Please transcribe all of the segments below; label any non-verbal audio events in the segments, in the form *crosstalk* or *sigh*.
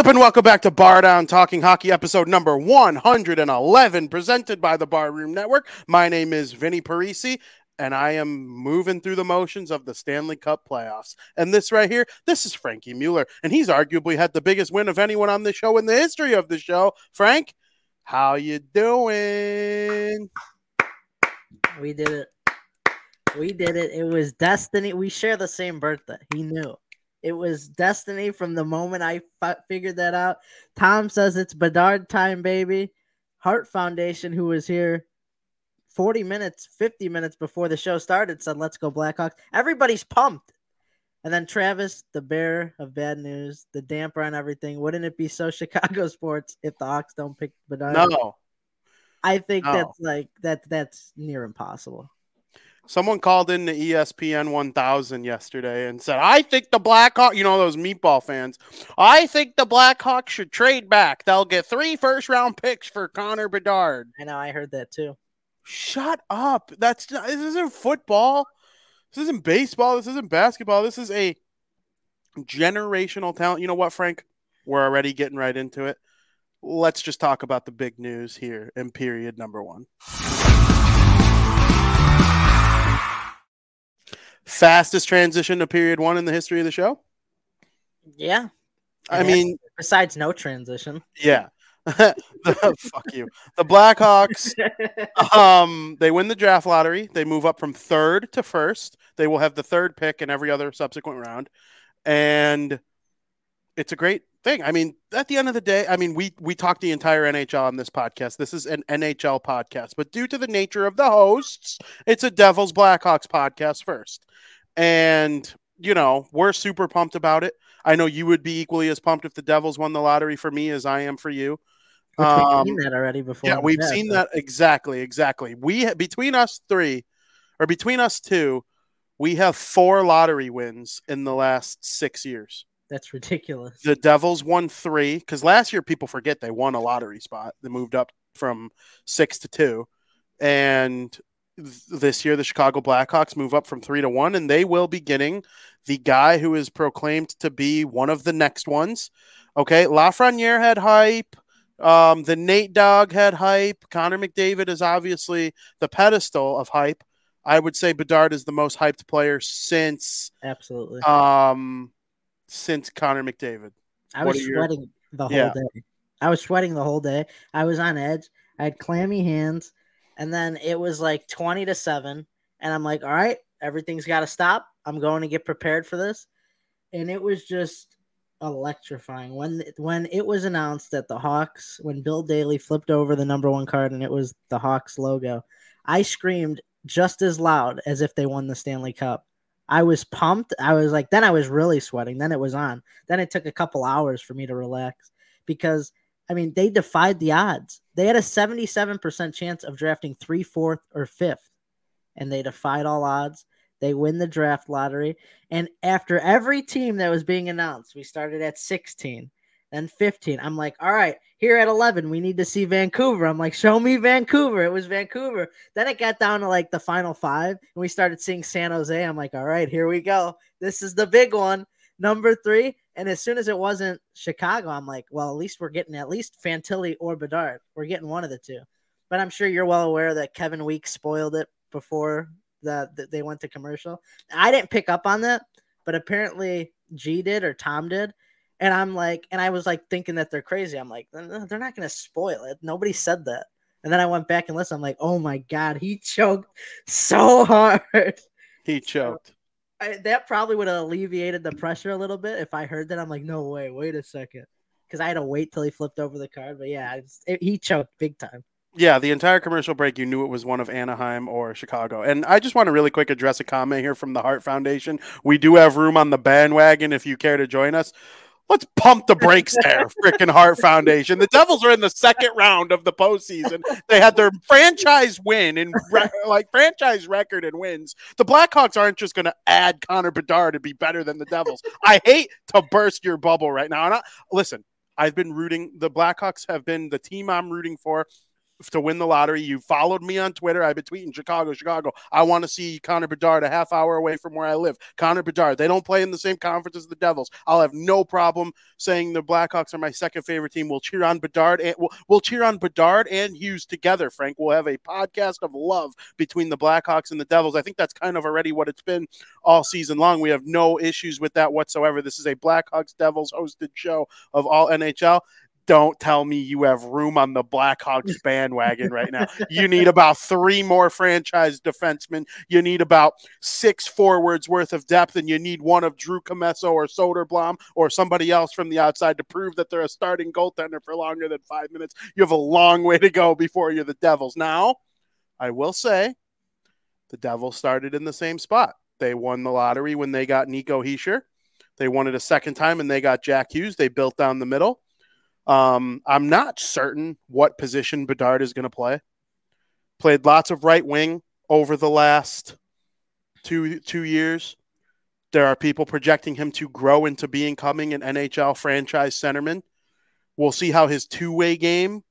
Up, and welcome back to Bardown Talking Hockey, episode number 111, presented by the Barroom Network. My name is Vinnie Parisi, and I am moving through the motions of the Stanley Cup playoffs. And this right here, this is Frankie Mueller, and he's arguably had the biggest win of anyone on the show in the history of the show. Frank, how you doing? We did it. We did it. It was destiny. We share the same birthday. He knew. It was destiny from the moment I f- figured that out. Tom says it's Bedard time, baby. Hart Foundation, who was here 40 minutes, 50 minutes before the show started, said, Let's go, Blackhawks. Everybody's pumped. And then Travis, the bear of bad news, the damper on everything. Wouldn't it be so *laughs* Chicago sports if the Hawks don't pick Bedard? No. I think No. that's like that. That's near impossible. Someone called in to E ESPN 1000 yesterday and said, I think the Blackhawks, you know, those meatball fans, I think the Blackhawks should trade back. They'll get three first round picks for Connor Bedard. I know. I heard that too. Shut up. That's not, this isn't football. This isn't baseball. This isn't basketball. This is a generational talent. You know what, Frank? We're already getting right into it. Let's just talk about the big news here in period number one. Fastest transition to period one in the history of the show. Yeah. I It mean, Besides no transition. yeah. *laughs* The- fuck you. The Blackhawks *laughs* um they win the draft lottery they move up from third to first they will have the third pick in every other subsequent round and it's a great thing i mean at the end of the day i mean we we talk the entire nhl on this podcast this is an nhl podcast but due to the nature of the hosts it's a devils blackhawks podcast first and you know we're super pumped about it i know you would be equally as pumped if the devils won the lottery for me as i am for you Which we've Um, seen that already before. yeah, we've seen that exactly, exactly. We between us three, or between us two, we have four lottery wins in the last six years. That's ridiculous. The Devils won three because last year people forget they won a lottery spot. They moved up from six to two, and this year the Chicago Blackhawks move up from three to one, and they will be getting the guy who is proclaimed to be one of the next ones. Okay, Lafreniere had hype. Um, the Nate Dog had hype. Connor McDavid is obviously the pedestal of hype. I would say Bedard is the most hyped player since Absolutely. um since Connor McDavid. I what was are your- sweating the whole Yeah. day. I was sweating the whole day. I was on edge. I had clammy hands. And then it was like 20 to 7. And I'm like, all right, everything's got to stop. I'm going to get prepared for this. And it was just electrifying when when it was announced that the Hawks when Bill Daly flipped over the number 1 card and it was the Hawks logo I screamed just as loud as if they won the Stanley Cup I was pumped I was like then I was really sweating then it was on then it took a couple hours for me to relax because I mean they defied the odds they had a 77% chance of drafting 3 4th or 5th and they defied all odds they win the draft lottery and after every team that was being announced, we started at 16, then 15. I'm like, all right, here at 11, we need to see Vancouver. I'm like, show me Vancouver. It was Vancouver. Then it got down to like the final five, and we started seeing San Jose. I'm like, all right, here we go. This is the big one, number three. And as soon as it wasn't Chicago, I'm like, well, at least we're getting at least Fantilli or Bedard. We're getting one of the two. But I'm sure you're well aware that Kevin Weeks spoiled it before the, the they went to commercial. I didn't pick up on that, but apparently G did or Tom did. And I'm like, and I was like thinking that they're crazy. I'm like, they're not going to spoil it. Nobody said that. And then I went back and listened. I'm like, oh my God, he choked so *laughs* hard. He choked. I, that probably would have alleviated the pressure a little bit if I heard that. I'm like, no way, wait a second. Because I had to wait till he flipped over the card. But yeah, it, he choked big time. Yeah, the entire commercial break, you knew it was one of Anaheim or Chicago. And I just want to really quick address a comment here from the Hart Foundation. We do have room on the bandwagon if you care to join us. Let's pump the brakes there, freaking Hart Foundation. The Devils are in the second round of the postseason. They had their franchise win and re- like franchise record and wins. The Blackhawks aren't just going to add Connor Bedard to be better than the Devils. I hate to burst your bubble right now. And I, listen, I've been rooting. The Blackhawks have been the team I'm rooting for to win the lottery. You followed me on Twitter. I've been tweeting Chicago, Chicago. I want to see Connor Bedard a half hour away from where I live. Connor Bedard. They don't play in the same conference as the Devils. I'll have no problem saying the Blackhawks are my second favorite team. We'll cheer on Bedard and we'll, we'll cheer on Bedard and Hughes together. Frank, we'll have a podcast of love between the Blackhawks and the Devils. I think that's kind of already what it's been all season long. We have no issues with that whatsoever. This is a Blackhawks Devils hosted show of all NHL don't tell me you have room on the Blackhawks *laughs* bandwagon right now. you need about three more franchise defensemen. You need about six forwards worth of depth, and you need one of Drew Commesso or Soderblom or somebody else from the outside to prove that they're a starting goaltender for longer than five minutes. You have a long way to go before you're the Devils. Now, I will say the Devils started in the same spot. They won the lottery when they got Nico Hischier. They won it a second time and they got Jack Hughes. They built down the middle. Um, I'm not certain what position Bedard is going to play. Played lots of right wing over the last two two years. There are people projecting him to grow into being coming an NHL franchise centerman. We'll see how his two way game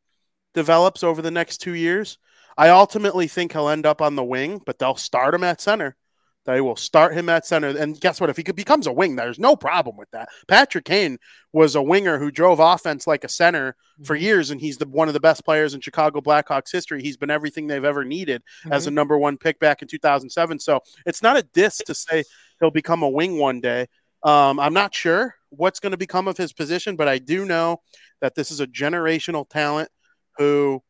develops over the next two years. I ultimately think he'll end up on the wing, but they'll start him at center. They will start him at center. And guess what? If he becomes a wing, there's no problem with that. Patrick Kane was a winger who drove offense like a center for mm-hmm. years, and he's the one of the best players in Chicago Blackhawks history. He's been everything they've ever needed mm-hmm. as a number one pick back in 2007. So it's not a diss to say he'll become a wing one day. Um, I'm not sure what's going to become of his position, but I do know that this is a generational talent who.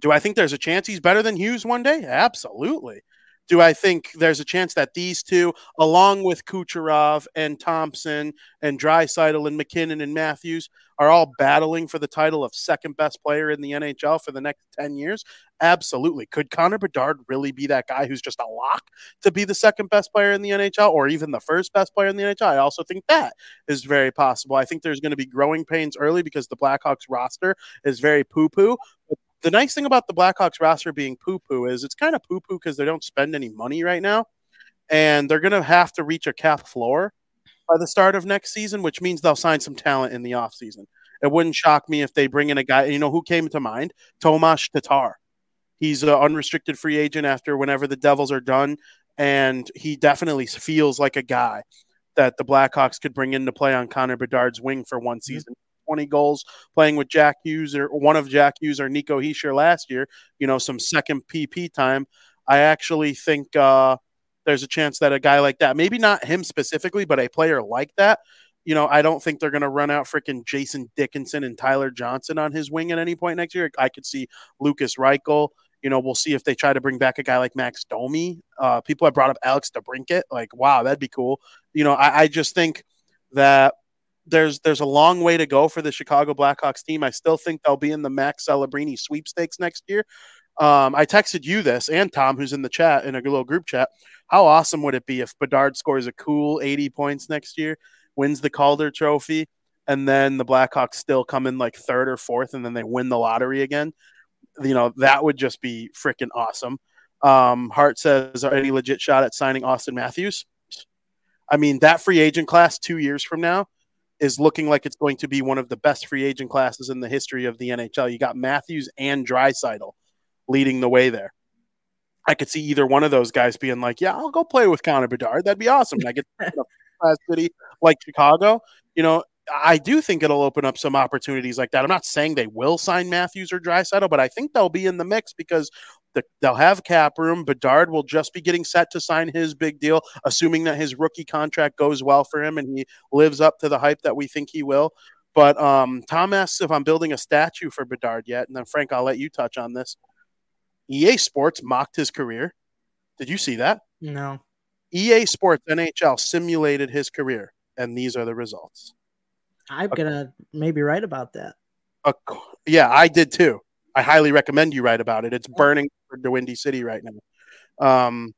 Do I think there's a chance he's better than Hughes one day? Absolutely. Do I think there's a chance that these two, along with Kucherov and Thompson and Draisaitl and MacKinnon and Matthews, are all battling for the title of second best player in the NHL for the next 10 years? Absolutely. Could Connor Bedard really be that guy who's just a lock to be the second best player in the NHL or even the first best player in the NHL? I also think that is very possible. I think there's going to be growing pains early because the Blackhawks roster is very poo poo. The nice thing about the Blackhawks roster being poo poo is it's kind of poo poo because they don't spend any money right now. And they're going to have to reach a cap floor by the start of next season, which means they'll sign some talent in the offseason. It wouldn't shock me if they bring in a guy, you know, who came to mind? Tomas Tatar. He's an unrestricted free agent after whenever the Devils are done. And he definitely feels like a guy that the Blackhawks could bring in to play on Connor Bedard's wing for one mm-hmm. Season. 20 goals playing with Jack Hughes or one of Jack Hughes or Nico Hischier last year, you know, some second PP time. I actually think uh, there's a chance that a guy like that, maybe not him specifically, but a player like that, you know, I don't think they're going to run out freaking Jason Dickinson and Tyler Johnson on his wing at any point next year. I could see Lukas Reichel. You know, we'll see if they try to bring back a guy like Max Domi. Uh, people have brought up Alex DeBrincat. Like, wow, that'd be cool. You know, I, I just think that there's there's a long way to go for the Chicago Blackhawks team. I still think they'll be in the Max Celebrini sweepstakes next year. Um, I texted you this and Tom, who's in the chat in a little group chat. How awesome would it be if Bedard scores a cool 80 points next year, wins the Calder Trophy, and then the Blackhawks still come in like third or fourth, and then they win the lottery again? You know that would just be freaking awesome. Um, Hart says, "Are any legit shot at signing Auston Matthews?" I mean, that free agent class two years from now is looking like it's going to be one of the best free agent classes in the history of the NHL. You got Matthews and Draisaitl leading the way there. I could see either one of those guys being like, "Yeah, I'll go play with Connor Bedard. That'd be awesome." And I get city like Chicago. You know, I do think it'll open up some opportunities like that. I'm not saying they will sign Matthews or Draisaitl, but I think they'll be in the mix because the, they'll have cap room. Bedard will just be getting set to sign his big deal, assuming that his rookie contract goes well for him and he lives up to the hype that we think he will. But um, Tom asks if I'm building a statue for Bedard yet, and then Frank, I'll let you touch on this. EA Sports mocked his career. Did you see that? No. EA Sports NHL simulated his career, and these are the results. I'm gonna maybe write about that. Uh, yeah, I did too. I highly recommend you write about it. It's burning for the Windy City right now. Um,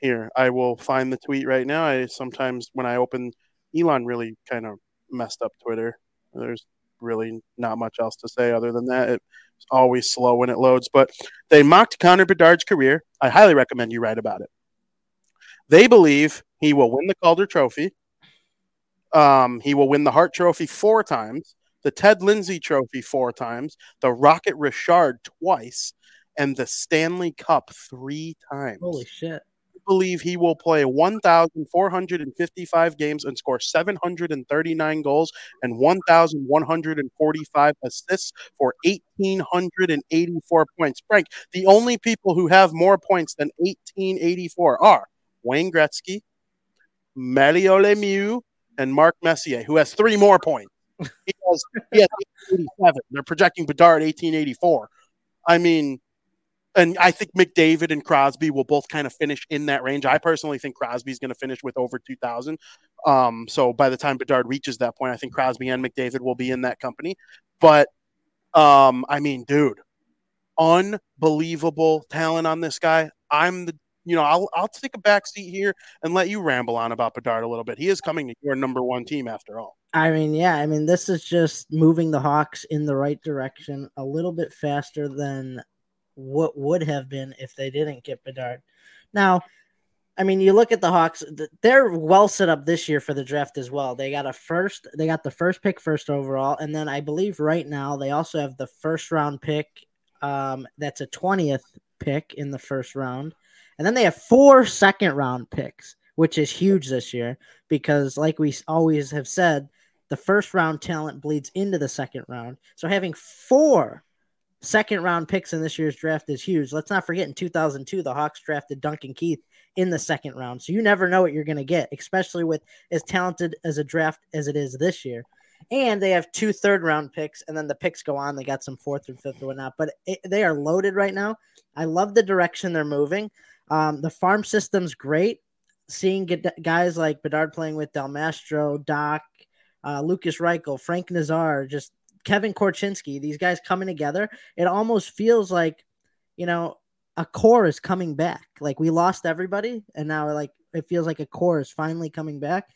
here, I will find the tweet right now. I sometimes when I open, Elon really kind of messed up Twitter. There's really not much else to say other than that. It's always slow when it loads, but they mocked Connor Bedard's career. I highly recommend you write about it. They believe he will win the Calder Trophy. Um, he will win the Hart Trophy four times the Ted Lindsay Trophy four times, the Rocket Richard twice, and the Stanley Cup three times. Holy shit. I believe he will play 1,455 games and score 739 goals and 1,145 assists for 1,884 points. Frank, the only people who have more points than 1,884 are Wayne Gretzky, Mario Lemieux, and Mark Messier, who has three more points. He has, he has 87. They're projecting Bedard 1884. I mean, and I think McDavid and Crosby will both kind of finish in that range. I personally think Crosby's going to finish with over 2,000. Um, so by the time Bedard reaches that point, I think Crosby and McDavid will be in that company. But um, I mean, dude, unbelievable talent on this guy. I'm the you know, I'll I'll take a back seat here and let you ramble on about Bedard a little bit. He is coming to your number one team after all. I mean, yeah, I mean, this is just moving the Hawks in the right direction a little bit faster than what would have been if they didn't get Bedard. Now, I mean, you look at the Hawks; they're well set up this year for the draft as well. They got a first, they got the first pick, first overall, and then I believe right now they also have the first round pick. Um, that's a twentieth pick in the first round, and then they have four second round picks, which is huge this year because, like we always have said, the first round talent bleeds into the second round. So having four second round picks in this year's draft is huge. Let's not forget in 2002, the Hawks drafted Duncan Keith in the second round. So you never know what you're going to get, especially with as talented as a draft as it is this year. And they have two third round picks, and then the picks go on. They got some fourth and fifth or whatnot, but it, they are loaded right now. I love the direction they're moving. Um, the farm system's great. Seeing guys like Bedard playing with Del Mastro, Doc, uh, Lukas Reichel, Frank Nazar, just Kevin Korchinski, these guys coming together, it almost feels like, you know, a core is coming back. Like we lost everybody, and now like it feels like a core is finally coming back.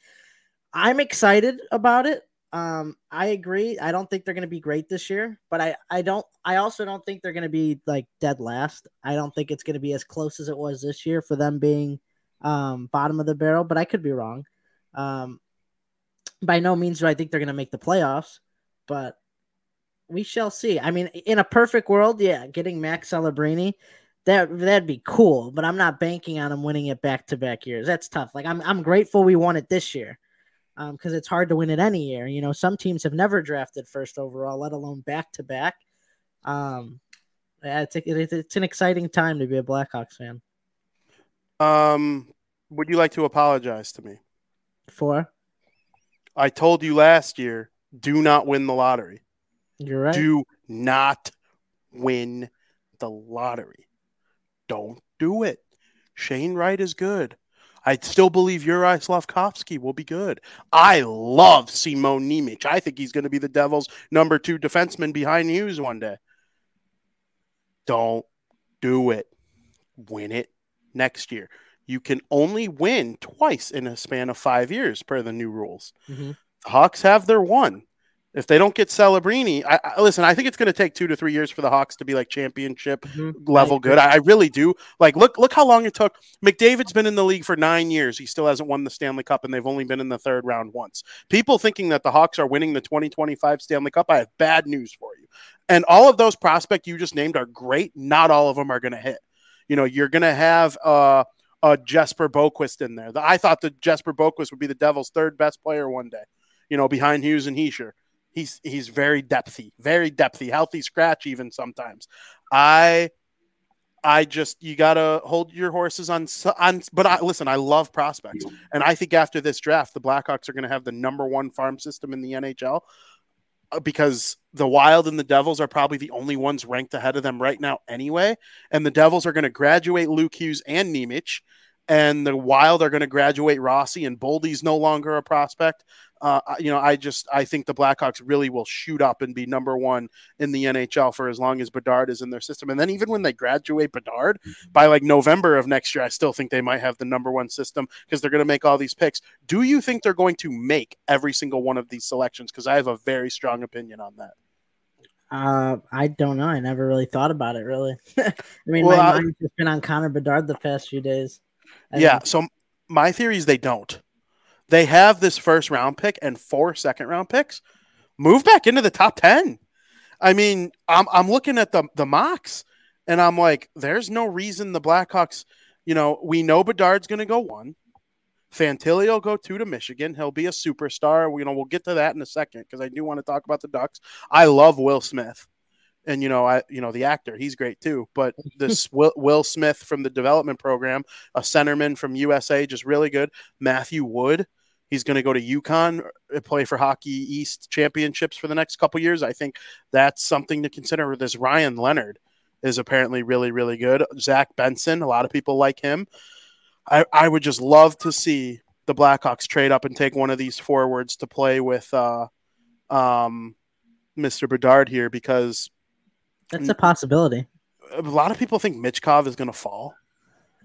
I'm excited about it. Um, I agree. I don't think they're going to be great this year, but I, I don't. I also don't think they're going to be like dead last. I don't think it's going to be as close as it was this year for them being um, bottom of the barrel. But I could be wrong. Um, by no means do I think they're going to make the playoffs, but we shall see. I mean, in a perfect world, yeah, getting Max Celebrini, that that'd be cool. But I'm not banking on him winning it back to back years. That's tough. Like I'm, I'm grateful we won it this year because um, it's hard to win it any year. You know, some teams have never drafted first overall, let alone back to back. Um, it's, a, it's an exciting time to be a Blackhawks fan. Um, would you like to apologize to me for? I told you last year, do not win the lottery. You're right. Do not win the lottery. Don't do it. Shane Wright is good. I still believe Juraj Slafkovsky will be good. I love Simon Nemec. I think he's going to be the Devils' number two defenseman behind Hughes one day. Don't do it. Win it next year. You can only win twice in a span of five years per the new rules. Mm-hmm. The Hawks have their one. If they don't get Celebrini, I, I, listen. I think it's going to take two to three years for the Hawks to be like championship mm-hmm. level good. I, I, really do. Like, look, look how long it took. McDavid's been in the league for nine years. He still hasn't won the Stanley Cup, and they've only been in the third round once. People thinking that the Hawks are winning the 2025 Stanley Cup, I have bad news for you. And all of those prospects you just named are great. Not all of them are going to hit. You know, you're going to have uh, a Jesper Boqvist in there. I thought that Jesper Boqvist would be the Devils' third best player one day. You know, behind Hughes and Hischier he's he's very depthy, very depthy, healthy scratch even sometimes. I I just you gotta hold your horses on on. But I listen. I love prospects, and I think after this draft, the Blackhawks are going to have the number one farm system in the NHL uh, because the Wild and the Devils are probably the only ones ranked ahead of them right now, anyway. And the Devils are going to graduate Luke Hughes and Nemec, and the Wild are going to graduate Rossi, and Boldy's no longer a prospect uh, you know, I just I think the Blackhawks really will shoot up and be number one in the NHL for as long as Bedard is in their system. And then even when they graduate Bedard mm-hmm. by like November of next year, I still think they might have the number one system because they're going to make all these picks. Do you think they're going to make every single one of these selections? Because I have a very strong opinion on that. Uh, I don't know. I never really thought about it. Really, *laughs* I mean, well, my mind's just been on Connor Bedard the past few days. Yeah. So my theory is they don't. They have this first round pick and four second round picks. move back into the top 10. I mean, I'm I'm looking at the the mocks and I'm like, there's no reason the Blackhawks, you know, we know Bedard's gonna go one. Fantilli will go two to Michigan. He'll be a superstar. You know, we'll get to that in a second because I do want to talk about the Ducks. I love Will Smith, and you know, I you know the actor, he's great too. But *laughs* this Will, Will Smith from the development program, a centerman from USA, just really good. Matthew Wood, he's going to go to UConn, uh, play for Hockey East championships for the next couple years. I think that's something to consider. This Ryan Leonard is apparently really really good. Zach Benson, a lot of people like him. I, I would just love to see the Blackhawks trade up and take one of these forwards to play with uh, um, Mr. Bedard here because that's a possibility. A lot of people think Michkov is going to fall.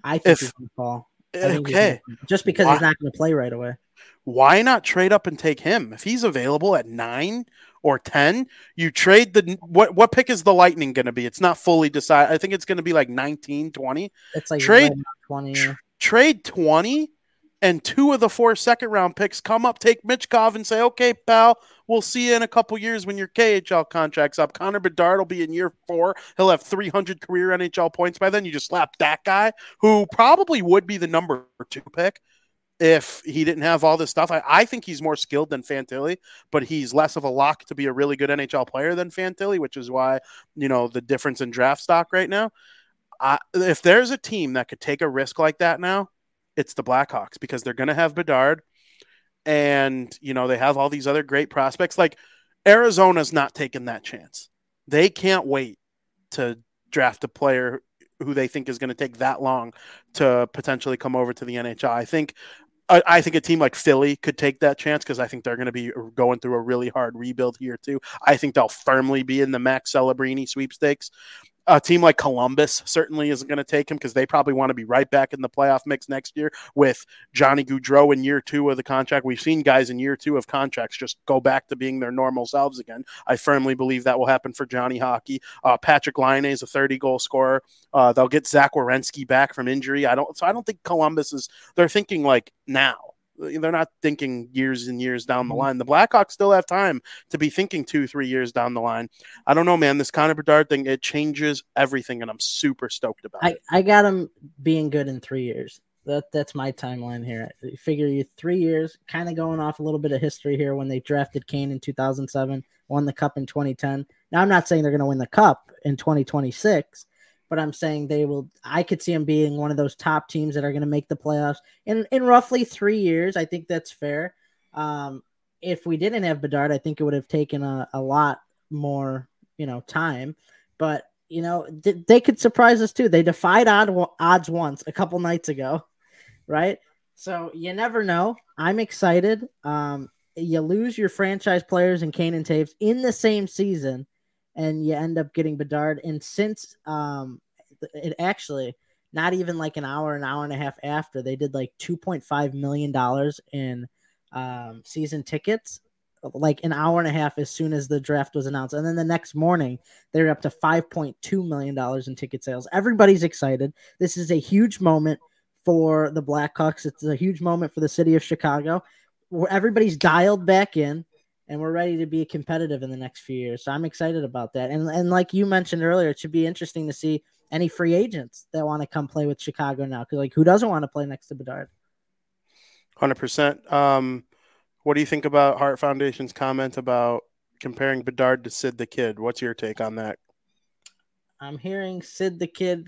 I think if, he's going to fall. Okay. Just because Why? he's not going to play right away. Why not trade up and take him? If he's available at nine or 10, you trade the what what pick is the Lightning going to be? It's not fully decided. I think it's going to be like 19, 20. It's like trade 20. Tr- trade 20 and two of the four second round picks come up, take Michkov and say, okay, pal, we'll see you in a couple years when your KHL contract's up. Connor Bedard will be in year four. He'll have 300 career NHL points by then. You just slap that guy who probably would be the number two pick if he didn't have all this stuff. I, I think he's more skilled than Fantilli, but he's less of a lock to be a really good NHL player than Fantilli, which is why, you know, the difference in draft stock right now. I, if there's a team that could take a risk like that now, it's the Blackhawks because they're going to have Bedard, and you know they have all these other great prospects. Like Arizona's not taking that chance. They can't wait to draft a player who they think is going to take that long to potentially come over to the NHL. I think I, think a team like Philly could take that chance because I think they're going to be going through a really hard rebuild here too. I think they'll firmly be in the Max Celebrini sweepstakes a team like Columbus certainly isn't going to take him because they probably want to be right back in the playoff mix next year with Johnny Gaudreau in year two of the contract. We've seen guys in year two of contracts just go back to being their normal selves again. I firmly believe that will happen for Johnny Hockey. Uh, Patrik Laine is a 30 goal scorer. Uh, they'll get Zach Werenski back from injury. I don't, so I don't think Columbus is, they're thinking like now they're not thinking years and years down the mm-hmm. line. The Blackhawks still have time to be thinking two, three years down the line. I don't know, man. This Connor Bedard thing, it changes everything, and I'm super stoked about I, it. I got him being good in three years. That that's my timeline here. I figure you three years, kind of going off a little bit of history here when they drafted Kane in 2007, won the cup in 2010. Now I'm not saying they're going to win the cup in 2026, but I'm saying they will. I could see them being one of those top teams that are going to make the playoffs in in roughly three years. I think that's fair. Um, if we didn't have Bedard, I think it would have taken a, a lot more, you know, time. But you know, th- they could surprise us too. They defied odd, odds once a couple nights ago, right? So you never know. I'm excited. Um, you lose your franchise players and Kane and Toews in the same season and you end up getting Bedard. And since um, it actually not even like an hour, an hour and a half after, they did like two point five million dollars in um, season tickets, like an hour and a half as soon as the draft was announced, and then the next morning they're up to five point two million dollars in ticket sales. Everybody's excited. This is a huge moment for the Blackhawks. It's a huge moment for the city of Chicago. Where everybody's dialed back in and we're ready to be competitive in the next few years. So I'm excited about that. And and like you mentioned earlier, it should be interesting to see any free agents that want to come play with Chicago now. Because like who doesn't want to play next to Bedard? Hundred percent. Um, what do you think about Hart Foundation's comment about comparing Bedard to Sid the Kid? What's your take on that? I'm hearing Sid the Kid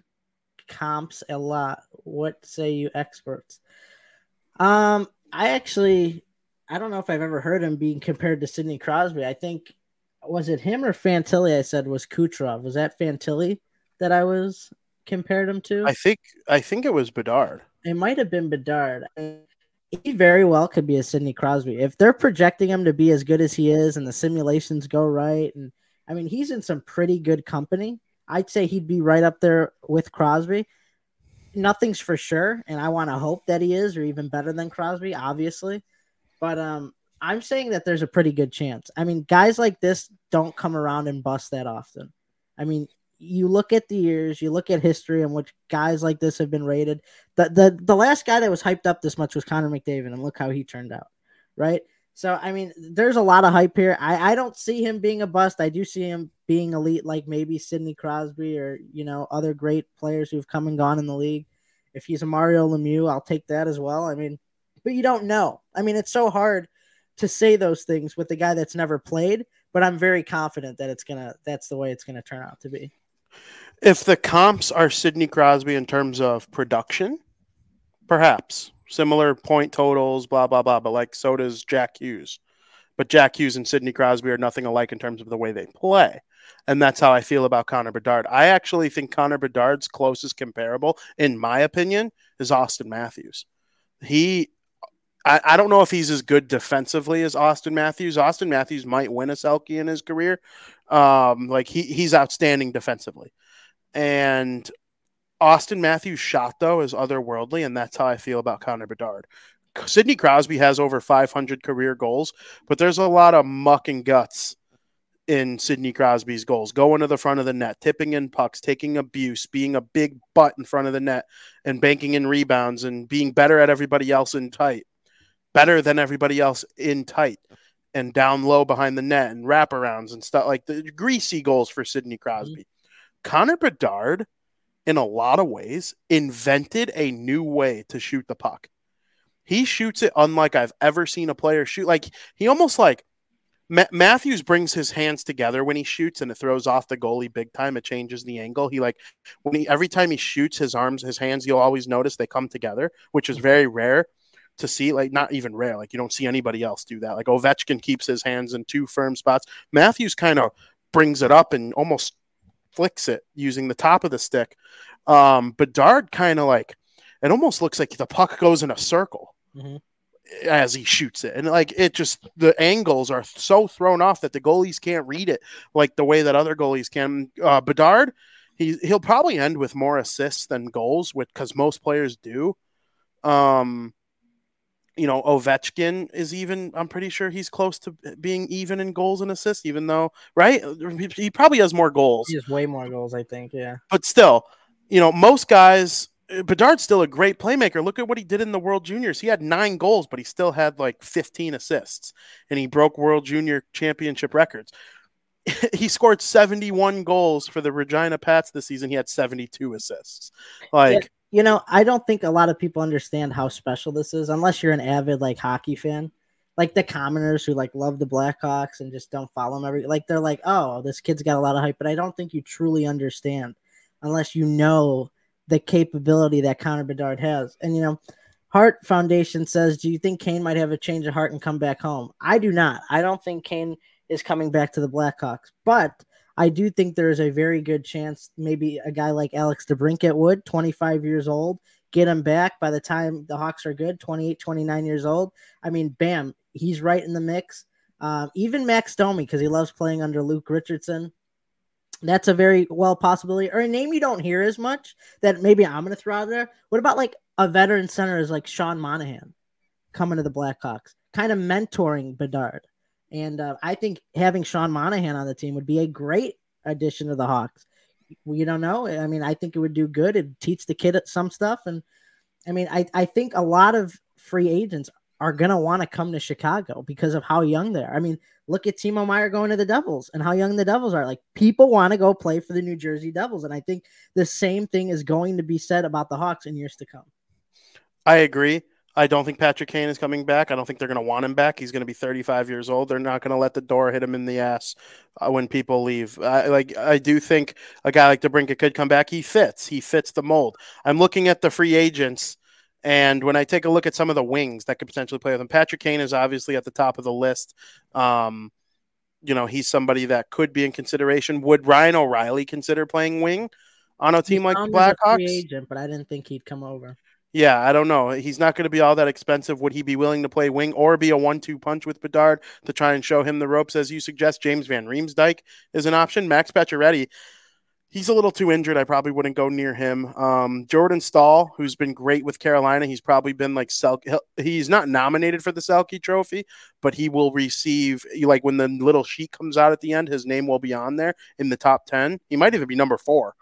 comps a lot. What say you experts? Um, I actually I don't know if I've ever heard him being compared to Sidney Crosby. I think was it him or Fantilli? I said was Kucherov. Was that Fantilli that I was compared him to? I think I think it was Bedard. It might have been Bedard. He very well could be a Sidney Crosby if they're projecting him to be as good as he is, and the simulations go right. And I mean, he's in some pretty good company. I'd say he'd be right up there with Crosby. Nothing's for sure, and I want to hope that he is, or even better than Crosby, obviously. But um, I'm saying that there's a pretty good chance. I mean, guys like this don't come around and bust that often. I mean, you look at the years, you look at history in which guys like this have been rated. The the the last guy that was hyped up this much was Connor McDavid, and look how he turned out, right? So I mean, there's a lot of hype here. I, I don't see him being a bust. I do see him being elite, like maybe Sidney Crosby or you know other great players who've come and gone in the league. If he's a Mario Lemieux, I'll take that as well. I mean, but you don't know. I mean, it's so hard to say those things with a guy that's never played. But I'm very confident that it's gonna. That's the way it's gonna turn out to be. If the comps are Sidney Crosby in terms of production, perhaps similar point totals, blah blah blah. But like so does Jack Hughes. But Jack Hughes and Sidney Crosby are nothing alike in terms of the way they play. And that's how I feel about Connor Bedard. I actually think Connor Bedard's closest comparable, in my opinion, is Auston Matthews. He I, I don't know if he's as good defensively as Auston Matthews. Auston Matthews might win a Selke in his career. Um, like he he's outstanding defensively. And Auston Matthews' shot though is otherworldly, and that's how I feel about Connor Bedard. Sidney Crosby has over 500 career goals, but there's a lot of muck and guts in Sidney Crosby's goals. Going to the front of the net, tipping in pucks, taking abuse, being a big butt in front of the net, and banking in rebounds, and being better at everybody else in tight, better than everybody else in tight, and down low behind the net, and wraparounds and stuff like the greasy goals for Sidney Crosby. Mm-hmm. Connor Bedard in a lot of ways, invented a new way to shoot the puck. He shoots it unlike I've ever seen a player shoot. Like he almost like Ma- Matthews brings his hands together when he shoots, and it throws off the goalie big time. It changes the angle. He like when he every time he shoots, his arms, his hands, you'll always notice they come together, which is very rare to see. Like not even rare. Like you don't see anybody else do that. Like Ovechkin keeps his hands in two firm spots. Matthews kind of brings it up and almost flicks it using the top of the stick. Um, Bedard kind of like it almost looks like the puck goes in a circle mm-hmm. as he shoots it, and like it just the angles are so thrown off that the goalies can't read it like the way that other goalies can. Uh, Bedard, he he'll probably end with more assists than goals, with because most players do. Um, you know, Ovechkin is even, I'm pretty sure he's close to being even in goals and assists, even though, right? He probably has more goals. He has way more goals, I think. Yeah. But still, you know, most guys, eh, Bedard's still a great playmaker. Look at what he did in the World Juniors. He had nine goals, but he still had like 15 assists, and he broke World Junior Championship records. *laughs* he scored 71 goals for the Regina Pats this season. He had 72 assists. Like, you know, I don't think a lot of people understand how special this is unless you're an avid like hockey fan. Like the commoners who like love the Blackhawks and just don't follow them every like they're like, oh, this kid's got a lot of hype, but I don't think you truly understand unless you know the capability that Connor Bedard has. And you know, Hart Foundation says, "Do you think Kane might have a change of heart and come back home?" I do not. I don't think Kane is coming back to the Blackhawks, but I do think there is a very good chance maybe a guy like Alex DeBrincat would, 25 years old, get him back by the time the Hawks are good, 28, 29 years old. I mean, bam, he's right in the mix. Um, even Max Domi, because he loves playing under Luke Richardson. That's a very well possibility, or a name you don't hear as much that maybe I'm going to throw out there. What about like a veteran center is like Sean Monahan coming to the Blackhawks, kind of mentoring Bedard? And uh, I think having Sean Monahan on the team would be a great addition to the Hawks. You don't know. I mean, I think it would do good. It teach the kid some stuff. And I mean, I, I think a lot of free agents are going to want to come to Chicago because of how young they are. I mean, look at Timo Meier going to the Devils and how young the Devils are. Like, people want to go play for the New Jersey Devils. And I think the same thing is going to be said about the Hawks in years to come. I agree. I don't think Patrick Kane is coming back. I don't think they're going to want him back. He's going to be 35 years old. They're not going to let the door hit him in the ass uh, when people leave. I, like I do think a guy like DeBrincat could come back. He fits. He fits the mold. I'm looking at the free agents, and when I take a look at some of the wings that could potentially play with him, Patrick Kane is obviously at the top of the list. Um, you know, he's somebody that could be in consideration. Would Ryan O'Reilly consider playing wing on a team like the Blackhawks? Agent, but I didn't think he'd come over. Yeah, I don't know. He's not going to be all that expensive. Would he be willing to play wing or be a one-two punch with Bedard to try and show him the ropes, as you suggest? James Van Riemsdyk is an option. Max Pacioretty, he's a little too injured. I probably wouldn't go near him. Um, Jordan Staal, who's been great with Carolina, he's probably been like Selke. He's not nominated for the Selke Trophy, but he will receive like when the little sheet comes out at the end, his name will be on there in the top ten. He might even be number four.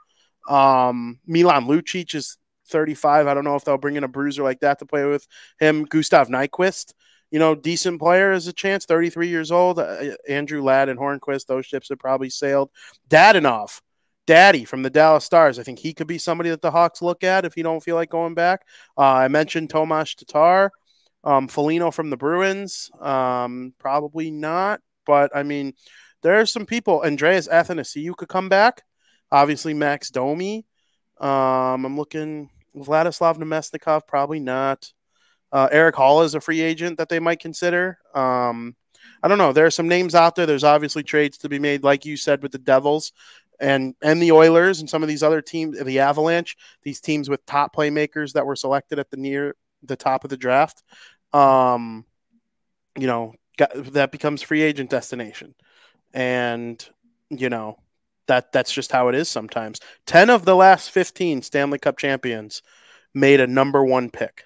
Um, Milan Lucic is 35. I don't know if they'll bring in a bruiser like that to play with him. Gustav Nyquist, you know, decent player as a chance. 33 years old. Uh, Andrew Ladd and Hornqvist, those ships have probably sailed. Dadonov, Daddy from the Dallas Stars. I think he could be somebody that the Hawks look at if he don't feel like going back. Uh, I mentioned Tomas Tatar, um, Foligno from the Bruins. Um, probably not, but I mean, there are some people. Andreas Athanasiou could come back. Obviously, Max Domi. Um, I'm looking. Vladislav Namestnikov, probably not. Uh, Erik Haula is a free agent that they might consider. Um, I don't know. There are some names out there. There's obviously trades to be made, like you said, with the Devils and and the Oilers and some of these other teams, the Avalanche, these teams with top playmakers that were selected at the near the top of the draft. Um, you know, got, that becomes free agent destination, and you know that that's just how it is sometimes. Ten of the last fifteen Stanley Cup champions made a number one pick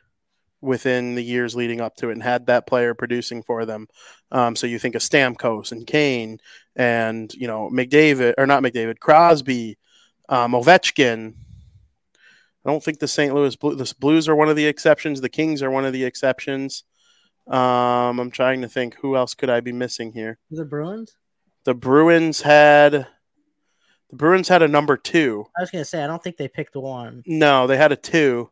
within the years leading up to it and had that player producing for them. Um, so you think of Stamkos and Kane and you know McDavid or not McDavid, Crosby, um, Ovechkin. I don't think the St. Louis Blues, the Blues are one of the exceptions. The Kings are one of the exceptions. Um, I'm trying to think who else could I be missing here. The Bruins. The Bruins had the Bruins had a number two. I was gonna say I don't think they picked one. No, they had a two.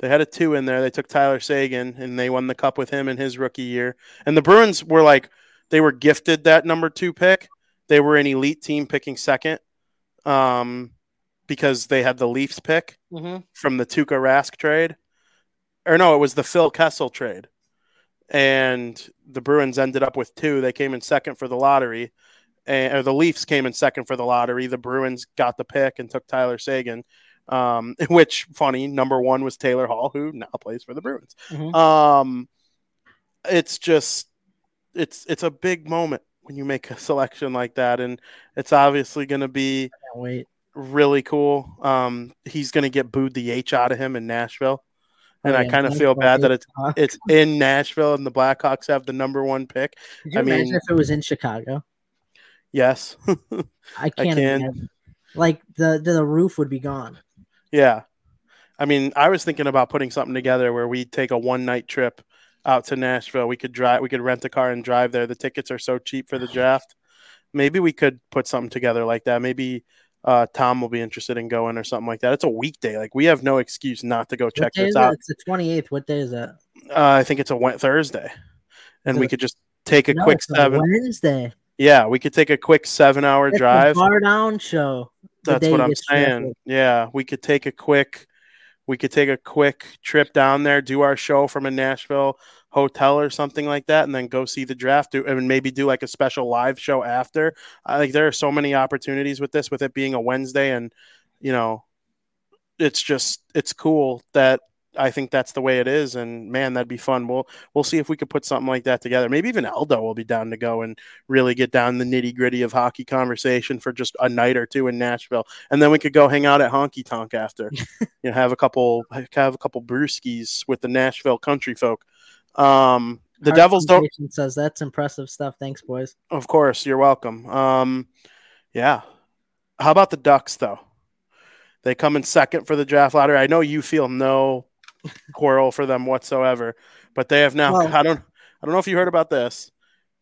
They had a two in there. They took Tyler Seguin and they won the cup with him in his rookie year. And the Bruins were like they were gifted that number two pick. They were an elite team picking second um, because they had the Leafs pick mm-hmm. from the Tuukka Rask trade. Or no, it was the Phil Kessel trade. And the Bruins ended up with two. They came in second for the lottery. And, or the Leafs came in second for the lottery. The Bruins got the pick and took Tyler Seguin. Um, *laughs* which funny number one was Taylor Hall, who now plays for the Bruins. Mhm. Um, it's just it's it's a big moment when you make a selection like that, and it's obviously going to be really cool. Um, he's going to get booed the H out of him in Nashville, and Oh, I kind of feel bad that it's it's in Nashville and the Blackhawks have the number one pick. Could you I imagine mean- if it was in Chicago? Yes, I *laughs* I can't can. imagine. Like the, the roof would be gone. Yeah. I mean, I was thinking about putting something together where we take a one night trip out to Nashville. We could drive, we could rent a car and drive there. The tickets are so cheap for the *sighs* draft. Maybe we could put something together like that. Maybe uh, Tom will be interested in going or something like that. It's a weekday. Like we have no excuse not to go check this out. it? It's the twenty eighth. What day is that? Uh, I think it's a Wed- Thursday, and Is we could just take a No, quick it's a seven. Wednesday. Yeah, we could take a quick seven hour It's drive. Far down show. That's what I'm saying. drafted. Yeah, we could take a quick we could take a quick trip down there, do our show from a Nashville hotel or something like that, and then go see the draft. Do and maybe do like a special live show after. I think there are so many opportunities with this, with it being a Wednesday, and you know, it's just it's cool that I think that's the way it is, and man, that'd be fun. We'll we'll see if we could put something like that together. Maybe even Eldo will be down to go and really get down the nitty gritty of hockey conversation for just a night or two in Nashville, and then we could go hang out at Honky Tonk after. *laughs* you know, have a couple have a couple brewskis with the Nashville country folk. Um, the Heart Devils don't. Says that's impressive stuff. Thanks, boys. Of course, you're welcome. Um, yeah. How about the Ducks though? They come in second for the draft lottery. I know you feel no quarrel for them whatsoever, but they have now. Well- I don't. I don't know if you heard about this.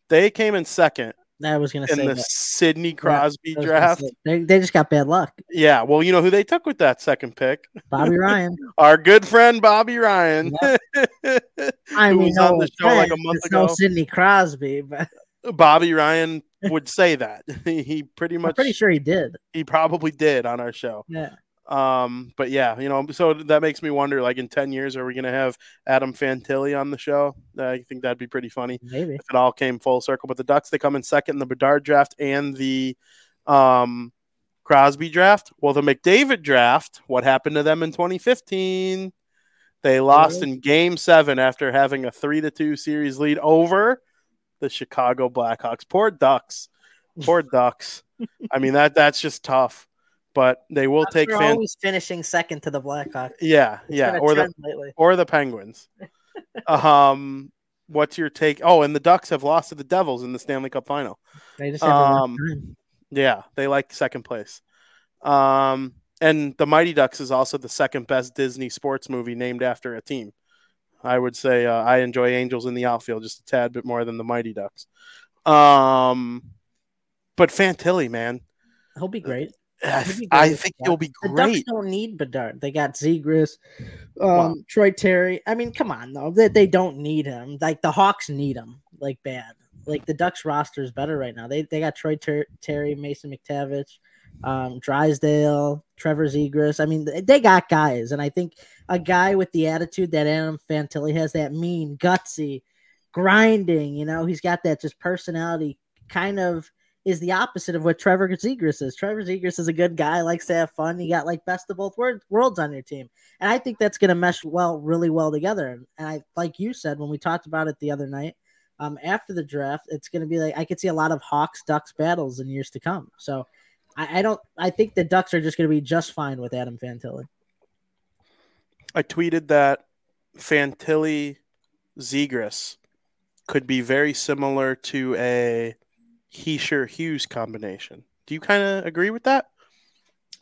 They came in second I was gonna in say the that. Sidney Crosby I draft. They, they just got bad luck. Yeah. Well, you know who they took with that second pick? Bobby *laughs* Ryan. Our good friend Bobby Ryan. *laughs* I Who mean, was on no the show like a month it's no ago. Sidney Crosby, but Bobby Ryan would say that. *laughs* he pretty I'm much pretty sure he did. he probably did on our show. Yeah. Um, but yeah, you know, so that makes me wonder. Like in ten years, are we going to have Adam Fantilli on the show? I think that'd be pretty funny Maybe. if it all came full circle. But the Ducks, they come in second in the Bedard draft and the um, Crosby draft. Well, the McDavid draft. What happened to them in 2015? They lost in Game Seven after having a three to two series lead over the Chicago Blackhawks. Poor Ducks. Poor *laughs* Ducks. I mean that that's just tough. But they will take They're fan. always finishing second to the Blackhawks. Yeah, It's yeah, or the lately. or the Penguins. um, what's your take? Oh, and the Ducks have lost to the Devils in the Stanley Cup Final. They just have a rough um. Yeah, they like second place. Um, and the Mighty Ducks is also the second best Disney sports movie named after a team. I would say uh, I enjoy Angels in the outfield just a tad bit more than the Mighty Ducks. Um, but Fantilli, man, He'll be great. I, He'll be I great. think he'll be The Ducks don't need Bedard. They got Zegras, um, Wow. Troy Terry. I mean, come on, though. They, they don't need him. Like the Hawks need him, like bad. Like the Ducks roster is better right now. They they got Troy Ter- Terry, Mason McTavish, um, Drysdale, Trevor Zegras. I mean, they, they got guys, and I think a guy with the attitude that Adam Fantilli has, that mean, gutsy, grinding. You know, he's got that just personality. Kind of is the opposite of what Trevor Zegras is. Trevor Zegras is a good guy, likes to have fun. You got like best of both wor- worlds on your team, and I think that's going to mesh well, really well together. And, I, like you said when we talked about it the other night, um, after the draft, it's going to be like I could see a lot of Hawks Ducks battles in years to come. So I, I don't. I think the Ducks are just going to be just fine with Adam Fantilli. I tweeted that Fantilli Zegras could be very similar to a Hischier Hughes combination. Do you kind of agree with that?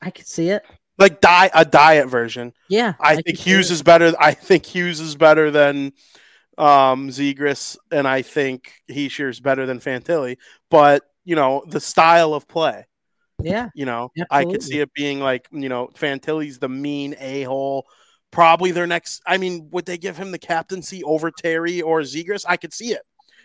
I could see it. Like die a diet version. Yeah, I, could think Hughes is better. I think Hughes is better than um, Zegras, and I think Hischier's better than Fantilli. But you know the style of play. Yeah, You know, I could see it being like, you know, Fantilli's the mean a hole. Probably their next. I mean, would they give him the captaincy over Terry or Zegras? I could see it.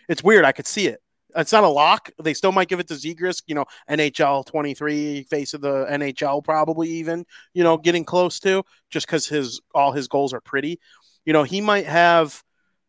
It's weird. I could see it. It's not a lock. They still might give it to Zegras. You know, NHL twenty three, face of the NHL, probably even. You know, getting close to just because his all his goals are pretty. You know, he might have.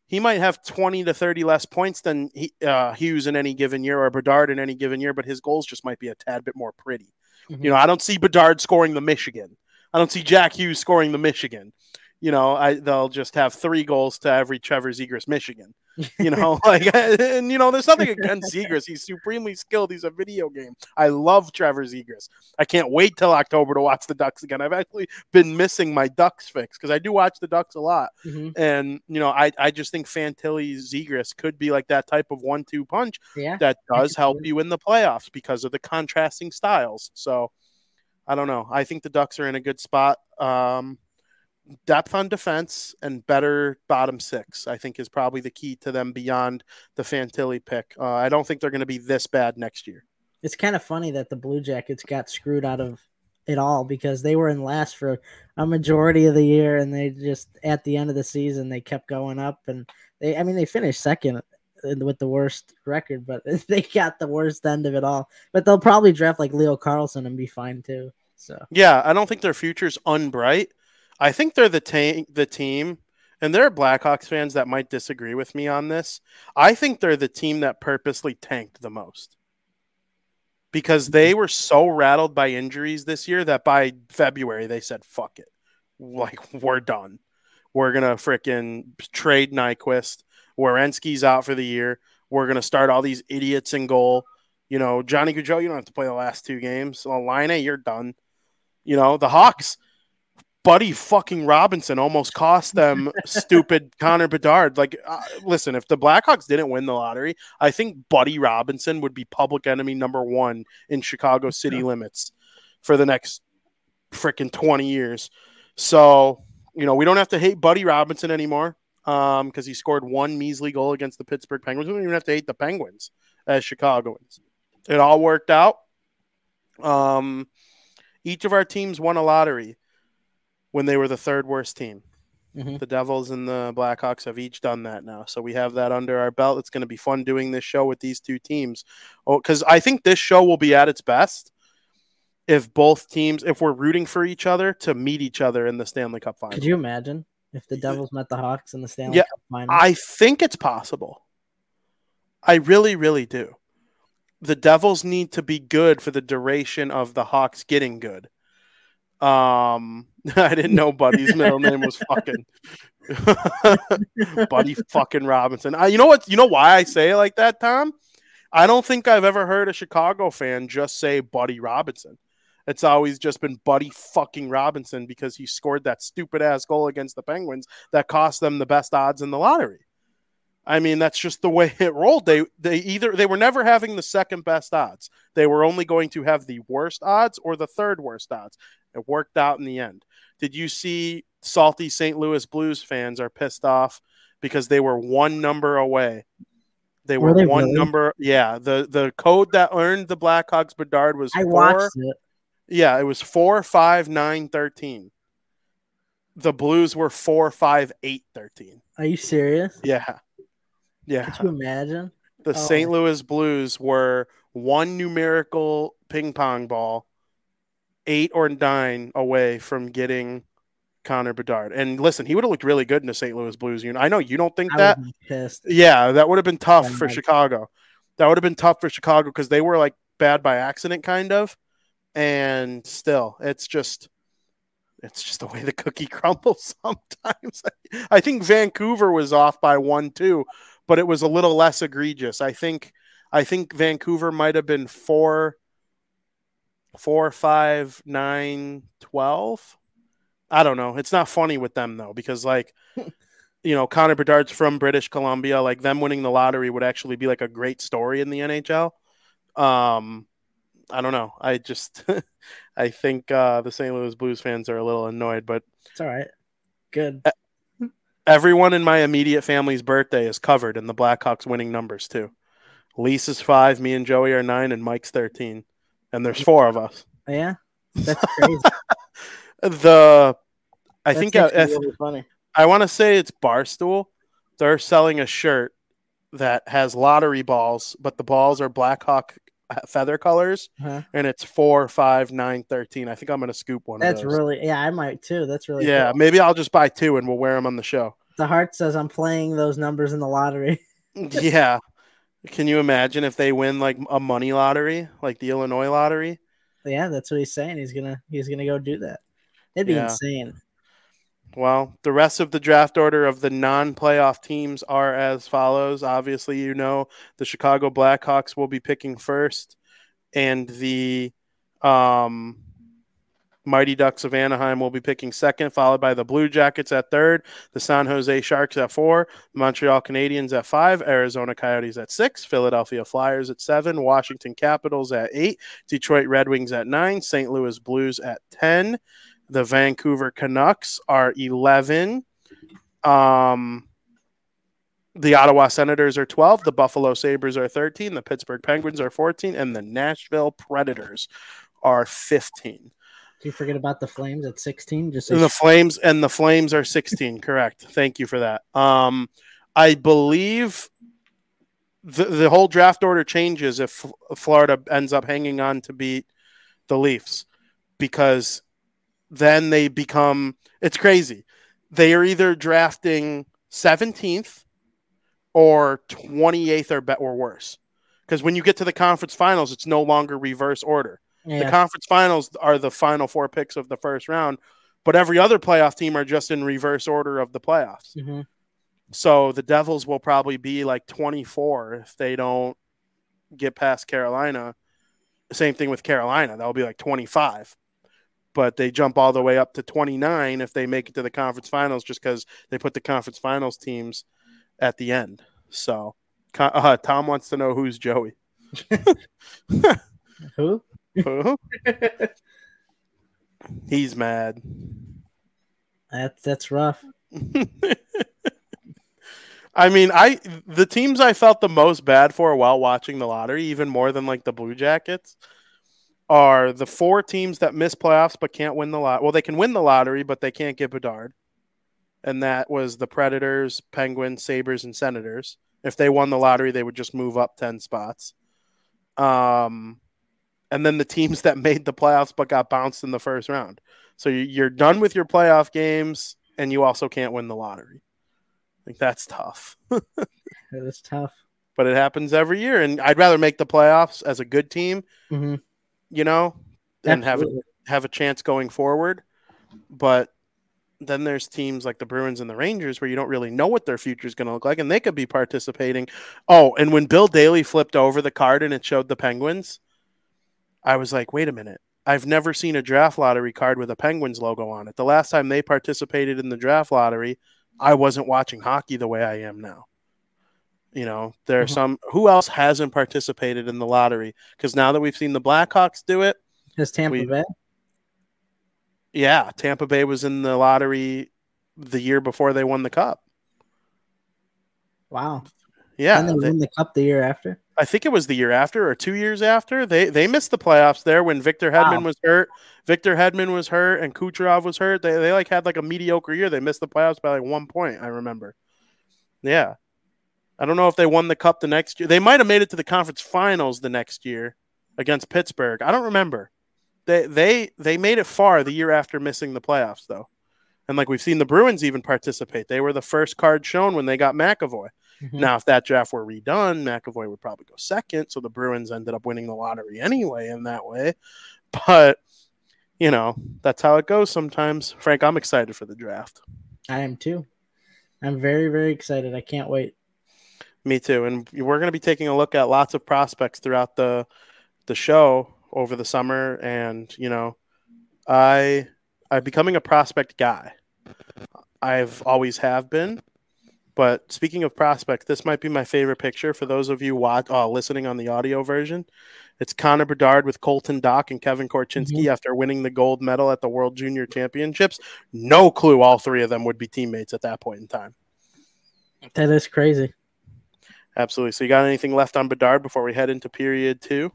He might have 20 to 30 less points than he, uh, Hughes in any given year or Bedard in any given year, but his goals just might be a tad bit more pretty. Mhm. You know, I don't see Bedard scoring the Michigan. I don't see Jack Hughes scoring the Michigan. You know, I they'll just have three goals to every Trevor Zegras Michigan. You know, *laughs* like and you know, there's nothing against Zegras. He's supremely skilled. He's a video game. I love Trevor Zegras. I can't wait till October to watch the Ducks again. I've actually been missing my Ducks fix because I do watch the Ducks a lot. Mhm. And you know, I, I just think Fantilli Zegras could be like that type of one two punch yeah. that does help you in the playoffs because of the contrasting styles. So I don't know. I think the Ducks are in a good spot. Um, depth on defense and better bottom six, I think, is probably the key to them beyond the Fantilli pick. Uh, I don't think they're going to be this bad next year. It's kind of funny that the Blue Jackets got screwed out of it all because they were in last for a majority of the year and they just at the end of the season they kept going up and they I mean they finished second with the worst record but *laughs* they got the worst end of it all but they'll probably draft like Leo Carlsson and be fine too so Yeah, I don't think their future's unbright. I think they're the ta- the team, and there are Blackhawks fans that might disagree with me on this. I think they're the team that purposely tanked the most because they were so rattled by injuries this year that by February they said, "Fuck it, like we're done. We're gonna frickin' trade Nyquist. Werenski's out for the year. We're gonna start all these idiots in goal." You know, Johnny Gaudreau, you don't have to play the last two games. Line, you're done. You know, the Hawks, Buddy fucking Robinson almost cost them *laughs* stupid Connor Bedard. Like, uh, listen, if the Blackhawks didn't win the lottery, I think Buddy Robinson would be public enemy number one in Chicago city limits for the next freaking 20 years. So, you know, we don't have to hate Buddy Robinson anymore um, because he scored one measly goal against the Pittsburgh Penguins. We don't even have to hate the Penguins as Chicagoans. It all worked out. Um, each of our teams won a lottery when they were the third worst team. Mhm. The Devils and the Blackhawks have each done that now. So we have that under our belt. It's going to be fun doing this show with these two teams. Oh, because I think this show will be at its best if both teams, if we're rooting for each other to meet each other in the Stanley Cup final. could you imagine if the Devils met the Hawks in the Stanley Yeah, Cup final I think it's possible. I really, really do. The Devils need to be good for the duration of the Hawks getting good. Um, *laughs* I didn't know Buddy's middle name was fucking *laughs* Buddy fucking Robinson. I, you know what? You know why I say it like that, Tom? I don't think I've ever heard a Chicago fan just say Buddy Robinson. It's always just been Buddy fucking Robinson because he scored that stupid ass goal against the Penguins that cost them the best odds in the lottery. I mean, that's just the way it rolled. They they either they were never having the second best odds. They were only going to have the worst odds or the third worst odds. It worked out in the end. Did you see salty St. Louis Blues fans are pissed off because they were one number away. They Were were, they one really? number. Yeah, the the code that earned the Blackhawks Bedard was I four. watched it. Yeah, it was four, five, nine, thirteen. The Blues were four, five, eight, thirteen. Are you serious? Yeah, yeah. Could you imagine? The Oh. St. Louis Blues were one numerical ping pong ball, eight or nine away from getting Connor Bedard. And listen, he would have looked really good in the St. Louis Blues unit. I know you don't think I that. would be pissed. Yeah, that would have been tough for Mike. Chicago. That would have been tough for Chicago because they were like bad by accident, kind of. And still, it's just, it's just the way the cookie *laughs* crumbles sometimes. I think Vancouver was off by one too, but it was a little less egregious. I think, I think Vancouver might have been four, four, five, nine, twelve. I don't know. It's not funny with them though because like *laughs* you know, Connor Bedard's from British Columbia. Like them winning the lottery would actually be like a great story in the NHL. Um, I don't know. I just, *laughs* I think uh, the St. Louis Blues fans are a little annoyed, but It's all right. Good. Everyone in my immediate family's birthday is covered in the Blackhawks winning numbers too. Lisa's five, me and Joey are nine, and Mike's thirteen, and there's four of us. Yeah. That's crazy. *laughs* The, I think if, really funny. I want to say it's Barstool. They're selling a shirt that has lottery balls, but the balls are Blackhawk Uh, feather colors, Huh? and it's four, five, nine, thirteen. I think I'm gonna scoop one. That's of those. really yeah. I might too. That's really yeah. cool. Maybe I'll just buy two and we'll wear them on the show. The heart says I'm playing those numbers in the lottery. *laughs* *laughs* yeah. Can you imagine if they win like a money lottery, like the Illinois lottery? yeah, that's what he's saying. He's gonna he's gonna go do that. It'd be Yeah. insane. Well, the rest of the draft order of the non-playoff teams are as follows. Obviously, you know the Chicago Blackhawks will be picking first, and the um, Mighty Ducks of Anaheim will be picking second, followed by the Blue Jackets at third, the San Jose Sharks at four, the Montreal Canadiens at five, Arizona Coyotes at six, Philadelphia Flyers at seven, Washington Capitals at eight, Detroit Red Wings at nine, St. Louis Blues at ten. The Vancouver Canucks are 11. Um, the Ottawa Senators are 12. The Buffalo Sabres are 13. The Pittsburgh Penguins are 14. And the Nashville Predators are 15. Do you forget about the Flames at 16? Just And the Flames and the Flames are 16. correct. Thank you for that. Um, I believe the, the whole draft order changes if Florida ends up hanging on to beat the Leafs because then they become it's crazy. They are either drafting 17th or 28th or be- or worse. Because when you get to the conference finals, it's no longer reverse order. The conference finals are the final four picks of the first round, but every other playoff team are just in reverse order of the playoffs. mhm. So the Devils will probably be like 24 if they don't get past Carolina. Same thing with Carolina. That'll be like 25. But they jump all the way up to 29 if they make it to the conference finals just because they put the conference finals teams at the end. So uh, Tom wants to know who's Joey. *laughs* who? Who? He's mad. That's that's rough. *laughs* I mean, I the teams I felt the most bad for while watching the lottery, even more than like the Blue Jackets, are the four teams that miss playoffs but can't win the lot. Well, they can win the lottery, but they can't get Bedard, and that was the Predators, Penguins, Sabres, and Senators. If they won the lottery, they would just move up ten spots. Um, and then the teams that made the playoffs but got bounced in the first round. So you- you're done with your playoff games, and you also can't win the lottery. Like that's tough, *laughs* It's tough. but it happens every year. And I'd rather make the playoffs as a good team, Mhm. You know, and have a, have a chance going forward. But then there's teams like the Bruins and the Rangers where you don't really know what their future is going to look like, and they could be participating. Oh, and when Bill Daly flipped over the card and it showed the Penguins, I was like, wait a minute. I've never seen a draft lottery card with a Penguins logo on it. The last time they participated in the draft lottery, I wasn't watching hockey the way I am now. You know, there are Mhm. some who else hasn't participated in the lottery because now that we've seen the Blackhawks do it, Has Tampa we- Bay? yeah, Tampa Bay was in the lottery the year before they won the cup. Wow. Yeah, and they, they- win the cup the year after. I think it was the year after or two years after. They they missed the playoffs there when Victor Hedman Wow. was hurt. Victor Hedman was hurt and Kucherov was hurt. They they like had like a mediocre year. They missed the playoffs by like one point. I remember. Yeah, I don't know if they won the cup the next year. They might have made it to the conference finals the next year against Pittsburgh. I don't remember. They they they made it far the year after missing the playoffs though. And like we've seen the Bruins even participate. They were the first card shown when they got McAvoy. Mhm. Now, if that draft were redone, McAvoy would probably go second. So the Bruins ended up winning the lottery anyway in that way. But, you know, that's how it goes sometimes. Frank, I'm excited for the draft. I am too. I'm very, very excited. I can't wait. Me too. And we're going to be taking a look at lots of prospects throughout the the show over the summer. And, you know, I I'm becoming a prospect guy. I've always have been. But speaking of prospects, this might be my favorite picture for those of you watch, uh, listening on the audio version. It's Connor Bedard with Colton Dach and Kevin Korchinski after winning the gold medal at the World Junior Championships. No clue all three of them would be teammates at that point in time. That is crazy. Absolutely. So, you got anything left on Bedard before we head into period two?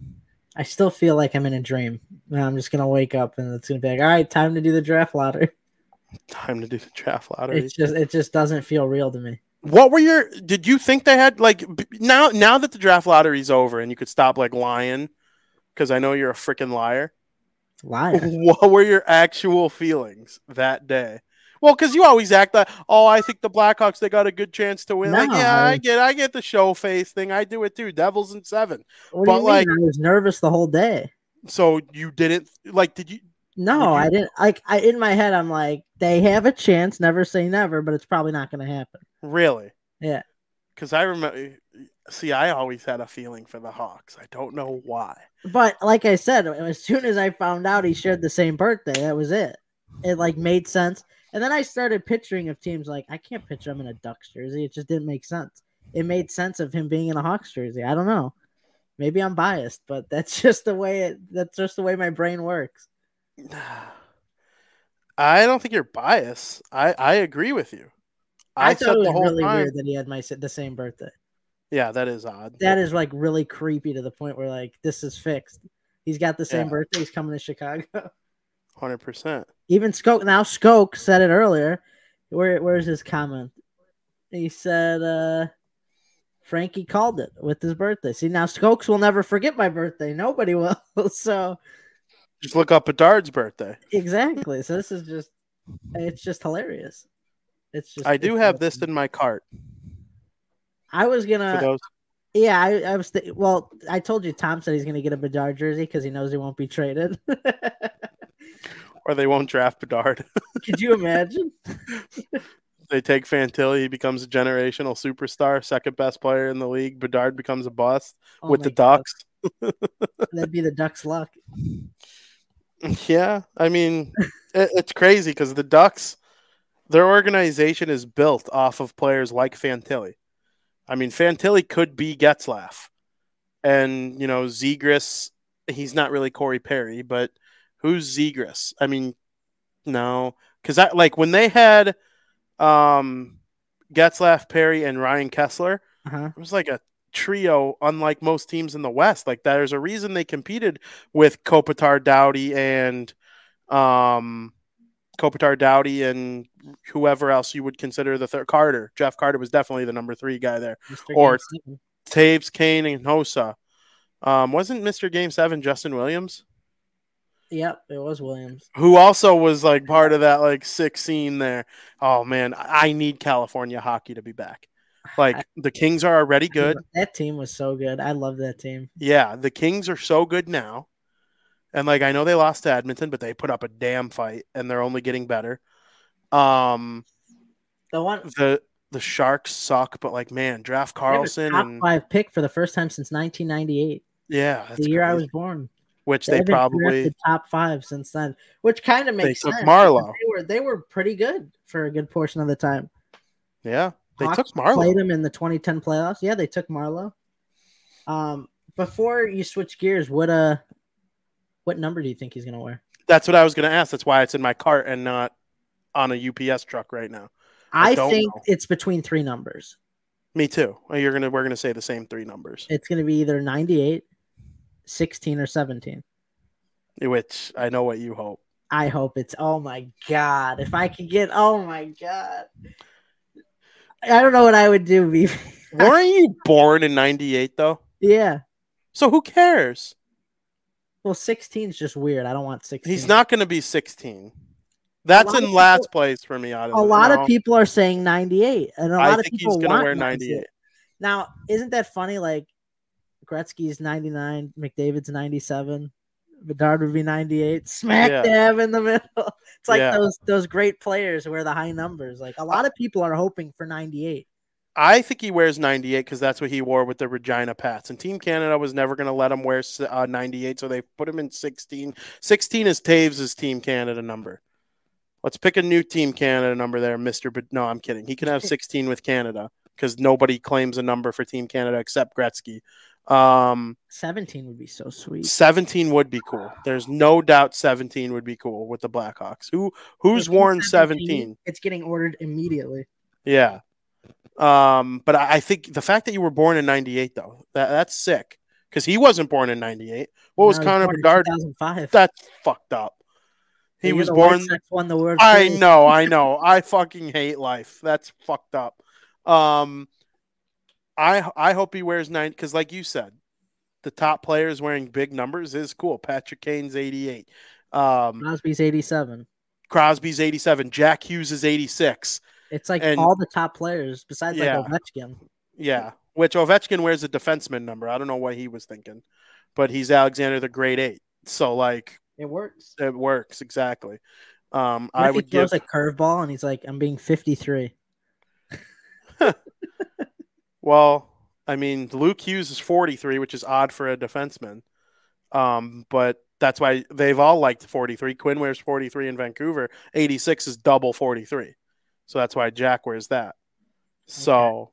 I still feel like I'm in a dream. I'm just gonna wake up and it's gonna be like, all right, time to do the draft lottery. *laughs* Time to do the draft lottery. It's just it just doesn't feel real to me. What were your? Did you think they had like now? Now that the draft lottery's over and you could stop like lying, because I know you're a freaking liar. Liar. *laughs* What were your actual feelings that day? Well, because you always act like, oh, I think the Blackhawks they got a good chance to win. like, yeah, I- I get, I get the show face thing. I do it too. Devils in seven. But, you mean? like- I was nervous the whole day. So you didn't like? Did you? No, Would you- I didn't. Like, I in my head, I'm like, they have a chance. Never say never, but it's probably not going to happen. Really? Yeah. Because I remember. See, I always had a feeling for the Hawks. I don't know why. But like I said, as soon as I found out he shared the same birthday, that was it. It like made sense. And then I started picturing of teams like I can't picture him in a Ducks jersey. It just didn't make sense. It made sense of him being in a Hawks jersey. I don't know. Maybe I'm biased, but that's *laughs* just the way it. That's just the way my brain works. *sighs* I don't think you're biased. I I agree with you. I, I, thought it was the whole really time. weird that he had my the same birthday. Yeah, that is odd. That is like really creepy to the point where like this is fixed. He's got the same Yeah. birthday. He's coming to Chicago. *laughs* hundred percent. Even Skoke now Skoke said it earlier. Where where's his comment? He said uh Frankie called it with his birthday. See now Skokes will never forget my birthday. Nobody will. *laughs* so Just look up Bedard's birthday. exactly. So this is just it's just hilarious. It's just I do have awesome. this in my cart I was gonna yeah, I, I was th- well, I told you Tom said he's gonna get a Bedard jersey because he knows he won't be traded. *laughs* Or they won't draft Bedard. *laughs* Could you imagine? they take Fantilli, he becomes a generational superstar, second best player in the league. Bedard becomes a bust Oh with the Ducks. *laughs* That'd be the Ducks' luck. Yeah, I mean, it, it's crazy because the Ducks, their organization is built off of players like Fantilli. I mean, Fantilli could be Getzlaff, and you know, Zegras. He's not really Corey Perry, but who's Zegras? I mean, no, because I like when they had um Getzlaff, Perry, and Ryan Kesler. Uh-huh. It was like a trio, unlike most teams in the West. Like there's a reason they competed with Kopitar, Doughty, and um, Kopitar, Doughty, and whoever else you would consider the third. Carter, Jeff Carter was definitely the number three guy there. Mr. Or-. Toews, Kane, and Hossa. Um, wasn't Mr. Game Seven Justin Williams, Yep, it was Williams. who also was like part of that like six scene there? Oh man, I need California hockey to be back. Like the Kings are already good. *laughs* That team was so good. I love that team. Yeah, the Kings are so good now. And like I know they lost to Edmonton, but they put up a damn fight and they're only getting better. Um The one the the Sharks suck, but like man, draft they have a Carlson top and five pick for the first time since 1998, yeah, that's the year I was born. Which they haven't probably drafted top five since then, which kind of makes took sense. Marleau. They were they were pretty good for a good portion of the time. yeah, they Hawks took Marleau. Played him in the 2010 playoffs. Yeah, they took Marleau. Um, before you switch gears, what uh, what number do you think he's gonna wear? That's what I was going to ask. That's why it's in my cart and not on a UPS truck right now. I I, think know. it's between three numbers. Me too. You're gonna we're gonna say the same three numbers, It's going to be either 98, 16, or 17. which I know what you hope. I hope it's. Oh my god! If I could get. Oh my god! I don't know what I would do. *laughs* BB. Weren't you born in '98 though? yeah. So who cares? Well, 16 is just weird. I don't want 16. He's not going to be 16. That's in of last place for me. Out of A lot no, of people are saying 98, and a I lot of think he's people going to want wear 98. 98. Now, isn't that funny? Like Gretzky's 99, McDavid's 97, Bedard would be 98, smack Yeah. dab in the middle. *laughs* It's like Yeah. those those great players wear the high numbers. Like a lot of people are hoping for 98. I think he wears 98 because that's what he wore with the Regina Pats. And Team Canada was never going to let him wear uh, 98, so they put him in 16. 16 is Toews' Team Canada number. Let's pick a new Team Canada number there, Mister. But no, I'm kidding. He can have *laughs* 16 with Canada because nobody claims a number for Team Canada except Gretzky. Um, 17 would be so sweet. 17 would be cool. There's no doubt 17 would be cool with the Blackhawks. Who who's worn 17? It's getting ordered immediately. Yeah. Um, but I I think the fact that you were born in '98, though, that, that's sick because he wasn't born in '98. What was No, Connor Bedard? 2005. That's fucked up. He was born. Won the World I know, I *laughs* know. I fucking hate life. That's fucked up. Um, I I hope he wears nine because, like you said, the top players wearing big numbers is cool. Patrick Kane's 88. Um, Crosby's 87. Crosby's 87. Jack Hughes is 86. It's like And- all the top players besides Yeah. like Ovechkin. Yeah, which Ovechkin wears a defenseman number. I don't know what he was thinking, but he's Alexander the Great Eight. So like It works. it works exactly. Um, What I would he throws give. a curveball and he's like, "I'm being 53." *laughs* Well, I mean, Luke Hughes is 43, which is odd for a defenseman. Um, but that's why they've all liked 43. Quinn wears 43 in Vancouver. 86 is double 43. So that's why Jack wears that. So,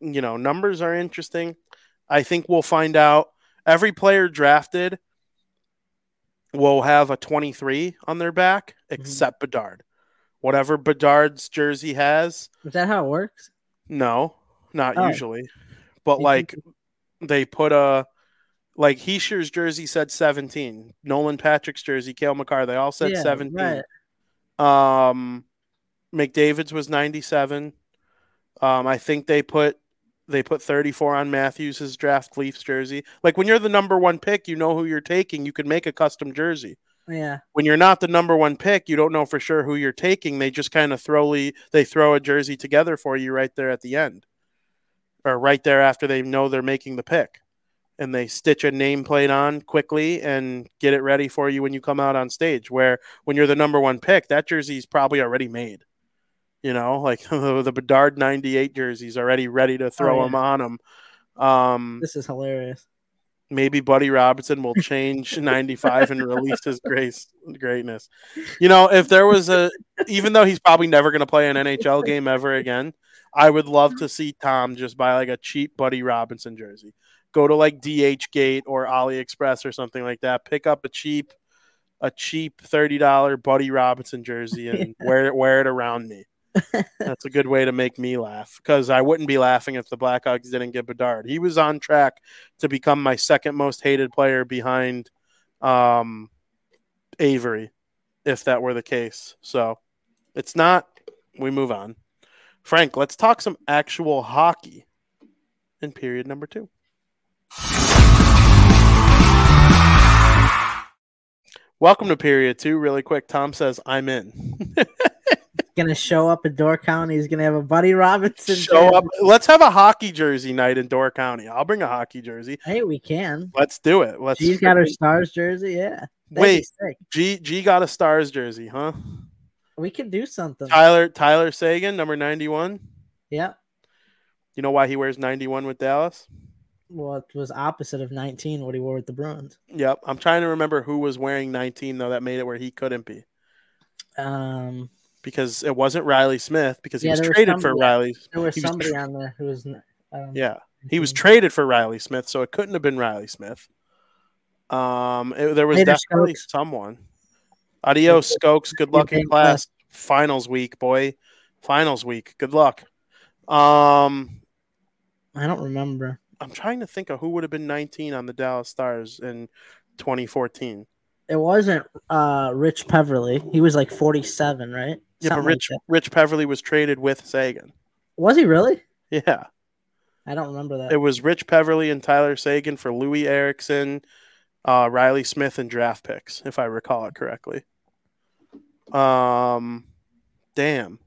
you know, numbers are interesting. I think we'll find out. Every player drafted will have a 23 on their back, except Bedard. Whatever Bedard's jersey has, Is that how it works? no, not Oh. usually. But like they put a like Hischier's jersey said 17. Nolan Patrick's jersey, Cale Makar, they all said Yeah, 17. right. Um McDavid's was 97. Um I think they put they put 34 on Matthews' draft Leafs jersey. Like when you're the number 1 pick, you know who you're taking, you can make a custom jersey Yeah. when you're not the number one pick, you don't know for sure who you're taking. They just kind of throw they throw a jersey together for you right there at the end, or right there after they know they're making the pick, and they stitch a nameplate on quickly and get it ready for you when you come out on stage. Where when you're the number one pick, that jersey's probably already made. You know, like *laughs* the Bedard '98 jersey's already ready to throw yeah. them on them. Um, This is hilarious. maybe Buddy Robinson will change *laughs* 95 and release his grace greatness. You know, if there was a even though he's probably never going to play an NHL game ever again, I would love to see Tom just buy like a cheap Buddy Robinson jersey. Go to like DH Gate or AliExpress or something like that, pick up a cheap a cheap $30 Buddy Robinson jersey and *laughs* wear it wear it around me. That's a good way to make me laugh because I wouldn't be laughing if the Blackhawks didn't get Bedard. He was on track to become my second most hated player behind um, Avery, if that were the case. So it's not. We move on. Frank, let's talk some actual hockey in period number two. Welcome to period two. Really quick, Tom says, I'm in. *laughs* Gonna show up in Door County. He's gonna have a Buddy Robinson. Show jersey. up. Let's have a hockey jersey night in Door County. I'll bring a hockey jersey. Hey, we can. Let's do it. Let's. She's got her stars jersey. Yeah. That'd Wait. G G got a Stars jersey, huh? We could do something. Tyler Tyler Seguin, number ninety one. Yeah. You know why he wears ninety one with Dallas? Well, it was opposite of 19 what he wore with the Bruins. Yep. I'm trying to remember who was wearing nineteen though. That made it where he couldn't be Um, because it wasn't Reilly Smith because he Yeah, was there was traded for Reilly. there was He somebody tr- on there who was. Um, Yeah, he was 19. traded for Reilly Smith, so it couldn't have been Reilly Smith. Um, it- there was Later, definitely Skokes. someone. Adios, Skokes. Good luck in class. Finals week, boy. Finals week. Good luck. Um, I don't remember. I'm trying to think of who would have been 19 on the Dallas Stars in 2014. It wasn't uh Rich Peverley. He was like 47, right? Yeah, but Something like Rich that. Rich Peverley was traded with Seguin. was he really? Yeah, I don't remember that. it was Rich Peverley and Tyler Seguin for Loui Eriksson, uh, Reilly Smith, and draft picks, if I recall it correctly. Um, damn,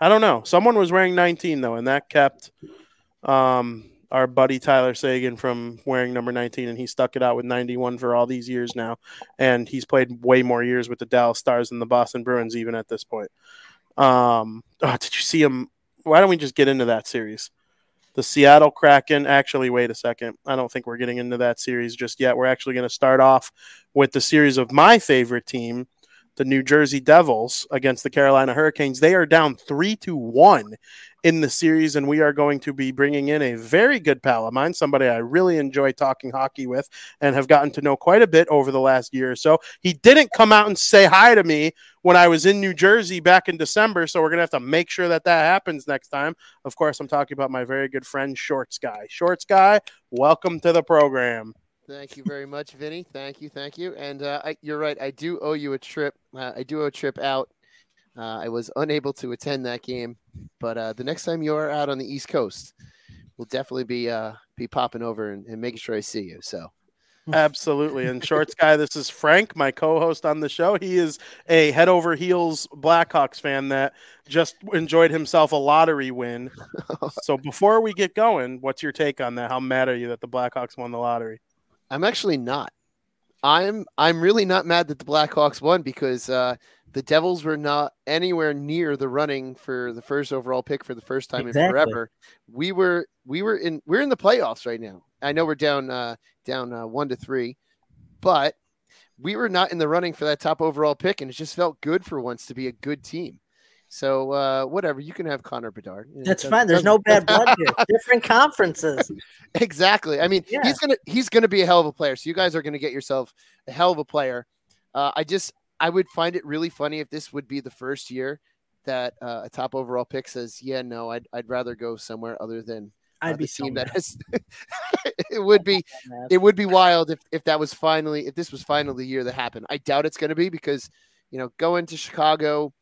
I don't know. Someone was wearing 19 though, and that kept um our buddy Tyler Seguin from wearing number 19, and he stuck it out with 91 for all these years now, and he's played way more years with the Dallas Stars than the Boston Bruins even at this point. Um, oh, did you see him? Why don't we just get into that series? The Seattle Kraken. Actually, wait a second. I don't think we're getting into that series just yet. We're actually going to start off with the series of my favorite team, the New Jersey Devils, against the Carolina Hurricanes. They are down three to one in the series, and we are going to be bringing in a very good pal of mine, somebody I really enjoy talking hockey with and have gotten to know quite a bit over the last year or so. He didn't come out and say hi to me when I was in New Jersey back in December, so we're going to have to make sure that that happens next time. Of course, I'm talking about my very good friend, Shorts Guy. Shorts Guy, welcome to the program. Thank you very much, Vinnie. Thank you, thank you. And uh, I, you're right. I do owe you a trip. Uh, I do owe a trip out. Uh, I was unable to attend that game, but uh, the next time you're out on the East Coast, we'll definitely be uh, be popping over and, and making sure I see you. So Absolutely. And Shorts Guy, this is Frank, my co host on the show. He is a head over heels Blackhawks fan that just enjoyed himself a lottery win. *laughs* So before we get going, what's your take on that? How mad are you that the Blackhawks won the lottery? I'm actually not. I'm I'm really not mad that the Blackhawks won because uh, the Devils were not anywhere near the running for the first overall pick for the first time Exactly. in forever. We were we were in we're in the playoffs right now. I know we're down uh, down uh, one to three, but we were not in the running for that top overall pick, and it just felt good for once to be a good team. So uh, whatever, you can have Connor Bedard. You know, That's fine. There's no bad blood here. Different *laughs* conferences. exactly. I mean, Yeah. he's gonna he's gonna be a hell of a player. So you guys are gonna get yourself a hell of a player. Uh, I just I would find it really funny if this would be the first year that uh, a top overall pick says, "Yeah, no, I'd I'd rather go somewhere other than uh, I'd be the so team mad, that has." *laughs* it would be *laughs* it would be wild if if that was finally if this was finally the year that happened. I doubt it's going to be because you know going to Chicago.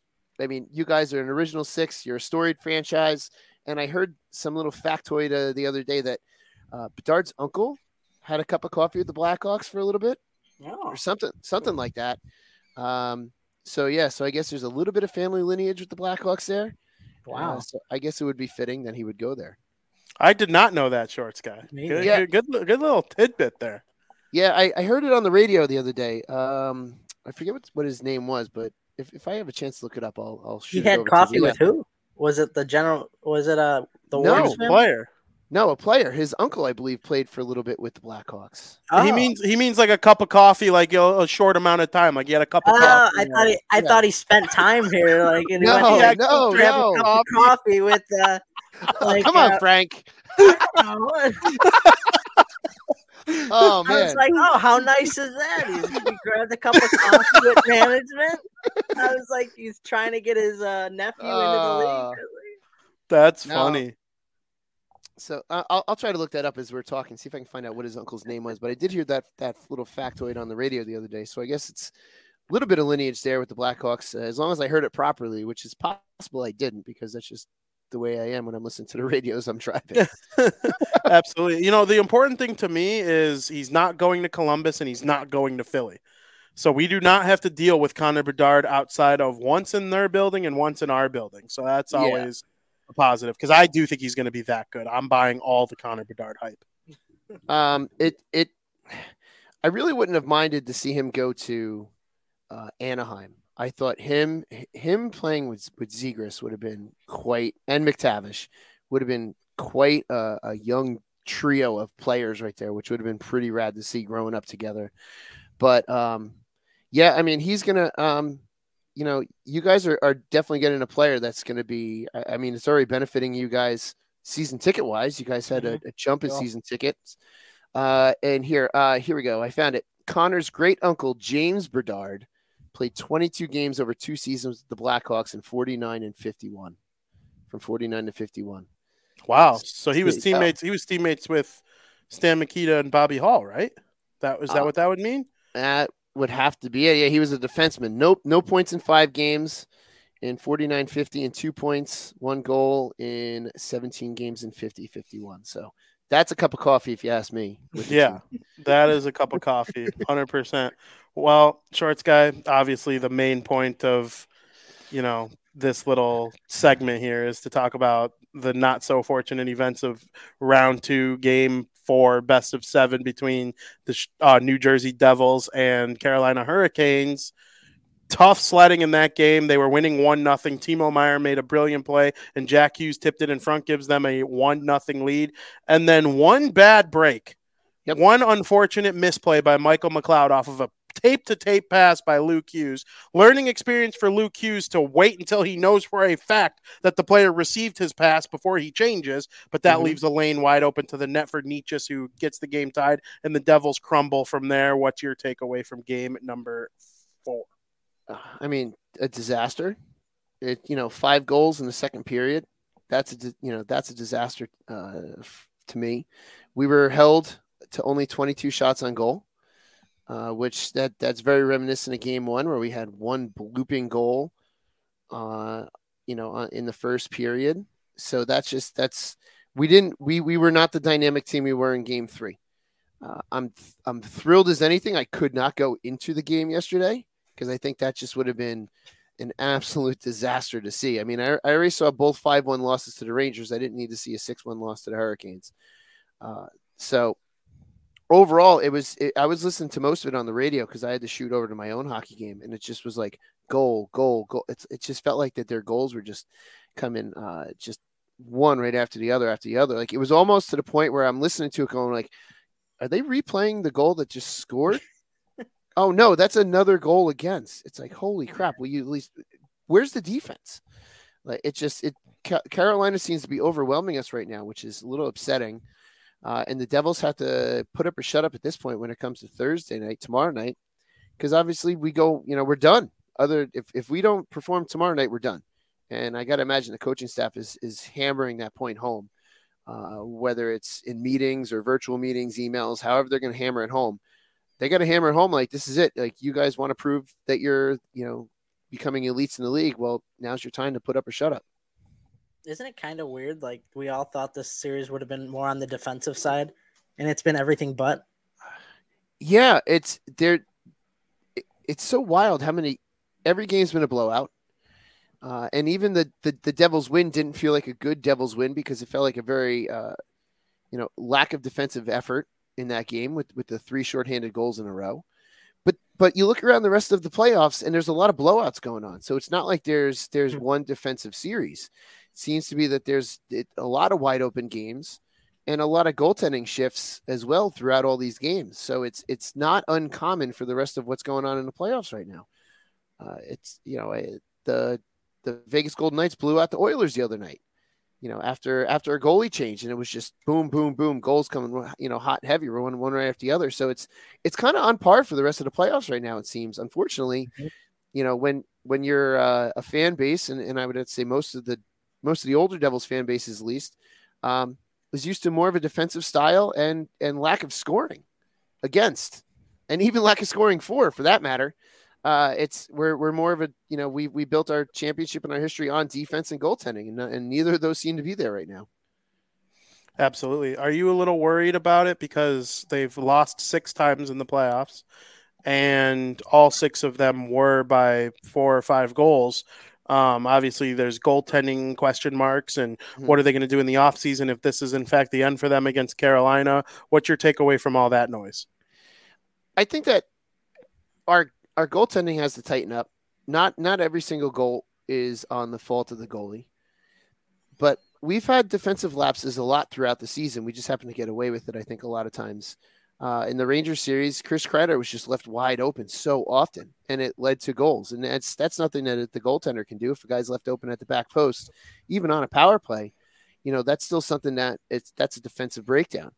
I mean, you guys are an original six. You're a storied franchise, and I heard some little factoid uh, the other day that uh, Bedard's uncle had a cup of coffee with the Blackhawks for a little bit Oh, or something, something like that. Um, so yeah, so I guess there's a little bit of family lineage with the Blackhawks there. wow. Uh, so I guess it would be fitting that he would go there. I did not know that, Shorts Guy. Good, neither. good, good, good little tidbit there. Yeah, I, I heard it on the radio the other day. Um, I forget what, what his name was, but if, if I have a chance to look it up, I'll I'll shoot. He it had over coffee you. with who? Was it the general? Was it uh the No, Warriors? Player. No, a player. His uncle, I believe, played for a little bit with the Blackhawks. He Oh. means he means like a cup of coffee, like a, a short amount of time. Like he had a cup of Oh, coffee. I thought he, I Yeah. thought he spent time here, like and he No, went yeah, to no, no. a cup of coffee with uh, *laughs* Like, Come on, uh, Frank. *laughs* *laughs* I Oh was like, oh, how nice is that? He's, he grabbed a cup of coffee with management. I was like, he's trying to get his uh, nephew into the Uh, league. That's No. funny. so uh, I'll I'll try to look that up as we're talking, see if I can find out what his uncle's name was. But I did hear that that little factoid on the radio the other day, so I guess it's a little bit of lineage there with the Blackhawks. Uh, as long as I heard it properly, which is possible I didn't because that's just the way I am when I'm listening to the *laughs* radios. I'm driving. *laughs* Absolutely. You know, the important thing to me is he's not going to Columbus and he's not going to Philly. So we do not have to deal with Connor Bedard outside of once in their building and once in our building. So that's Yeah. always a positive because I do think he's going to be that good. I'm buying all the Connor Bedard hype. Um, it it, I really wouldn't have minded to see him go to uh, Anaheim. I thought him him playing with with Zegras would have been quite, and McTavish would have been quite a, a young trio of players right there, which would have been pretty rad to see growing up together. But um, yeah, I mean, he's gonna um, you know, you guys are, are definitely getting a player that's gonna be. I, I mean, it's already benefiting you guys season ticket wise. You guys had a, a jump in Yeah. season tickets. Uh, and here, uh, here we go. I found it. Connor's great uncle James Bedard played 22 games over two seasons with the Blackhawks in 49 and 51. From 49 to 51. Wow. So he was teammates. He was teammates with Stan Mikita and Bobby Hull, right? That was that Uh, what that would mean? That would have to be it. Yeah, he was a defenseman. Nope, no points in five games in 49 50 and two points, one goal in 17 games in 50 51. So that's a cup of coffee, if you ask me. Yeah, that is a cup of coffee, hundred percent. *laughs* Well, shorts guy, obviously the main point of you know this little segment here is to talk about the not so fortunate events of round two, game four, best of seven between the uh, New Jersey Devils and Carolina Hurricanes. Tough sledding in that game. They were winning one nothing. Timo Meier made a brilliant play, and Jack Hughes tipped it in front, gives them a one nothing lead. And then one bad break, Yep. one unfortunate misplay by Michael McLeod off of a tape to tape pass by Luke Hughes. Learning experience for Luke Hughes to wait until he knows for a fact that the player received his pass before he changes, but that Mhm. leaves the lane wide open to the net for Necas, who gets the game tied, and the Devils crumble from there. What's your takeaway from game number four? Uh, I mean, a disaster. It you know five goals in the second period. That's a you know that's a disaster uh, to me. We were held to only 22 shots on goal, uh, which that that's very reminiscent of game one where we had one looping goal, uh, you know, uh, in the first period. So that's just that's we didn't we we were not the dynamic team we were in game three. Uh, I'm I'm thrilled as anything. I could not go into the game yesterday because I think that just would have been an absolute disaster to see. I mean, I, I already saw both 5 1 losses to the Rangers. I didn't need to see a 6 1 loss to the Hurricanes. Uh, so overall, it was, it, I was listening to most of it on the radio because I had to shoot over to my own hockey game. And it just was like goal, goal, goal. It's, it just felt like that their goals were just coming, uh, just one right after the other after the other. Like it was almost to the point where I'm listening to it going like, are they replaying the goal that just scored? *laughs* oh no, that's another goal against. It's like holy crap! Will you at least? Where's the defense? Like it just it. Ca- Carolina seems to be overwhelming us right now, which is a little upsetting. Uh, and the Devils have to put up or shut up at this point when it comes to Thursday night, tomorrow night, because obviously we go, you know, we're done. Other if if we don't perform tomorrow night, we're done. And I got to imagine the coaching staff is is hammering that point home, uh, whether it's in meetings or virtual meetings, emails, however they're going to hammer it home they got to hammer it home like this is it. Like you guys want to prove that you're, you know, becoming elites in the league. Well, now's your time to put up or shut up. Isn't it kind of weird? Like we all thought this series would have been more on the defensive side, and it's been everything but. Yeah, it's there. It's so wild how many. Every game's been a blowout, uh, and even the, the the Devils win didn't feel like a good Devils win because it felt like a very, uh, you know, lack of defensive effort in that game with with the three shorthanded goals in a row. But but you look around the rest of the playoffs and there's a lot of blowouts going on. So it's not like there's there's one defensive series. Seems to be that there's a lot of wide open games and a lot of goaltending shifts as well throughout all these games. So it's it's not uncommon for the rest of what's going on in the playoffs right now. Uh, it's you know the the Vegas Golden Knights blew out the Oilers the other night. You know after after a goalie change and it was just boom boom boom goals coming you know hot and heavy one one right after the other. So it's it's kind of on par for the rest of the playoffs right now. It seems unfortunately, Mhm. you know when when you're uh, a fan base and, and I would say most of the most of the older Devils fan bases at least. Um, was used to more of a defensive style and and lack of scoring against, and even *laughs* lack of scoring for, for that matter. Uh, it's we're we're more of a you know we we built our championship and our history on defense and goaltending, and, and neither of those seem to be there right now. Absolutely. Are you a little worried about it because they've lost six times in the playoffs, and all six of them were by four or five goals? Um, obviously, there's goaltending question marks, and Mhm. what are they going to do in the offseason if this is in fact the end for them against Carolina? What's your takeaway from all that noise? I think that our our goaltending has to tighten up. Not not every single goal is on the fault of the goalie, but we've had defensive lapses a lot throughout the season. We just happen to get away with it. I think a lot of times. Uh, in the Rangers series, Chris Kreider was just left wide open so often, and it led to goals. And that's that's nothing that the goaltender can do if a guy's left open at the back post, even on a power play. You know that's still something that it's that's a defensive breakdown.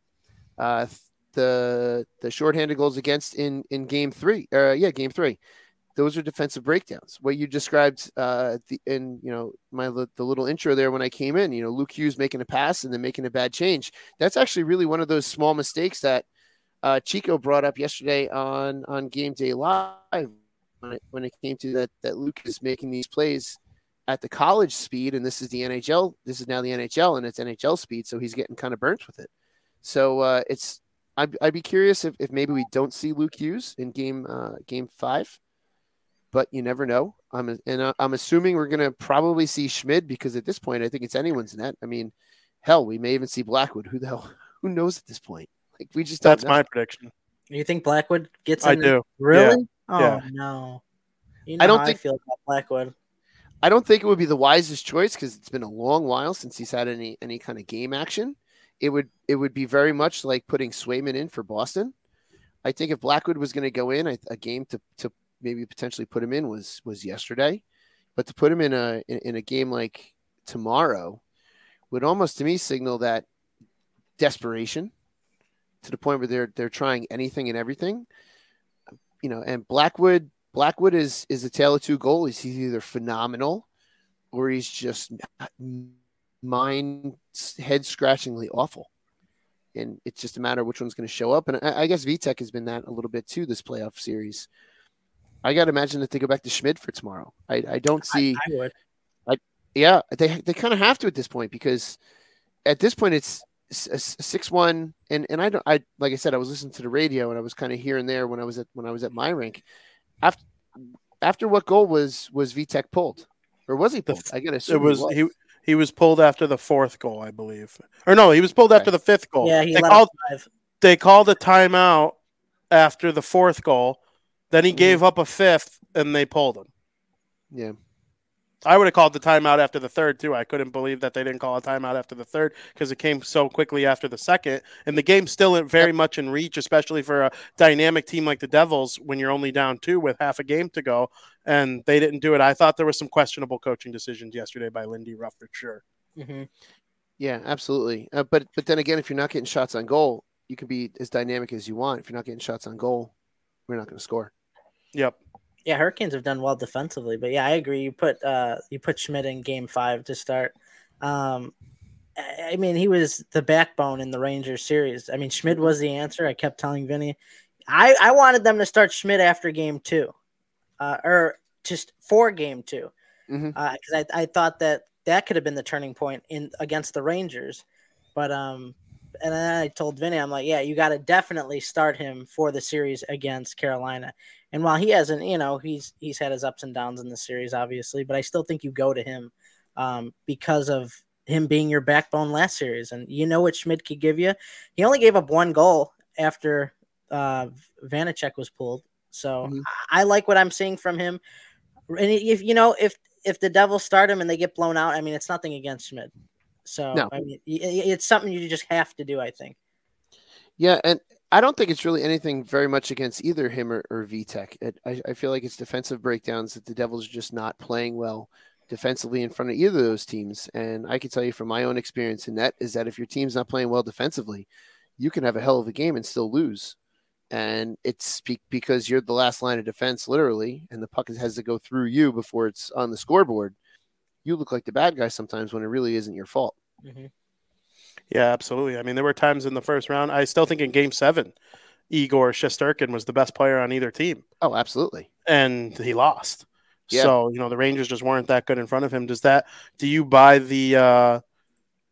Uh, the the shorthanded goals against in in game three. Uh, yeah, game three. those are defensive breakdowns. What you described uh, the, in you know my the little intro there when I came in, you know Luke Hughes making a pass and then making a bad change. That's actually really one of those small mistakes that uh, Chico brought up yesterday on on Game Day Live when it, when it came to that that Luke is making these plays at the college speed, and this is the NHL. This is now the NHL, and it's NHL speed, so he's getting kind of burnt with it. So uh, it's I'd, I'd, be curious if, if maybe we don't see Luke Hughes in game uh, game five but you never know. I'm and uh, I'm assuming we're gonna probably see Schmid because at this point I think it's anyone's net. I mean, hell, we may even see Blackwood. Who the hell? *laughs* Who knows at this point? Like we just that's my prediction. You think Blackwood gets? In? I do. Really? Yeah. Oh yeah. no. You know I don't how think I feel about Blackwood. I don't think it would be the wisest choice because it's been a long while since he's had any any kind of game action. It would it would be very much like putting Swayman in for Boston. I think if Blackwood was going to go in a, a game to to maybe potentially put him in was was yesterday, but to put him in a in, in a game like tomorrow would almost to me signal that desperation to the point where they're they're trying anything and everything. You know, and Blackwood Blackwood is is a tale of two goalies. He's either phenomenal or he's just mind head scratchingly awful. And it's just a matter of which one's going to show up. And I, I guess Vitek has been that a little bit too this playoff series. I got to imagine that they go back to Schmid for tomorrow. I, I don't see. I, I would. I, yeah, they they kind of have to at this point because at this point it's six one, and and I don't. I like I said, I was listening to the radio and I was kind of here and there when I was at when I was at my rink. After after what goal was was Vitek pulled, or was he pulled? I got to It was he, was he. He was pulled after the fourth goal, I believe, or no, he was pulled after the fifth goal. Yeah, he they called. Five. They called a timeout after the fourth goal then he mm-hmm. gave up a fifth, and they pulled him. Yeah. I would have called the timeout after the third too. I couldn't believe that they didn't call a timeout after the third because it came so quickly after the second, and the game's still very much in reach, especially for a dynamic team like the Devils when you're only down two with half a game to go, and they didn't do it. I thought there was some questionable coaching decisions yesterday by Lindy Ruff for sure. Mm-hmm. Yeah, absolutely. Uh, but but then again, if you're not getting shots on goal, you can be as dynamic as you want. If you're not getting shots on goal, we're not going to score. Yep. Yeah, Hurricanes have done well defensively, but yeah, I agree. You put uh you put Schmid in game five to start. Um I mean, he was the backbone in the Rangers series. I mean, Schmid was the answer. I kept telling Vinnie. I, I wanted them to start Schmid after game two, uh, or just for game 2 because mm-hmm. uh, I, I thought that that could have been the turning point in against the Rangers. But um, and then I told Vinnie, I'm like, yeah, you got to definitely start him for the series against Carolina. And while he hasn't, you know, he's he's had his ups and downs in the series, obviously, but I still think you go to him um, because of him being your backbone last series. And you know what Schmid could give you. He only gave up one goal after uh, Vanecek was pulled, so mm-hmm. I like what I'm seeing from him. And if you know if if the Devils start him and they get blown out, I mean, it's nothing against Schmid. So no. I mean, it's something you just have to do. I think. Yeah, and I don't think it's really anything very much against either him or, or Vitek. I, I feel like it's defensive breakdowns that the Devils are just not playing well defensively in front of either of those teams. And I can tell you from my own experience in that is that if your team's not playing well defensively, you can have a hell of a game and still lose. And it's because you're the last line of defense, literally, and the puck has to go through you before it's on the scoreboard. You look like the bad guy sometimes when it really isn't your fault. Mm-hmm. Yeah, absolutely. I mean, there were times in the first round. I still think in Game Seven, Igor Shesterkin was the best player on either team. Oh, absolutely. And he lost. Yeah. So you know the Rangers just weren't that good in front of him. Does that? Do you buy the uh,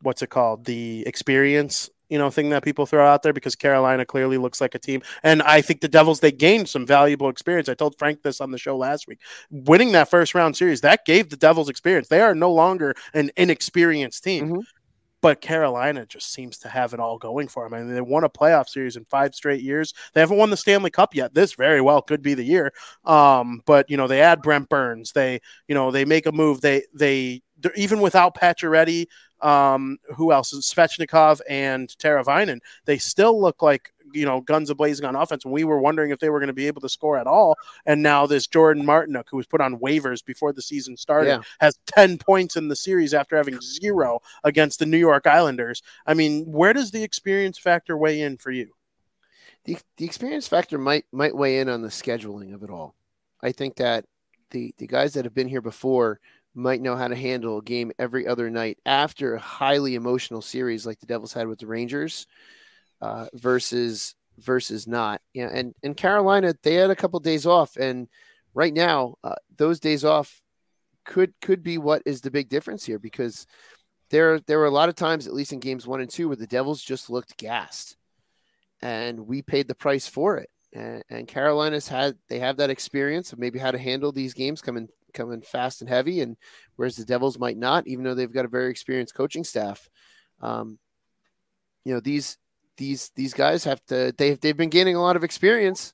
what's it called? The experience you know thing that people throw out there because Carolina clearly looks like a team and I think the Devils they gained some valuable experience. I told Frank this on the show last week. Winning that first round series that gave the Devils experience. They are no longer an inexperienced team. Mm-hmm. But Carolina just seems to have it all going for them. I mean, they won a playoff series in five straight years. They haven't won the Stanley Cup yet. This very well could be the year. Um, but you know, they add Brent Burns. They, you know, they make a move. They, they, even without Pacioretty, um, who else is Svechnikov and Teravainen, they still look like you know guns blazing on offense. And we were wondering if they were going to be able to score at all. And now this Jordan Martinook, who was put on waivers before the season started, yeah. has ten points in the series after having zero against the New York Islanders. I mean, where does the experience factor weigh in for you? The, the experience factor might might weigh in on the scheduling of it all. I think that the the guys that have been here before might know how to handle a game every other night after a highly emotional series like the Devils had with the Rangers uh, versus versus not. Yeah, and and Carolina they had a couple days off, and right now uh, those days off could could be what is the big difference here because there there were a lot of times, at least in games one and two, where the Devils just looked gassed, and we paid the price for it. And, and Carolina's had they have that experience of maybe how to handle these games coming coming fast and heavy, and whereas the Devils might not, even though they've got a very experienced coaching staff. Um, you know these these these guys have to they've they've been gaining a lot of experience,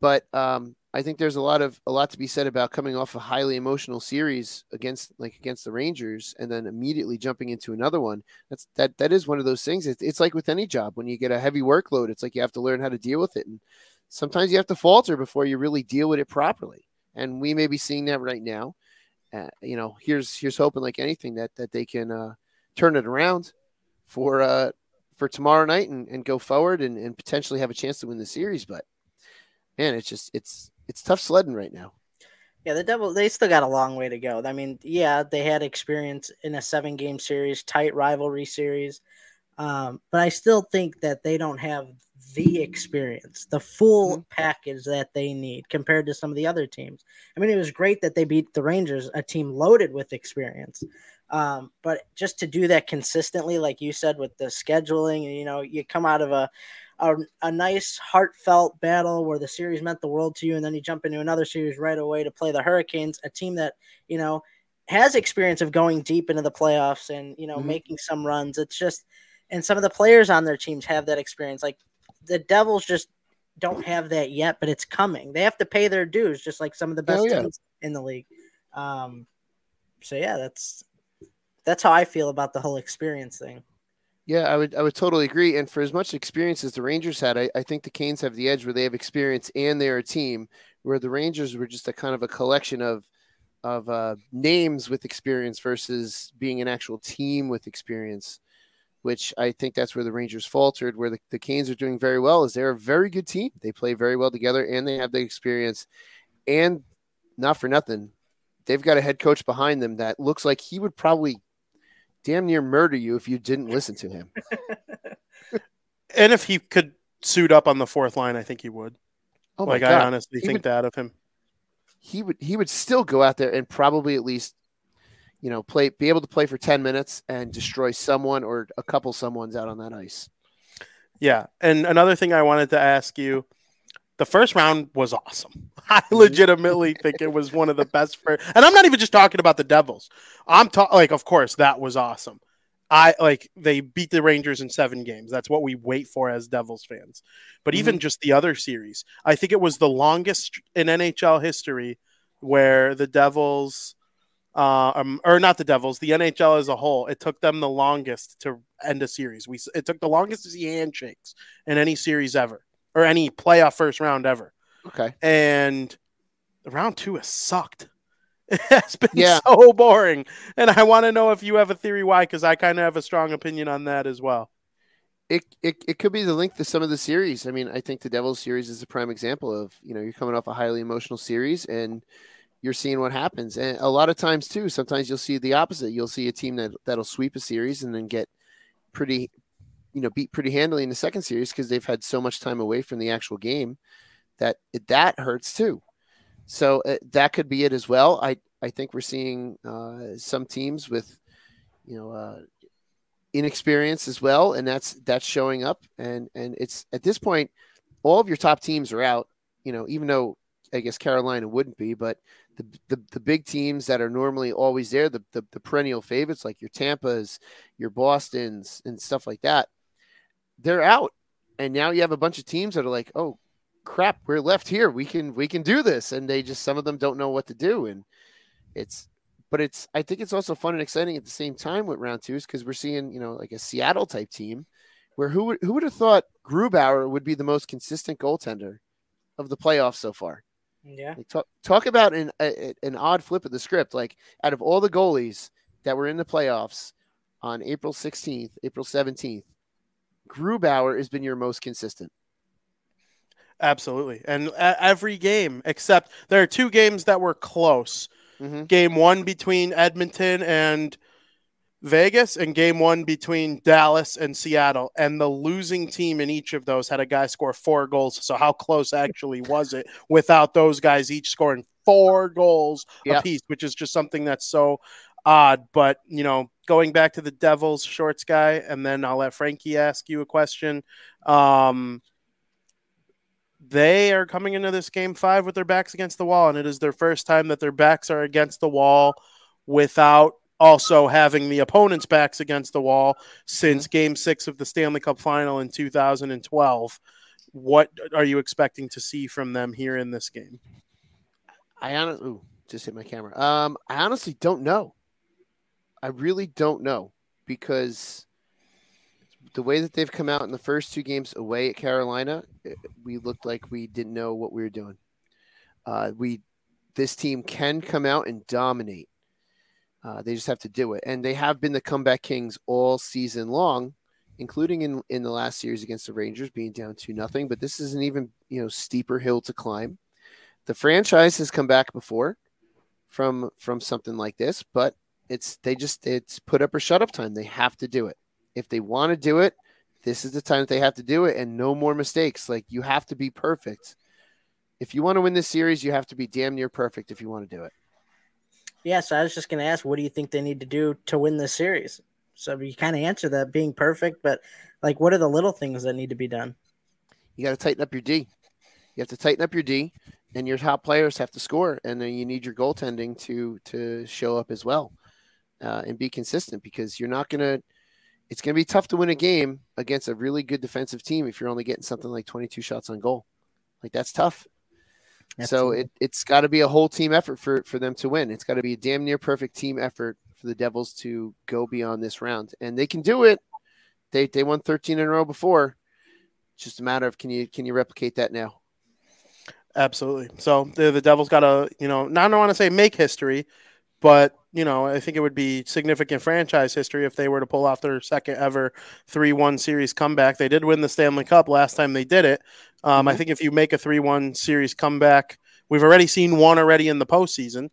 but um, I think there's a lot of a lot to be said about coming off a highly emotional series against like against the Rangers and then immediately jumping into another one. That's that that is one of those things. It's, it's like with any job when you get a heavy workload, it's like you have to learn how to deal with it, and sometimes you have to falter before you really deal with it properly. And we may be seeing that right now. Uh, you know, here's here's hoping like anything that that they can uh, turn it around for uh, for tomorrow night and, and go forward and, and potentially have a chance to win the series. But man, it's just it's it's tough sledding right now. Yeah, the Devil they still got a long way to go. I mean, yeah, they had experience in a seven game series, tight rivalry series. Um, but I still think that they don't have the experience, the full mm-hmm. package that they need compared to some of the other teams. I mean, it was great that they beat the Rangers, a team loaded with experience. Um, but just to do that consistently, like you said, with the scheduling, and you know, you come out of a a, a nice heartfelt battle where the series meant the world to you, and then you jump into another series right away to play the Hurricanes, a team that you know has experience of going deep into the playoffs and you know mm-hmm. making some runs. It's just and some of the players on their teams have that experience. Like the Devils just don't have that yet, but it's coming. They have to pay their dues, just like some of the best yeah. teams in the league. Um, so yeah, that's that's how I feel about the whole experience thing. Yeah, I would I would totally agree. And for as much experience as the Rangers had, I, I think the Canes have the edge where they have experience and they're a team. Where the Rangers were just a kind of a collection of of uh, names with experience versus being an actual team with experience. Which I think that's where the Rangers faltered. Where the, the Canes are doing very well is they're a very good team. They play very well together and they have the experience. And not for nothing, they've got a head coach behind them that looks like he would probably damn near murder you if you didn't listen to him. *laughs* and if he could suit up on the fourth line, I think he would. Oh like God. I honestly he think would, that of him. He would he would still go out there and probably at least you know play be able to play for 10 minutes and destroy someone or a couple someone's out on that ice. Yeah. And another thing I wanted to ask you the first round was awesome. *laughs* I legitimately think it was one of the best. First, and I'm not even just talking about the Devils. I'm talking like, of course, that was awesome. I like they beat the Rangers in seven games. That's what we wait for as Devils fans. But mm-hmm. even just the other series, I think it was the longest in NHL history where the Devils, uh, um, or not the Devils, the NHL as a whole, it took them the longest to end a series. We it took the longest to see handshakes in any series ever or any playoff first round ever. Okay. And round two has sucked. *laughs* It has been yeah. so boring. And I want to know if you have a theory why, because I kind of have a strong opinion on that as well. It, it, it could be the length of some of the series. I mean, I think the Devils series is a prime example of, you know, you're coming off a highly emotional series and you're seeing what happens. And a lot of times too, sometimes you'll see the opposite. You'll see a team that that'll sweep a series and then get pretty you know beat pretty handily in the second series because they've had so much time away from the actual game that that hurts too. So uh, that could be it as well. I I think we're seeing uh, some teams with you know uh, inexperience as well, and that's that's showing up. And and it's at this point, all of your top teams are out. You know, even though I guess Carolina wouldn't be, but the, the, the big teams that are normally always there, the, the, the perennial favorites like your Tampas, your Boston's, and stuff like that, they're out. And now you have a bunch of teams that are like, oh crap, we're left here. We can we can do this. And they just some of them don't know what to do. And it's but it's I think it's also fun and exciting at the same time with round twos because we're seeing, you know, like a Seattle type team where who would who would have thought Grubauer would be the most consistent goaltender of the playoffs so far? Yeah. Like talk talk about an a, an odd flip of the script. Like out of all the goalies that were in the playoffs on April 16th, April 17th, Grubauer has been your most consistent. Absolutely. And a- every game, except there are two games that were close. Mhm. Game one between Edmonton and Vegas, and game one between Dallas and Seattle. And the losing team in each of those had a guy score four goals. So, how close actually was it without those guys each scoring four goals Yeah. apiece, which is just something that's so odd. But, you know, going back to the Devils shorts guy, and then I'll let Frankie ask you a question. Um, they are coming into this game five with their backs against the wall, and it is their first time that their backs are against the wall without also having the opponent's backs against the wall since game six of the Stanley Cup final in 2012. What are you expecting to see from them here in this game? I honestly ooh, just hit my camera. Um, I honestly don't know. I really don't know because the way that they've come out in the first two games away at Carolina, eh, we looked like we didn't know what we were doing. Uh, we this team can come out and dominate. Uh, they just have to do it, and they have been the comeback kings all season long, including in in the last series against the Rangers, being down two nothing. But this is an even you know steeper hill to climb. The franchise has come back before from from something like this, but it's they just it's put up or shut up time. They have to do it if they want to do it. This is the time that they have to do it, and no more mistakes. Like you have to be perfect. If you want to win this series, you have to be damn near perfect if you want to do it. Yeah, so I was just going to ask, what do you think they need to do to win this series? So you kind of answer that being perfect, but like, what are the little things that need to be done? You got to tighten up your D. You have to tighten up your D, and your top players have to score, and then you need your goaltending to to show up as well, uh, and be consistent because you're not gonna. It's gonna be tough to win a game against a really good defensive team if you're only getting something like 22 shots on goal. Like that's tough. So it, it's got to be a whole team effort for, for them to win. It's got to be a damn near perfect team effort for the Devils to go beyond this round. And they can do it. They they won 13 in a row before. It's just a matter of can you can you replicate that now? Absolutely. So the, the Devils got to, you know, not I don't want to say make history, but you know, I think it would be significant franchise history if they were to pull off their second ever three-one series comeback. They did win the Stanley Cup last time they did it. Um, I Mhm. think if you make a three-one series comeback, we've already seen one already in the postseason.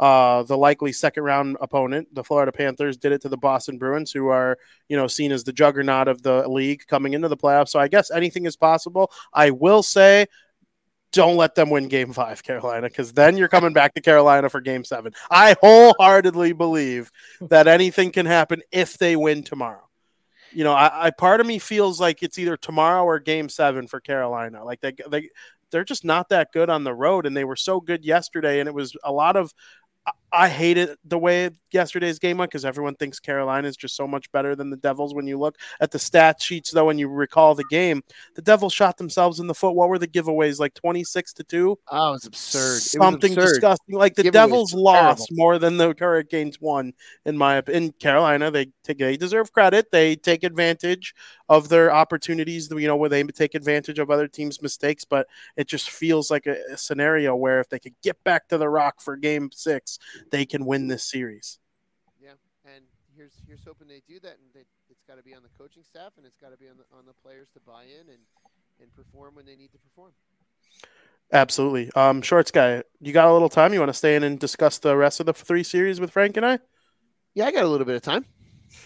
Uh, the likely second round opponent, the Florida Panthers, did it to the Boston Bruins, who are you know seen as the juggernaut of the league coming into the playoffs. So I guess anything is possible. I will say don't let them win game five, Carolina, because then you're coming back to Carolina for game seven. I wholeheartedly believe that anything can happen if they win tomorrow. You know, I, I part of me feels like it's either tomorrow or game seven for Carolina. Like they they they're just not that good on the road, and they were so good yesterday, and it was a lot of I- I hated the way yesterday's game went because everyone thinks Carolina is just so much better than the Devils. When you look at the stat sheets, though, and you recall the game, the Devils shot themselves in the foot. What were the giveaways? Like twenty six to two, Oh, it was absurd. It was something absurd. disgusting. Like the Giveaways Devils lost more than the Hurricanes won. In my opinion, in Carolina, they take they deserve credit. They take advantage of their opportunities. You know, where they take advantage of other teams' mistakes. But it just feels like a, a scenario where if they could get back to the Rock for Game Six, they can win this series. Yeah, and here's here's hoping they do that, and they, it's got to be on the coaching staff, and it's got to be on the on the players to buy in and and perform when they need to perform. Absolutely. Um, Shorts guy, you got a little time? You want to stay in and discuss the rest of the three series with Frank and I? Yeah, I got a little bit of time.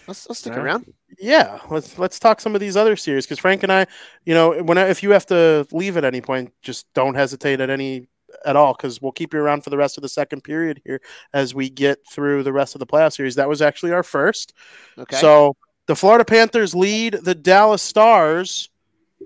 I'll, I'll stick All right. around. Yeah, let's let's talk some of these other series because Frank and I, you know, when I, if you have to leave at any point, just don't hesitate at any at all because we'll keep you around for the rest of the second period here as we get through the rest of the playoff series. That was actually our first. Okay. So the Florida Panthers lead the Dallas Stars,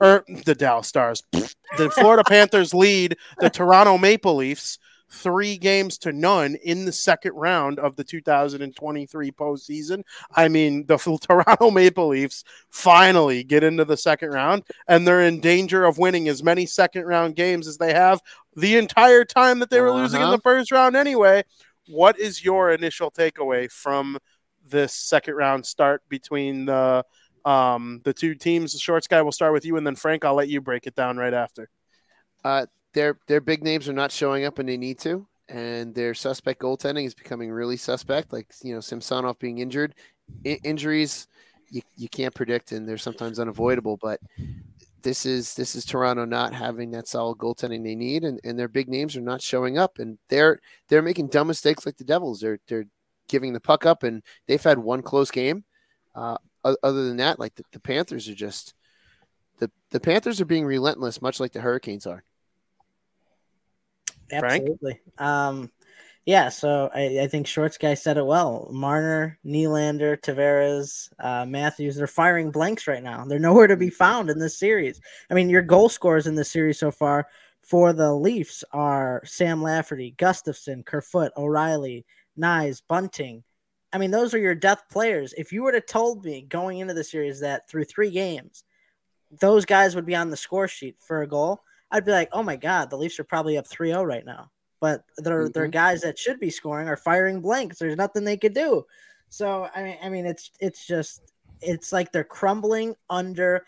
or the Dallas Stars. *laughs* the Florida Panthers lead the Toronto Maple Leafs three games to none in the second round of the 2023 postseason. I mean, the *laughs* Toronto Maple Leafs finally get into the second round, and they're in danger of winning as many second round games as they have the entire time that they were losing in Uh-huh. the first round anyway. What is your initial takeaway from this second round start between the um the two teams? The shorts guy will start with you, and then Frank, I'll let you break it down right after. uh, their their big names are not showing up when they need to, and their suspect goaltending is becoming really suspect. Like you know, Samsonov being injured, I- injuries you, you can't predict, and they're sometimes unavoidable. But this is this is Toronto not having that solid goaltending they need, and, and their big names are not showing up, and they're they're making dumb mistakes like the Devils. They're they're giving the puck up, and they've had one close game. Uh, other than that, like the, the Panthers are just the the Panthers are being relentless, much like the Hurricanes are. Absolutely. Um, yeah, so I, I think Shorts guy said it well. Marner, Nylander, Tavares, uh, Matthews, they're firing blanks right now. They're nowhere to be mm-hmm. found in this series. I mean, your goal scorers in this series so far for the Leafs are Sam Lafferty, Gustafsson, Kerfoot, O'Reilly, Knies, Bunting. I mean, those are your death players. If you would have told me going into the series that through three games, those guys would be on the score sheet for a goal, I'd be like, oh my God, the Leafs are probably up 3 0 right now but they're mm-hmm. they're guys that should be scoring are firing blanks. There's nothing they could do. So I mean, I mean, it's it's just it's like they're crumbling under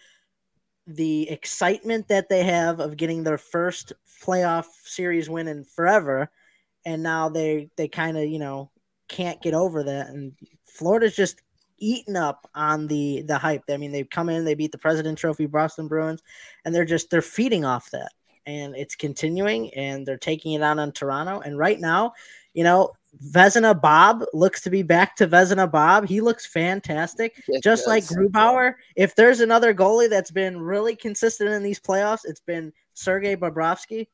the excitement that they have of getting their first playoff series win in forever, and now they they kind of you know can't get over that, and Florida's just eaten up on the the hype. I mean, they've come in, they beat the President Trophy Boston Bruins, and they're just they're feeding off that and it's continuing, and they're taking it out on Toronto. And right now, you know, Vezina Bob looks to be back to Vezina Bob. He looks fantastic, it just does. like Grubauer. If there's another goalie that's been really consistent in these playoffs, it's been Sergei Bobrovsky.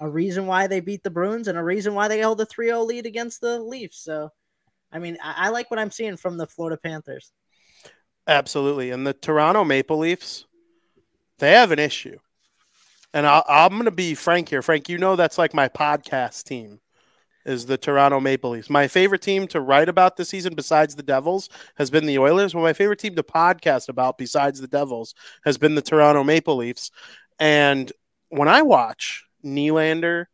A reason why they beat the Bruins and a reason why they held a 3 0 lead against the Leafs. So, I mean, I, I like what I'm seeing from the Florida Panthers. Absolutely. And the Toronto Maple Leafs, they have an issue and I, I'm going to be frank here. Frank, you know that's like my podcast team is the Toronto Maple Leafs. My favorite team to write about this season, besides the Devils, has been the Oilers. Well, my favorite team to podcast about, besides the Devils, has been the Toronto Maple Leafs. And when I watch Nylander,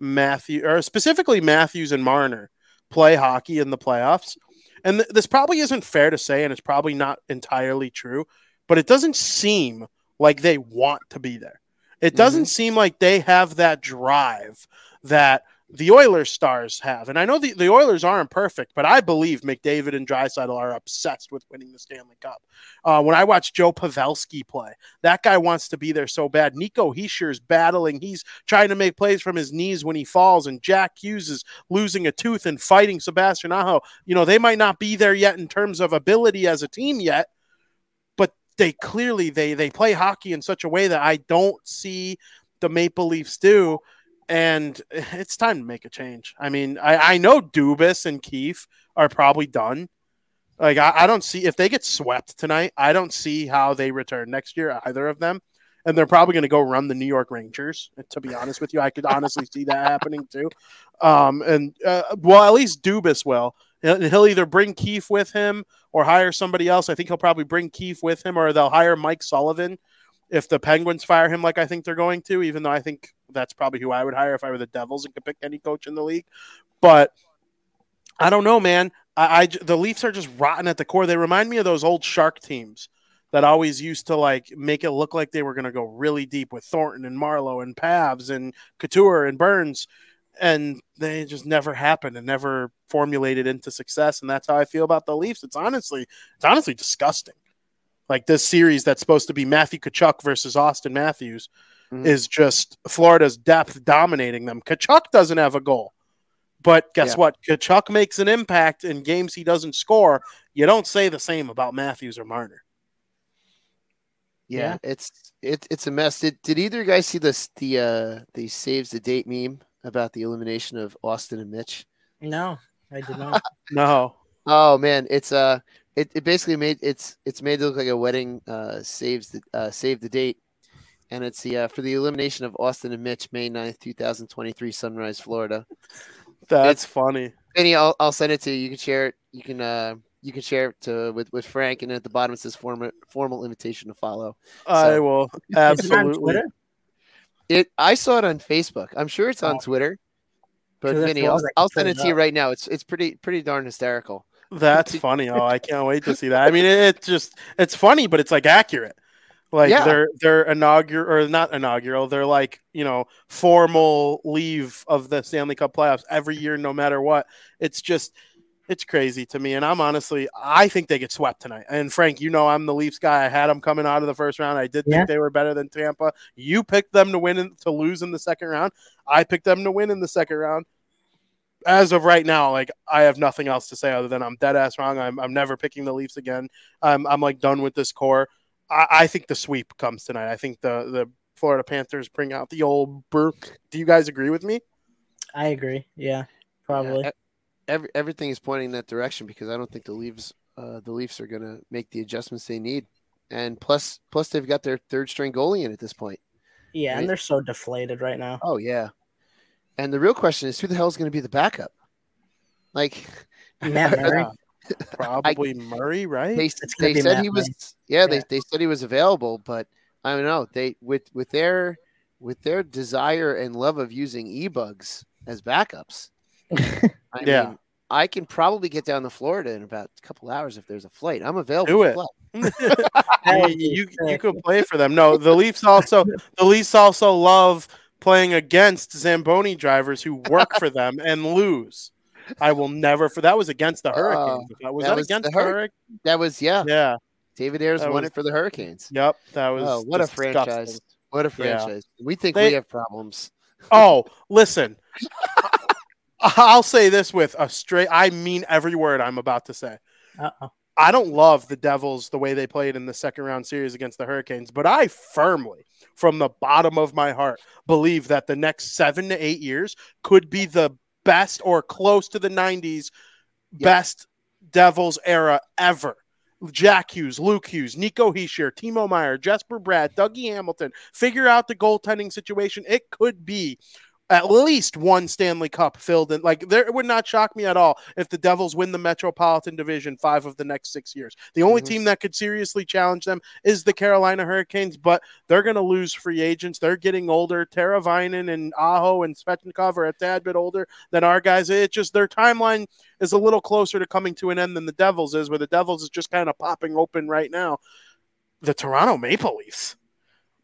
Matthew, or specifically Matthews and Marner play hockey in the playoffs, and th- this probably isn't fair to say, and it's probably not entirely true, but it doesn't seem like they want to be there. It doesn't mm-hmm. seem like they have that drive that the Oilers stars have. And I know the, the Oilers aren't perfect, but I believe McDavid and Draisaitl are obsessed with winning the Stanley Cup. Uh, when I watch Joe Pavelski play, that guy wants to be there so bad. Nico is battling. He's trying to make plays from his knees when he falls, and Jack Hughes is losing a tooth and fighting Sebastian Aho. You know, they might not be there yet in terms of ability as a team yet, but they clearly they they play hockey in such a way that I don't see the Maple Leafs do. And *sighs* it's time to make a change. I mean, I, I know Dubas and Keefe are probably done. Like I, I don't see if they get swept tonight, I don't see how they return next year, either of them. And they're probably going to go run the New York Rangers. To be honest with you, I could honestly see that happening too. Um, and uh, well, at least Dubas will. And He'll either bring Keefe with him or hire somebody else. I think he'll probably bring Keefe with him, or they'll hire Mike Sullivan if the Penguins fire him, like I think they're going to. Even though I think that's probably who I would hire if I were the Devils and could pick any coach in the league. But I don't know, man. I, I the Leafs are just rotten at the core. They remind me of those old Shark teams that always used to like make it look like they were going to go really deep with Thornton and Marleau and Pavs and Couture and Burns and they just never happened and never formulated into success. And that's how I feel about the Leafs. It's honestly, it's honestly disgusting. Like this series that's supposed to be Matthew Tkachuk versus Auston Matthews mm-hmm. is just Florida's depth dominating them. Tkachuk doesn't have a goal. But guess yeah. what? Tkachuk makes an impact in games he doesn't score. You don't say the same about Matthews or Marner. Yeah, yeah. it's it, it's a mess. Did did either you guys see this the uh the saves the date meme about the elimination of Auston and Mitch? No, I did not. *laughs* no. Oh man, it's uh it, it basically made it's it's made to look like a wedding uh saves the uh save the date. And it's the uh, for the elimination of Auston and Mitch, May 9th, 2023, Sunrise, Florida. That's it's, funny. Any, I'll, I'll send it to you. You can share it. You can uh you can share it to with, with Frank, and at the bottom it says formal formal invitation to follow. I will absolutely. It. I saw it on Facebook. I'm sure it's on oh. Twitter. But Vinnie, I'll, I'll send it to you right now. It's it's pretty pretty darn hysterical. That's *laughs* funny. Oh, I can't wait to see that. I mean, it, it just it's funny, but it's like accurate. Like yeah. they're they're inaugural or not inaugural. They're like you know formal leave of the Stanley Cup playoffs every year, no matter what. It's just It's crazy to me, and I'm honestly, I think they get swept tonight. And Frank, you know, I'm the Leafs guy. I had them coming out of the first round. I did think they were better than Tampa. You picked them to win and to lose in the second round. I picked them to win in the second round. As of right now, like I have nothing else to say other than I'm dead ass wrong. I'm, I'm never picking the Leafs again. I'm, I'm like done with this core. I, I think the sweep comes tonight. I think the the Florida Panthers bring out the old Burke. Do you guys agree with me? I agree. Yeah, probably. Yeah, every, everything is pointing in that direction because I don't think the Leafs uh, the Leafs are going to make the adjustments they need. And plus, plus they've got their third string goalie in at this point. yeah, right. and they're so deflated right now. Oh yeah. And the real question is, who the hell is going to be the backup? Like, Matt *laughs* Murray. *laughs* Probably Murray, right? they, they said Matt he was Murray. yeah, they, Yeah. they said he was available but i don't know they with with their with their desire and love of using e-bugs as backups *laughs* i Yeah. mean i can probably get down to florida in about a couple hours if there's a flight i'm available Do it. fly. *laughs* That you, would you, you could play for them. No, the Leafs also the Leafs also love playing against Zamboni drivers who work for them and lose. I will never for that was against the oh, Hurricanes. was that that, was against the the Hurric- Hurricanes? that was yeah Yeah. david ayres That won was- it for the hurricanes Yep. That oh, was oh what a franchise what a Yeah. franchise we think They- we have problems *laughs* Oh, listen. I'll say this with a straight I mean every word I'm about to say. Uh-oh. I don't love the Devils the way they played in the second round series against the Hurricanes, but I firmly, from the bottom of my heart, believe that the next seven to eight years could be the best or close to the 90s best Devils era ever. Jack Hughes, Luke Hughes, Nico Hischier, Timo Meier, Jesper Bratt, Dougie Hamilton. Figure out the goaltending situation. It could be at least one Stanley Cup filled in. Like there, it would not shock me at all if the Devils win the Metropolitan Division five of the next six years. The only Mhm. team that could seriously challenge them is the Carolina Hurricanes, but they're going to lose free agents. They're getting older. Teravainen and Aho and Svechnikov are a tad bit older than our guys. It just their timeline is a little closer to coming to an end than the Devils is, where the Devils is just kind of popping open right now. The Toronto Maple Leafs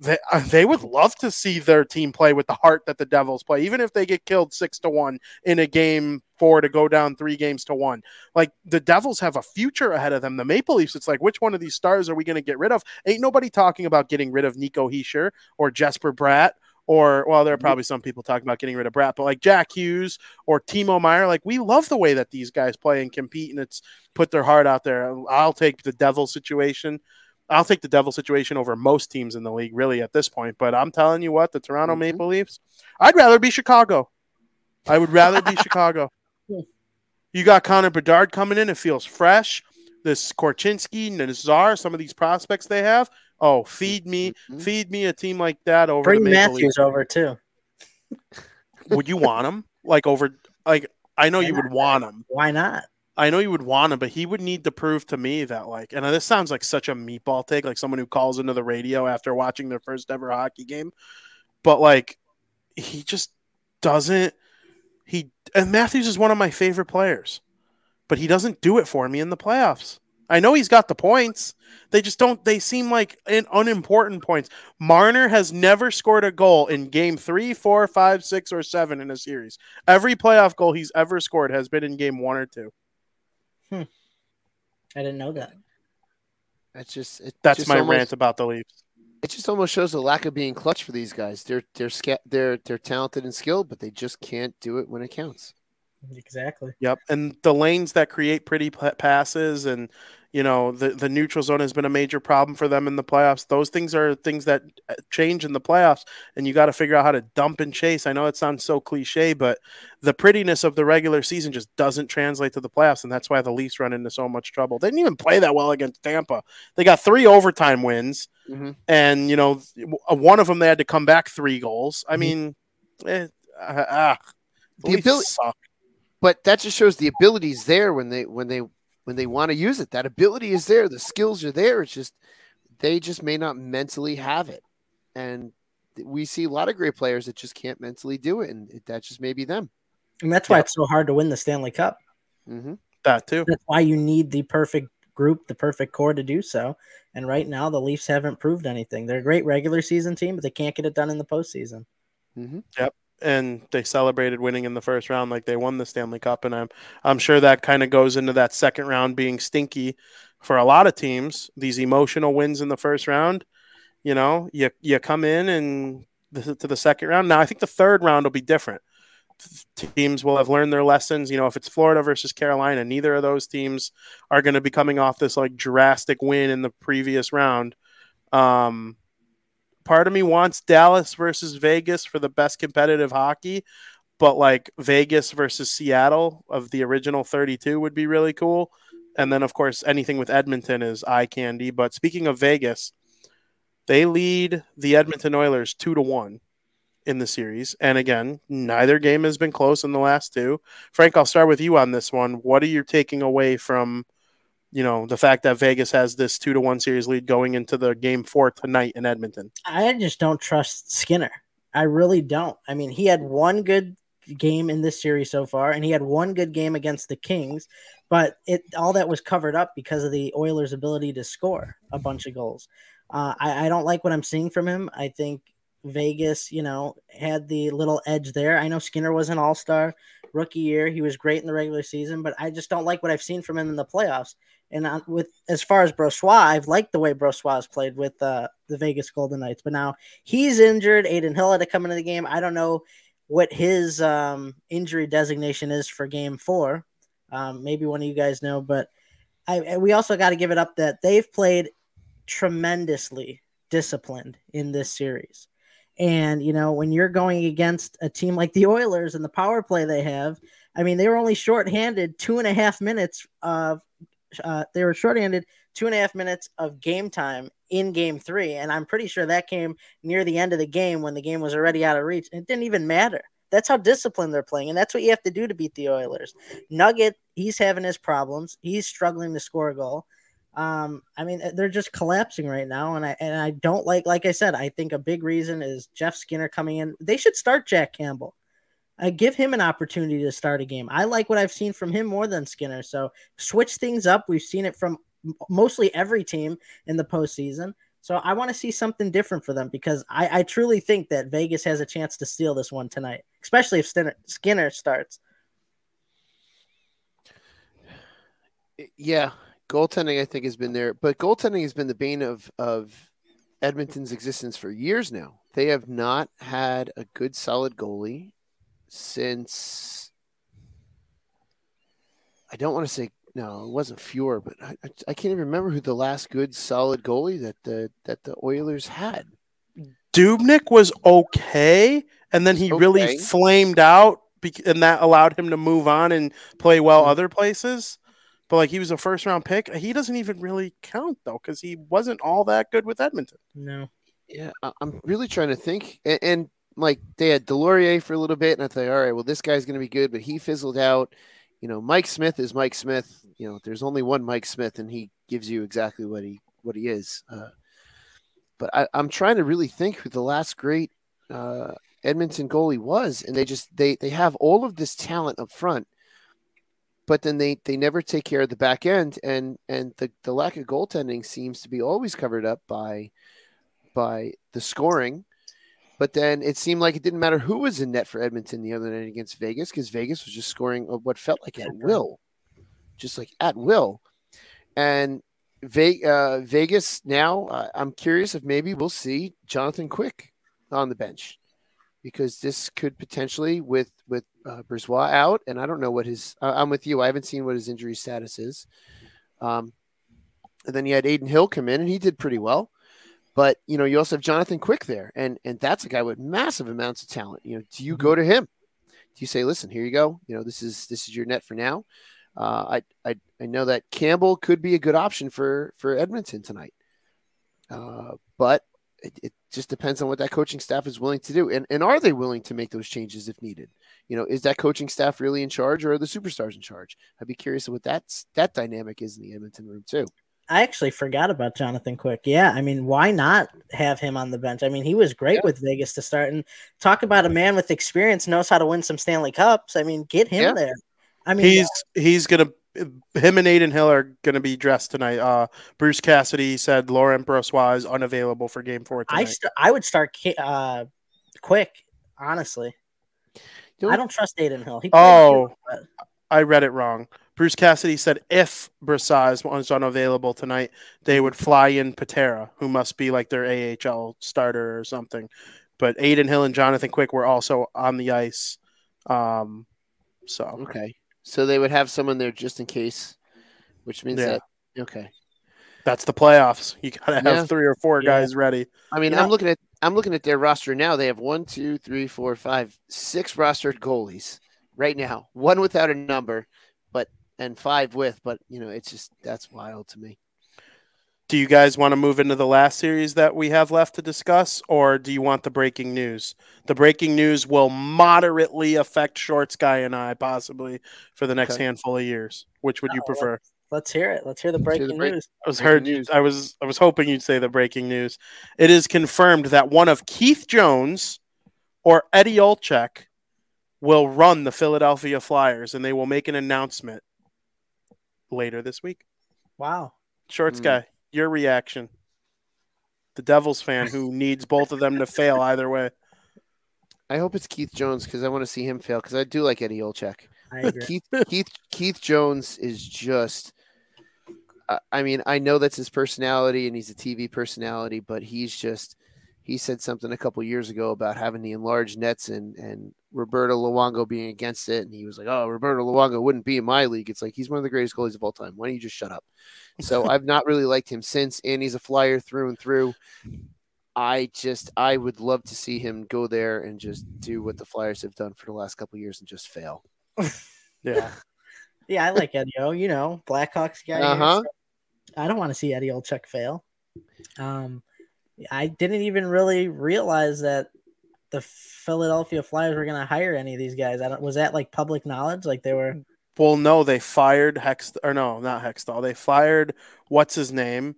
they uh, they would love to see their team play with the heart that the Devils play, even if they get killed six to one in a game four to go down three games to one. Like the Devils have a future ahead of them. The Maple Leafs, it's like which one of these stars are we going to get rid of? Ain't nobody talking about getting rid of Nico Hischier or Jesper Bratt. Or well, there are probably some people talking about getting rid of Bratt, but like Jack Hughes or Timo Meier, like we love the way that these guys play and compete, and it's put their heart out there. I'll take the Devil situation. I'll take the Devil situation over most teams in the league, really, at this point. But I'm telling you what, the Toronto Mhm. Maple Leafs, I'd rather be Chicago. I would rather be *laughs* Chicago. You got Connor Bedard coming in. It feels fresh. This Korchinski, Nazar, some of these prospects they have. Oh, feed me, Mhm. feed me a team like that over Bring the Maple Matthews over too. Would you want him? Like over, like I know Why you not? would want him. Why not? I know you would want him, but he would need to prove to me that, like, and this sounds like such a meatball take, like someone who calls into the radio after watching their first ever hockey game, but like, he just doesn't. He and Matthews is one of my favorite players, but he doesn't do it for me in the playoffs. I know he's got the points. They just don't. They seem like unimportant points. Marner has never scored a goal in game three, four, five, six, or seven in a series. Every playoff goal he's ever scored has been in game one or two. Hmm. I didn't know that. That's just it That's just my almost, rant about the Leafs. It just almost shows the lack of being clutch for these guys. They're they're sca- they're they're talented and skilled, but they just can't do it when it counts. Exactly. Yep, and the lanes that create pretty p- passes, and you know the the neutral zone has been a major problem for them in the playoffs. Those things are things that uh, change in the playoffs, and you got to figure out how to dump and chase. I know it sounds so cliche, but the prettiness of the regular season just doesn't translate to the playoffs, and that's why the Leafs run into so much trouble. They didn't even play that well against Tampa. They got three overtime wins, Mhm. and you know one of them they had to come back three goals. I Mhm. mean, eh, ah, ah, the The Leafs ability- suck. But that just shows the abilities there when they when they when they want to use it. That ability is there. The skills are there. It's just they just may not mentally have it, and we see a lot of great players that just can't mentally do it, and that just may be them. And that's why Yeah. it's so hard to win the Stanley Cup. Mm-hmm. That too. That's why you need the perfect group, the perfect core to do so. And right now, the Leafs haven't proved anything. They're a great regular season team, but they can't get it done in the postseason. hmm and they celebrated winning in the first round like they won the Stanley Cup. And I'm I'm sure that kind of goes into that second round being stinky for a lot of teams. These emotional wins in the first round, you know, you you come in and the, to the second round. Now I think the third round will be different. Teams will have learned their lessons. You know, if it's Florida versus Carolina, neither of those teams are going to be coming off this like drastic win in the previous round. Um, part of me wants Dallas versus Vegas for the best competitive hockey, but like Vegas versus Seattle of the original 32 would be really cool. And then, of course, anything with Edmonton is eye candy. But speaking of Vegas, they lead the Edmonton Oilers two to one in the series. And again, neither game has been close in the last two. Frank, I'll start with you on this one. What are you taking away from you know the fact that Vegas has this two to one series lead going into the game four tonight in Edmonton. I just don't trust Skinner. I really don't. I mean, he had one good game in this series so far, and he had one good game against the Kings, but it all that was covered up because of the Oilers' ability to score a bunch of goals. Uh, I, I don't like what I'm seeing from him. I think Vegas, you know, had the little edge there. I know Skinner was an all star rookie year. He was great in the regular season, but I just don't like what I've seen from him in the playoffs. And with as far as Brossoit, I've liked the way Brossoit has played with uh, the Vegas Golden Knights, but now he's injured. Adin Hill had to come into the game. I don't know what his um, injury designation is for Game Four. Um, maybe one of you guys know, but I, we also got to give it up that they've played tremendously disciplined in this series. And you know, when you're going against a team like the Oilers and the power play they have, I mean, they were only shorthanded two and a half minutes of uh, they were shorthanded two and a half minutes of game time in game three. And I'm pretty sure that came near the end of the game when the game was already out of reach. It didn't even matter. That's how disciplined they're playing. And that's what you have to do to beat the Oilers. Nugget, he's having his problems. He's struggling to score a goal. Um, I mean, they're just collapsing right now, and I and I don't like. Like I said, I think a big reason is Jeff Skinner coming in. They should start Jack Campbell. I give him an opportunity to start a game. I like what I've seen from him more than Skinner. So switch things up. We've seen it from mostly every team in the postseason. So I want to see something different for them because I, I, truly think that Vegas has a chance to steal this one tonight, especially if Skinner, Skinner starts. Yeah, goaltending I think has been there, but goaltending has been the bane of of Edmonton's existence for years now. They have not had a good solid goalie since I don't want to say no, it wasn't Fuhr, but I, I can't even remember who the last good solid goalie that the that the Oilers had. Dubnyk was okay, and then he okay. really flamed out, and that allowed him to move on and play well mm-hmm. other places. But like he was a first round pick, he doesn't even really count though because he wasn't all that good with Edmonton. No. Yeah, I'm really trying to think, and, and like they had Delorier for a little bit, and I thought, all right, well, this guy's going to be good, but he fizzled out. You know, Mike Smith is Mike Smith. You know, there's only one Mike Smith, and he gives you exactly what he what he is. Uh, but I, am trying to really think who the last great uh, Edmonton goalie was, and they just they they have all of this talent up front, but then they they never take care of the back end, and and the the lack of goaltending seems to be always covered up by by the scoring but then it seemed like it didn't matter who was in net for Edmonton the other night against Vegas because Vegas was just scoring what felt like at will, just like at will. And Ve- uh, Vegas now, uh, I'm curious if maybe we'll see Jonathan Quick on the bench because this could potentially with with uh, out, and I don't know what his. I'm with you. I haven't seen what his injury status is. Um, and then you had Adin Hill come in, and he did pretty well. But you know, you also have Jonathan Quick there, and and that's a guy with massive amounts of talent. You know, do you go to him? Do you say, listen, here you go. You know, this is this is your net for now. Uh, I I I know that Campbell could be a good option for for Edmonton tonight, uh, but it, it, just depends on what that coaching staff is willing to do, and and are they willing to make those changes if needed? You know, is that coaching staff really in charge, or are the superstars in charge? I'd be curious what that that dynamic is in the Edmonton room too. I actually forgot about Jonathan Quick. Yeah, I mean, why not have him on the bench? I mean, he was great yeah. with Vegas to start, and talk about a man with experience knows how to win some Stanley Cups. I mean, get him yeah. there. I mean, he's he's gonna him and Adin Hill are gonna be dressed tonight. Uh, Bruce Cassidy said Laurent Brossoit is unavailable for Game Four tonight. I st- I would start uh, Quick, honestly. I don't trust Adin Hill. He Oh, good, but- I read it wrong. Bruce Cassidy said if Brossoit was unavailable tonight, they would fly in Patera, who must be like their AHL starter or something. But Adin Hill and Jonathan Quick were also on the ice. Um, so Okay. So they would have someone there just in case, which means Yeah. that okay. that's the playoffs. You gotta have Yeah. three or four Yeah. guys ready. I mean, You know- I'm looking at I'm looking at their roster now. They have one, two, three, four, five, six rostered goalies right now. One without a number, but and five with. But you know, it's just that's wild to me. Do you guys want to move into the last series that we have left to discuss, or do you want the breaking news? The breaking news will moderately affect Shorts Guy and I possibly for the next Okay. handful of years. Which would you Oh, prefer? Let's hear it. Let's hear the Let's hear the breaking break- news. I was heard. news. I was. I was hoping you'd say the breaking news. It is confirmed that one of Keith Jones or Eddie Olczyk will run the Philadelphia Flyers, and they will make an announcement later this week. Wow. Shorts Hmm. guy, your reaction? The Devils fan who *laughs* needs both of them to fail either way. I hope it's Keith Jones because I want to see him fail because I do like Eddie Olczyk. I agree. Keith Keith Keith Jones is just. I- I mean, I know that's his personality and he's a TV personality, but he's just. He said something a couple years ago about having the enlarged nets and and Roberto Luongo being against it, and he was like, "Oh, Roberto Luongo wouldn't be in my league." It's like he's one of the greatest goalies of all time. Why don't you just shut up? So *laughs* I've not really liked him since, and he's a flyer through and through. I just I would love to see him go there and just do what the Flyers have done for the last couple years and just fail. *laughs* Yeah. yeah, I like Eddie O. You know, Blackhawks guy. Uh-huh. So I don't want to see Eddie Olczyk fail. Um, I didn't even really realize that the Philadelphia Flyers were going to hire any of these guys. I don't. Was that like public knowledge? Like they were. Well, no, they fired Hex or no, not Hextall. They fired what's his name,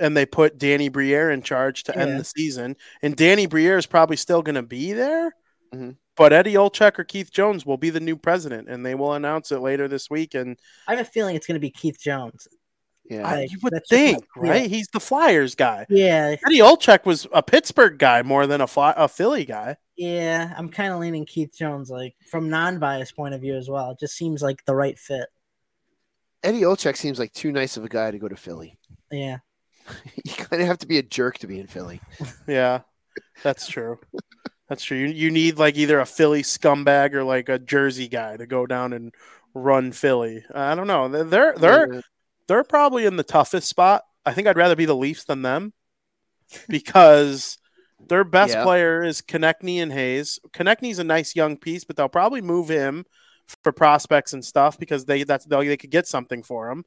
and they put Danny Briere in charge to Yeah. end the season. And Danny Briere is probably still going to be there, Mhm. but Eddie Olczyk or Keith Jones will be the new president, and they will announce it later this week. And I have a feeling it's going to be Keith Jones. Yeah. I, you would think, my feel. right? He's the Flyers guy. Yeah, Eddie Olczyk was a Pittsburgh guy more than a Fly, a Philly guy. yeah. I'm kind of leaning Keith Jones, like from non-biased point of view as well. It just seems like the right fit. Eddie Olczyk seems like too nice of a guy to go to Philly. *laughs* Yeah. you kind of have to be a jerk to be in Philly. *laughs* Yeah, that's true. That's true. You, you need like either a Philly scumbag or like a Jersey guy to go down and run Philly. I don't know. They're they're they're, Yeah. They're probably in the toughest spot. I think I'd rather be the Leafs than them because *laughs* their best Yeah. player is Konecny and Hayes. Konecny's a nice young piece, but they'll probably move him for prospects and stuff because they that's they could get something for him.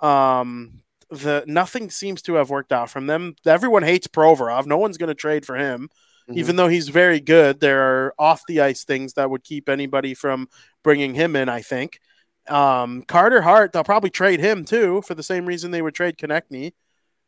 Um, the nothing seems to have worked out from them. Everyone hates Provorov. No one's going to trade for him, Mhm. even though he's very good. There are off the ice things that would keep anybody from bringing him in. I think um, Carter Hart. They'll probably trade him too for the same reason they would trade Konecny.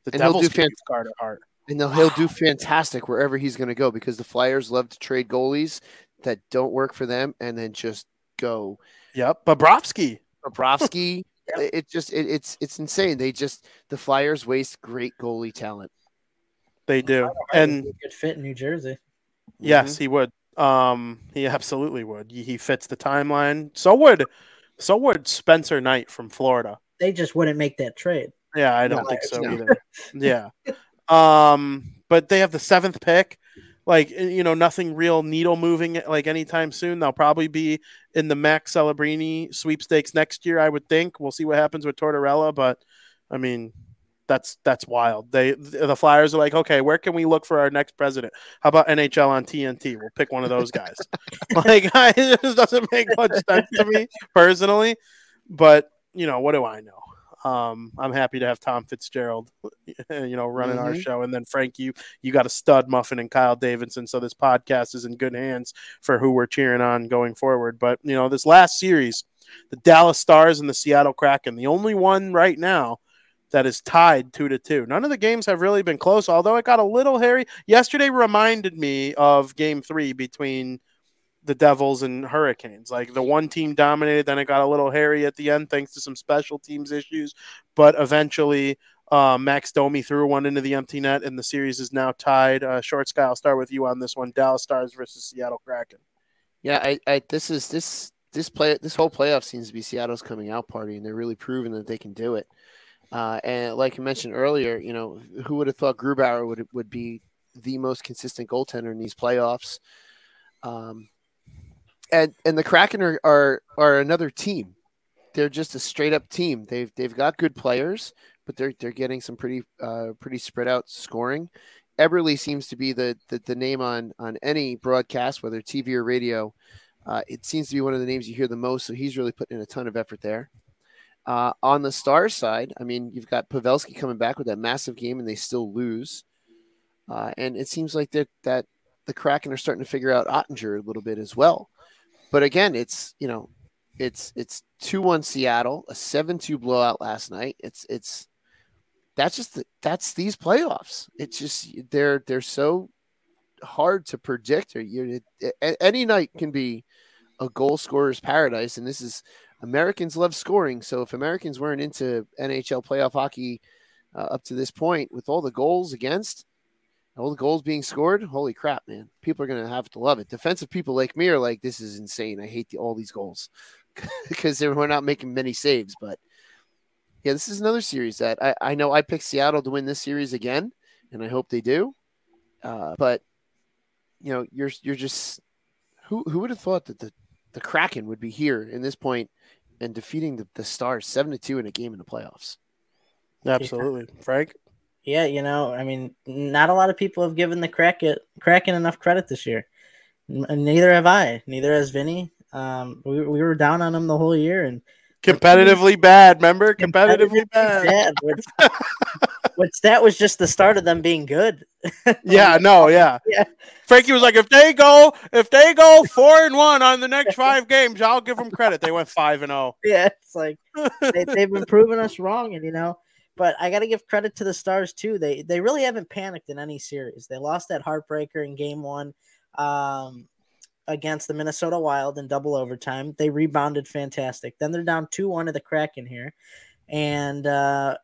The And Devils do fan- Carter Hart. And they'll, he'll do fantastic wherever he's going to go because the Flyers love to trade goalies that don't work for them and then just go. Yep, Bobrovsky. Bobrovsky, *laughs* it it just it, it's it's insane. They just the Flyers waste great goalie talent. They do, and good fit in New Jersey. Yes, he would. Um, he absolutely would. He, he fits the timeline. So would, so would Spencer Knight from Florida. They just wouldn't make that trade. Yeah, I don't think so no. either. Yeah. Um, but they have the seventh pick. Like eh, you know, nothing real needle moving like anytime soon. They'll probably be in the Max Celebrini sweepstakes next year. I would think. We'll see what happens with Tortorella, but I mean, that's that's wild. They the Flyers are like, okay, where can we look for our next president? How about NHL on TNT? We'll pick one of those guys. *laughs* like, *laughs* it just doesn't make much *laughs* sense to me personally. But you know, what do I know? Um, I'm happy to have Tom Fitzgerald, you know, running our Mhm. show, and then Frank, you you got a stud muffin and Kyle Davidson, so this podcast is in good hands for who we're cheering on going forward. But you know, this last series, the Dallas Stars and the Seattle Kraken, the only one right now that is tied two to two. None of the games have really been close, although it got a little hairy. Yesterday reminded me of Game Three between the Devils and Hurricanes. Like the one team dominated, then it got a little hairy at the end thanks to some special teams issues. But eventually, uh, Max Domi threw one into the empty net, and the series is now tied. Uh, Shorts Guy, I'll start with you on this one: Dallas Stars versus Seattle Kraken. Yeah, I, I this is this this play this whole playoff seems to be Seattle's coming out party, and they're really proving that they can do it. Uh, and like I mentioned earlier, you know, who would have thought Grubauer would would be the most consistent goaltender in these playoffs? Um, and and the Kraken are, are are another team. They're just a straight up team. They've they've got good players, but they're they're getting some pretty uh, pretty spread out scoring. Eberle seems to be the, the, the name on on any broadcast, whether TV or radio. Uh, it seems to be one of the names you hear the most, so he's really putting in a ton of effort there. Uh, on the Stars side, I mean, you've got Pavelski coming back with that massive game, and they still lose. Uh, and it seems like that that the Kraken are starting to figure out Oettinger a little bit as well. But again, it's you know, it's it's two one Seattle, a seven two blowout last night. It's it's that's just the, that's these playoffs. It's just they're they're so hard to predict. Or you any night can be a goal scorer's paradise, and this is Americans love scoring. So if Americans weren't into NHL playoff hockey uh, up to this point, with all the goals against, all the goals being scored, holy crap, man! People are gonna have to love it. Defensive people like me are like, this is insane. I hate the, all these goals *laughs* because we're not making many saves, but yeah, this is another series that I, I know I picked Seattle to win this series again, and I hope they do. Uh, but you know, you're you're just who who would have thought that the the Kraken would be here in this point and defeating the, the Stars seven to two in a game in the playoffs. Absolutely, yeah. Frank. Yeah, you know, I mean, not a lot of people have given the Kraken Kraken enough credit this year. Neither have I. Neither has Vinnie. Um, we, we were down on them the whole year, and competitively bad. Remember, competitively, bad. bad. *laughs* Which, that was just the start of them being good. *laughs* yeah, no, yeah. *laughs* yeah. Frankie was like, if they go, if they go four and one on the next five games, I'll give them credit. They went five and zero. Oh. *laughs* Yeah, it's like they, they've been proving us wrong, and you know. But I got to give credit to the Stars too. They they really haven't panicked in any series. They lost that heartbreaker in Game One. Um, against the Minnesota Wild in double overtime. They rebounded fantastic. Then they're down 2 1 to the Kraken here. And uh,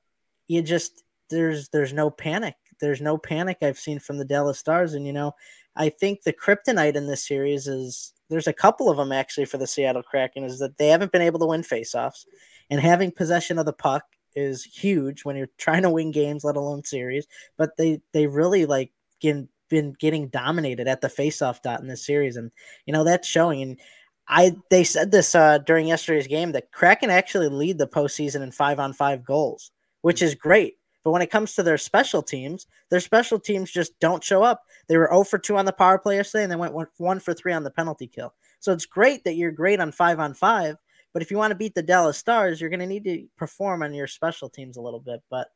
you just, there's there's no panic. There's no panic I've seen from the Dallas Stars. And, you know, I think the kryptonite in this series is there's a couple of them actually for the Seattle Kraken is that they haven't been able to win faceoffs. And having possession of the puck is huge when you're trying to win games, let alone series. But they, they really like can been getting dominated at the faceoff dot in this series, and you know that's showing. And I they said this uh, during yesterday's game that Kraken actually lead the postseason in five on five goals, which is great. But when it comes to their special teams, their special teams just don't show up. They were 0 for 2 on the power play yesterday, and they went 1 for 3 on the penalty kill. So it's great that you're great on 5 on 5, but if you want to beat the Dallas Stars, you're going to need to perform on your special teams a little bit. But,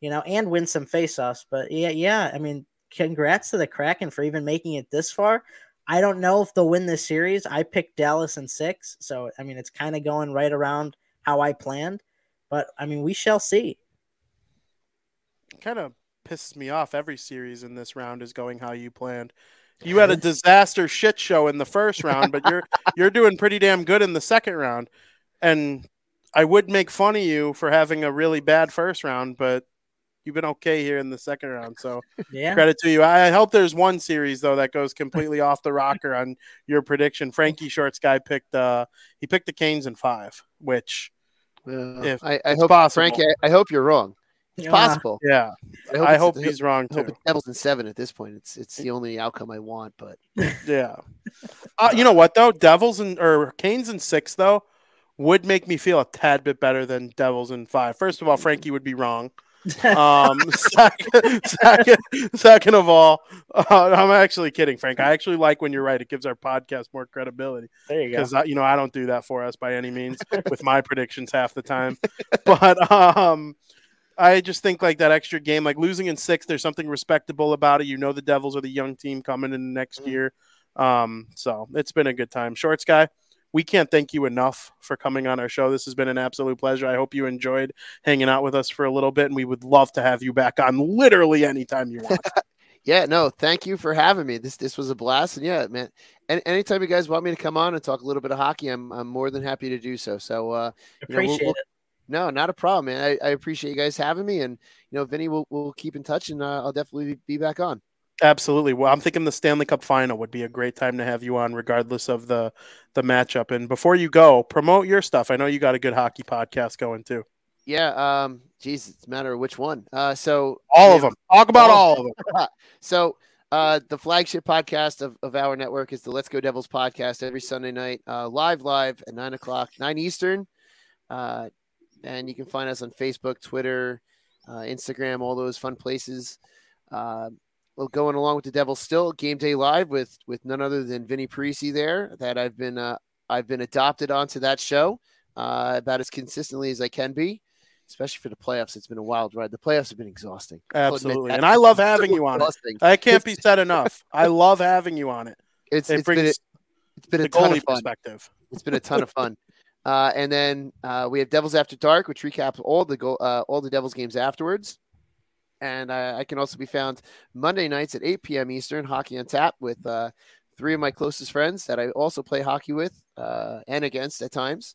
you know, and win some faceoffs. But yeah, yeah, I mean, congrats to the Kraken for even making it this far. I don't know if they'll win this series. I picked Dallas in six, so I mean it's kind of going right around how I planned. But I mean, we shall see. Kind of pisses me off. Every series in this round is going how you planned. You had a *laughs* disaster shit show in the first round, but you're *laughs* you're doing pretty damn good in the second round. And I would make fun of you for having a really bad first round, but you've been okay here in the second round. So yeah, credit to you. I hope there's one series though that goes completely *laughs* off the rocker on your prediction. Frankie Shorts guy picked uh he picked the Canes in five, which uh, if I, I hope possible. Frankie, I, I, hope you're wrong. It's yeah. possible. Yeah, I hope, I hope he's wrong too. Devils in seven at this point. It's it's the only outcome I want. But *laughs* yeah, uh, you know what though? Devils and or Canes in six though would make me feel a tad bit better than Devils in five. First of all, Frankie would be wrong um, *laughs* second, second, second of all, uh, I'm actually kidding, Frank. I actually like when you're right. It gives our podcast more credibility. There you go. Because you know I don't do that for us by any means *laughs* with my predictions half the time. But um, I just think like that extra game, like losing in six, there's something respectable about it. You know the Devils are the young team coming in next mm-hmm. year. Um, so it's been a good time. Shorts guy we can't thank you enough for coming on our show. This has been an absolute pleasure. I hope you enjoyed hanging out with us for a little bit, and we would love to have you back on literally anytime you want. *laughs* yeah, no, thank you for having me. This this was a blast, and yeah, man. Any, anytime you guys want me to come on and talk a little bit of hockey, I'm I'm more than happy to do so. So uh, appreciate know, we'll, we'll, it. No, not a problem, man. I, I, appreciate you guys having me, and you know, Vinnie, we'll we'll keep in touch, and uh, I'll definitely be back on. Absolutely. Well, I'm thinking the Stanley Cup final would be a great time to have you on, regardless of the the matchup. And before you go, promote your stuff. I know you got a good hockey podcast going too. Yeah. Um. Geez, it's a matter of which one. Uh. So all of them. Talk about all, all of them. *laughs* so. Uh, the flagship podcast of, of our network is the Let's Go Devils podcast every Sunday night, uh, live, live at nine o'clock, nine Eastern. Uh, and you can find us on Facebook, Twitter, uh, Instagram, all those fun places. Uh, well, going along with the Devil still game day live with with none other than Vinnie Parisi there that I've been uh, I've been adopted onto that show uh, about as consistently as I can be, especially for the playoffs. It's been a wild ride. The playoffs have been exhausting. Absolutely, and I love having you on it. I can't be said enough. I love having you on it. It's, it it's brings been a, it's been a ton of fun. perspective. It's been a ton of fun. *laughs* Uh, and then uh, we have Devils After Dark, which recaps all the go- uh, all the Devils games afterwards. And uh, I can also be found Monday nights at 8 p.m. Eastern, Hockey on Tap, with uh, three of my closest friends that I also play hockey with uh, and against at times.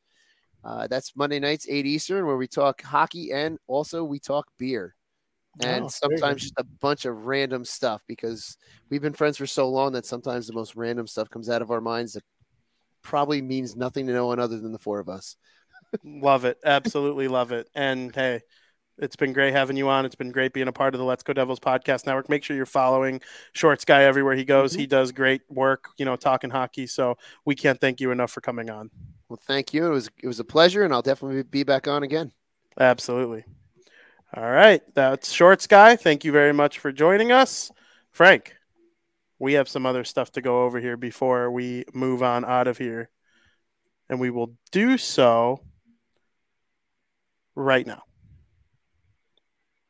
Uh, that's Monday nights, 8 Eastern, where we talk hockey and also we talk beer. And oh, sometimes just a bunch of random stuff because we've been friends for so long that sometimes the most random stuff comes out of our minds that probably means nothing to no one other than the four of us. love it. Absolutely love it. And hey, it's been great having you on. It's been great being a part of the Let's Go Devils podcast network. Make sure you're following Shorts Guy everywhere he goes. Mm-hmm. He does great work, you know, talking hockey. So we can't thank you enough for coming on. Well, thank you. It was it was a pleasure, and I'll definitely be back on again. Absolutely. All right, that's Shorts Guy. Thank you very much for joining us, Frank. We have some other stuff to go over here before we move on out of here, and we will do so right now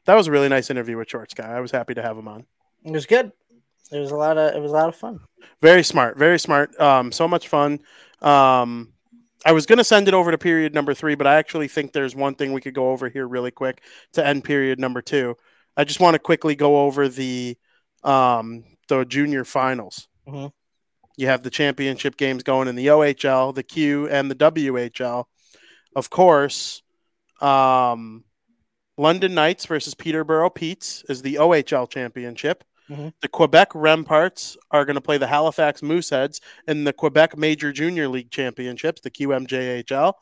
that was a really nice interview with Shorts Guy. I was happy to have him on. It was good. It was a lot of it was a lot of fun. Very smart, very smart. Um, so much fun. Um, I was going to send it over to period number three, but I actually think there's one thing we could go over here really quick to end period number two. I just want to quickly go over the um, the junior finals. Mm-hmm. You have the championship games going in the OHL, the Q, and the WHL. Of course, um, London Knights versus Peterborough Petes is the OHL championship. Mm-hmm. The Quebec Remparts are going to play the Halifax Mooseheads in the Quebec Major Junior League Championships, the QMJHL.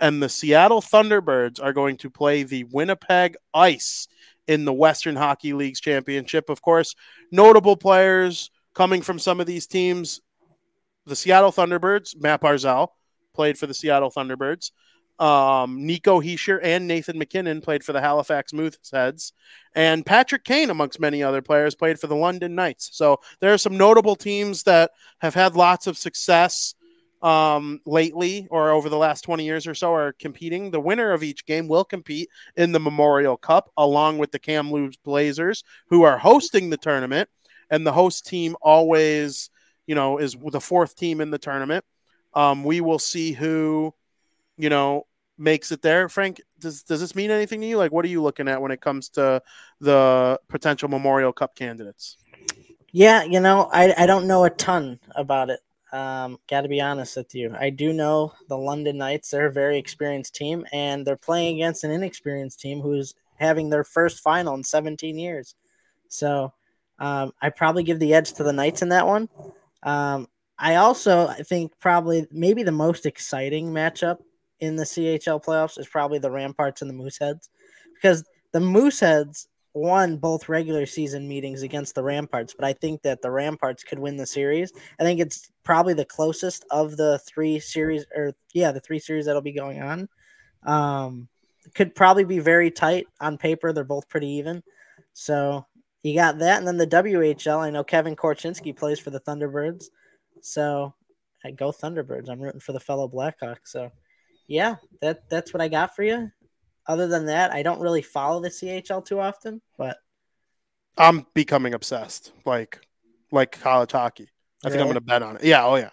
And the Seattle Thunderbirds are going to play the Winnipeg Ice in the Western Hockey League's championship. Of course, notable players coming from some of these teams the Seattle Thunderbirds, Mat Barzal played for the Seattle Thunderbirds. Um, Nico Hischier and Nathan MacKinnon played for the Halifax Mooseheads, and Patrick Kane, amongst many other players, played for the London Knights. So there are some notable teams that have had lots of success um, lately or over the last 20 years or so are competing. The winner of each game will compete in the Memorial Cup along with the Kamloops Blazers, who are hosting the tournament. And the host team always, you know, is the fourth team in the tournament. Um, we will see who, you know, makes it there. Frank, does does this mean anything to you? Like, what are you looking at when it comes to the potential Memorial Cup candidates? Yeah, you know, I I don't know a ton about it. Um, got to be honest with you. I do know the London Knights. They're a very experienced team, and they're playing against an inexperienced team who's having their first final in 17 years. So um, I probably give the edge to the Knights in that one. Um, I also I think probably maybe the most exciting matchup in the CHL playoffs is probably the Remparts and the Mooseheads because the Mooseheads won both regular season meetings against the Remparts, but I think that the Remparts could win the series. I think it's probably the closest of the three series, or yeah, the three series that'll be going on. Um, could probably be very tight on paper. They're both pretty even. So you got that, and then the WHL. I know Kevin Korchinski plays for the Thunderbirds, so I go Thunderbirds. I'm rooting for the fellow Blackhawks. So yeah, that that's what I got for you. Other than that, I don't really follow the CHL too often, but I'm becoming obsessed, like like college hockey. I really? think I'm going to bet on it. Yeah, oh yeah,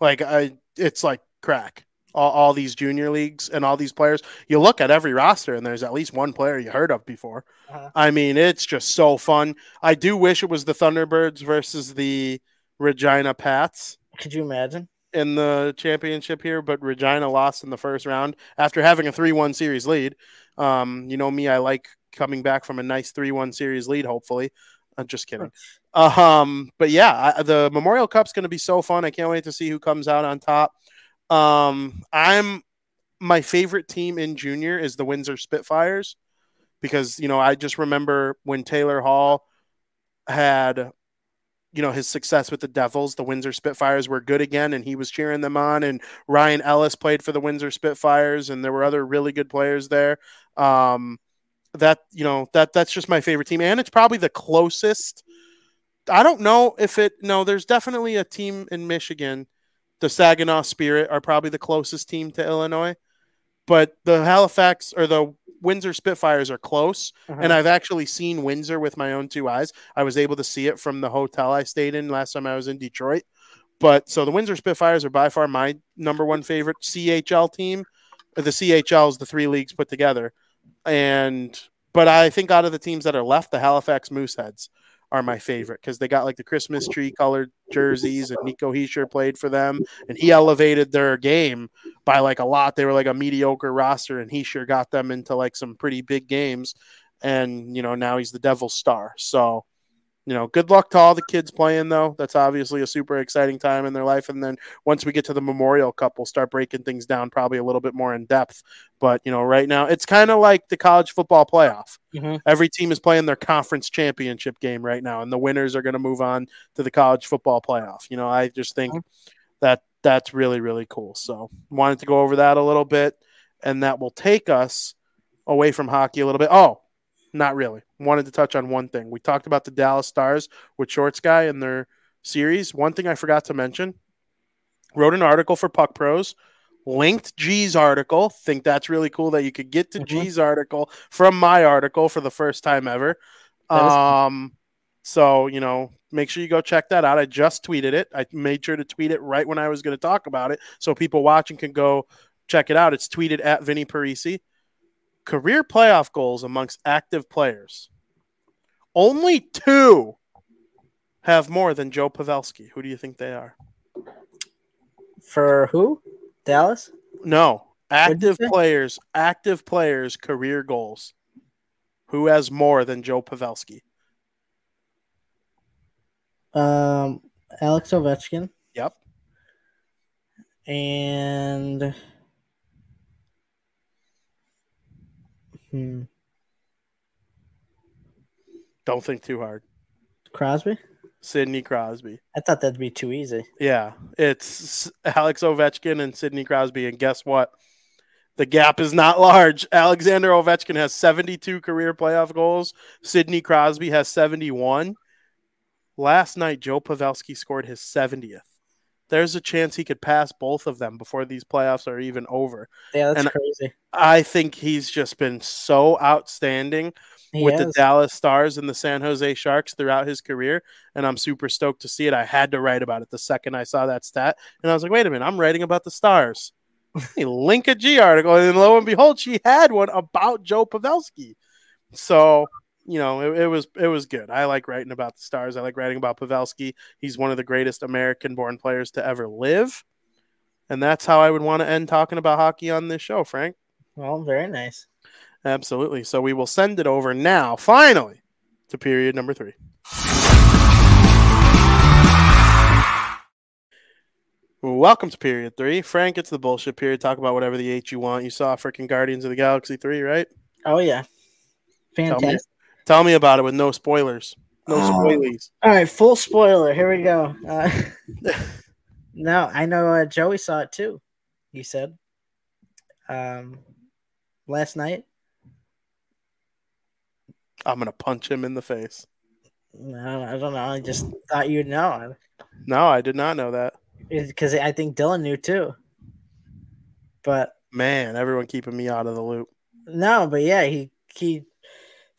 like I, it's like crack. All, all these junior leagues and all these players. You look at every roster, and there's at least one player you heard of before. Uh-huh. I mean, it's just so fun. I do wish it was the Thunderbirds versus the Regina Pats. Could you imagine? In the championship here, but Regina lost in the first round after having a 3 1 series lead. Um, you know me, I like coming back from a nice 3 1 series lead, hopefully. I'm just kidding. Um, but yeah, I, the Memorial Cup's going to be so fun. I can't wait to see who comes out on top. Um, I'm my favorite team in junior is the Windsor Spitfires because you know I just remember when Taylor Hall had you know his success with the Devils, the Windsor Spitfires were good again, and he was cheering them on. And Ryan Ellis played for the Windsor Spitfires, and there were other really good players there. Um, that you know that that's just my favorite team, and it's probably the closest. I don't know if it. No, there's definitely a team in Michigan. The Saginaw Spirit are probably the closest team to Illinois, but the Halifax or the Windsor Spitfires are close, Uh-huh. and I've actually seen Windsor with my own two eyes. I was able to see it from the hotel I stayed in last time I was in Detroit. But so the Windsor Spitfires are by far my number one favorite CHL team. The CHL is the three leagues put together, and but I think out of the teams that are left, the Halifax Mooseheads are my favorite because they got like the Christmas tree colored jerseys, and Nico Hischier played for them, and he elevated their game by like a lot. They were like a mediocre roster, and he sure got them into like some pretty big games. And you know now he's the Devil's star. So you know, good luck to all the kids playing though. That's obviously a super exciting time in their life. And then once we get to the Memorial Cup, we'll start breaking things down probably a little bit more in depth. But you know, right now it's kind of like the college football playoff. Mhm. Every team is playing their conference championship game right now, and the winners are going to move on to the college football playoff. You know, I just think that that's really really cool. So wanted to go over that a little bit, and that will take us away from hockey a little bit. Oh, not really. Wanted to touch on one thing. We talked about the Dallas Stars with Shorts Guy and their series. One thing I forgot to mention wrote an article for Puck Pros, linked G's article. Think that's really cool that you could get to Mhm. G's article from my article for the first time ever. Is cool. Um, so, you know, make sure you go check that out. I just tweeted it. I made sure to tweet it right when I was going to talk about it so people watching can go check it out. It's tweeted at Vinnie Parisi career playoff goals amongst active players. Only two have more than Joe Pavelski. Who do you think they are? For who? Dallas? No, active players, active players, career goals. Who has more than Joe Pavelski? Um, Alex Ovechkin Yep. and hmm, Don't think too hard. Crosby. Sidney Crosby. I thought that'd be too easy. Yeah, it's Alex Ovechkin and Sidney Crosby. And guess what? The gap is not large. Alexander Ovechkin has 72 career playoff goals. Sidney Crosby has 71. Last night, Joe Pavelski scored his 70th. There's a chance he could pass both of them before these playoffs are even over. Yeah, that's And- crazy. I think he's just been so outstanding He with the. Dallas Stars and the San Jose Sharks throughout his career, and I'm super stoked to see it. I had to write about it the second I saw that stat, and I was like, "Wait a minute, I'm writing about the Stars." *laughs* Link a G article, and lo and behold, she had one about Joe Pavelski. So you know, it, it was it was good. I like writing about the Stars. I like writing about Pavelski. He's one of the greatest American-born players to ever live, and that's how I would want to end talking about hockey on this show, Frank. well, very nice. Absolutely. So we will send it over now, finally, to period number three. Welcome to period three. Frank, it's the bullshit period. Talk about whatever the H you want. You saw freaking Guardians of the Galaxy 3, right? Oh yeah, fantastic. Tell me about it with no spoilers. No Oh. spoilies. All right, full spoiler. Here we go. Uh, *laughs* no, I know uh, Joey saw it too. He said, um, last night. I'm going to punch him in the face. No, I don't know. I just thought you'd know No, I did not know that. because I think Dylan knew too. But Man, everyone keeping me out of the loop. no, but yeah, he he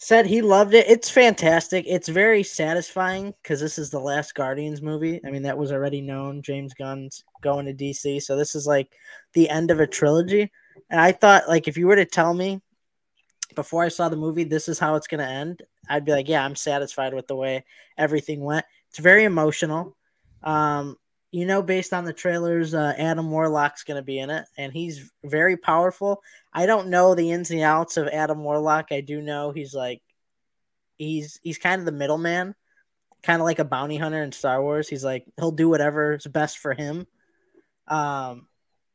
said he loved it. It's fantastic. It's very satisfying because this is the last Guardians movie. I mean, that was already known. James Gunn's going to DC, so this is like the end of a trilogy. And I thought, like, if you were to tell me before I saw the movie, this is how it's going to end, I'd be like, yeah, I'm satisfied with the way everything went. It's very emotional. Um, you know, based on the trailers, uh, Adam Warlock's going to be in it, and he's very powerful. I don't know the ins and outs of Adam Warlock. I do know he's like, he's he's kind of the middleman kind of like a bounty hunter in Star Wars. He's like he'll do whatever's best for him. Um,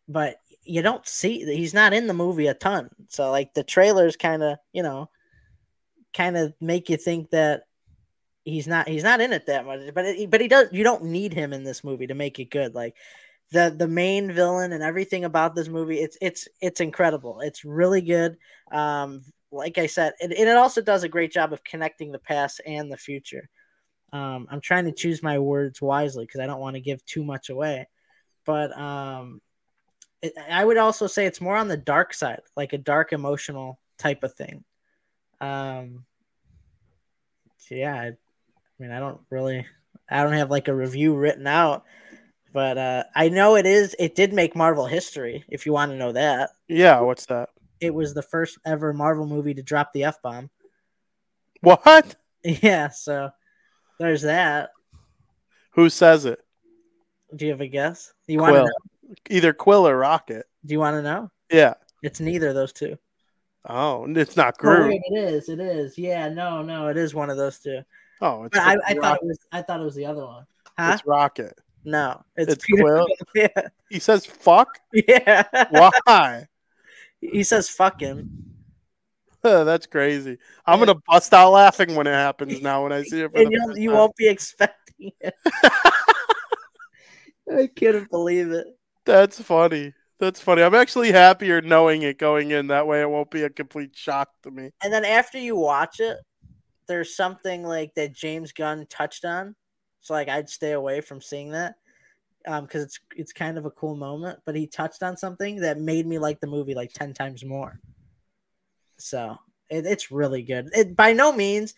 but you don't see he's not in the movie a ton. So like the trailers kind of you know kind of make you think that he's not he's not in it that much. But it, but he does. You don't need him in this movie to make it good. Like the the main villain and everything about this movie it's it's it's incredible it's really good um like i said it, it also does a great job of connecting the past and the future um i'm trying to choose my words wisely because i don't want to give too much away but um it, i would also say it's more on the dark side like a dark emotional type of thing um yeah I, I mean i don't really i don't have like a review written out but uh, I know it is. It did make Marvel history. If you want to know that, Yeah, what's that? it was the first ever Marvel movie to drop the f bomb. What? *laughs* Yeah, so there's that. Who says it? Do you have a guess? Do you want to know? Either Quill or Rocket. Do you want to know? Yeah. It's neither of those two. Oh, it's not Oh, Groot. wait, it is. It is. Yeah, no, no, it is one of those two. Oh, it's, I, I thought it was. I thought it was the other one. Huh? it's Rocket. no, it's, it's Peter. Quill? *laughs* Yeah, He says fuck. yeah. Why? he says "fuck him." *laughs* That's crazy. I'm gonna bust out laughing when it happens now when I see it. And you you won't be expecting it. *laughs* I couldn't believe it. That's funny. That's funny. I'm actually happier knowing it going in. That way, it won't be a complete shock to me. And then after you watch it, there's something like that James Gunn touched on. So like I'd stay away from seeing that. Um, because it's it's kind of a cool moment, but he touched on something that made me like the movie like ten times more. So it, it's really good. It by no means,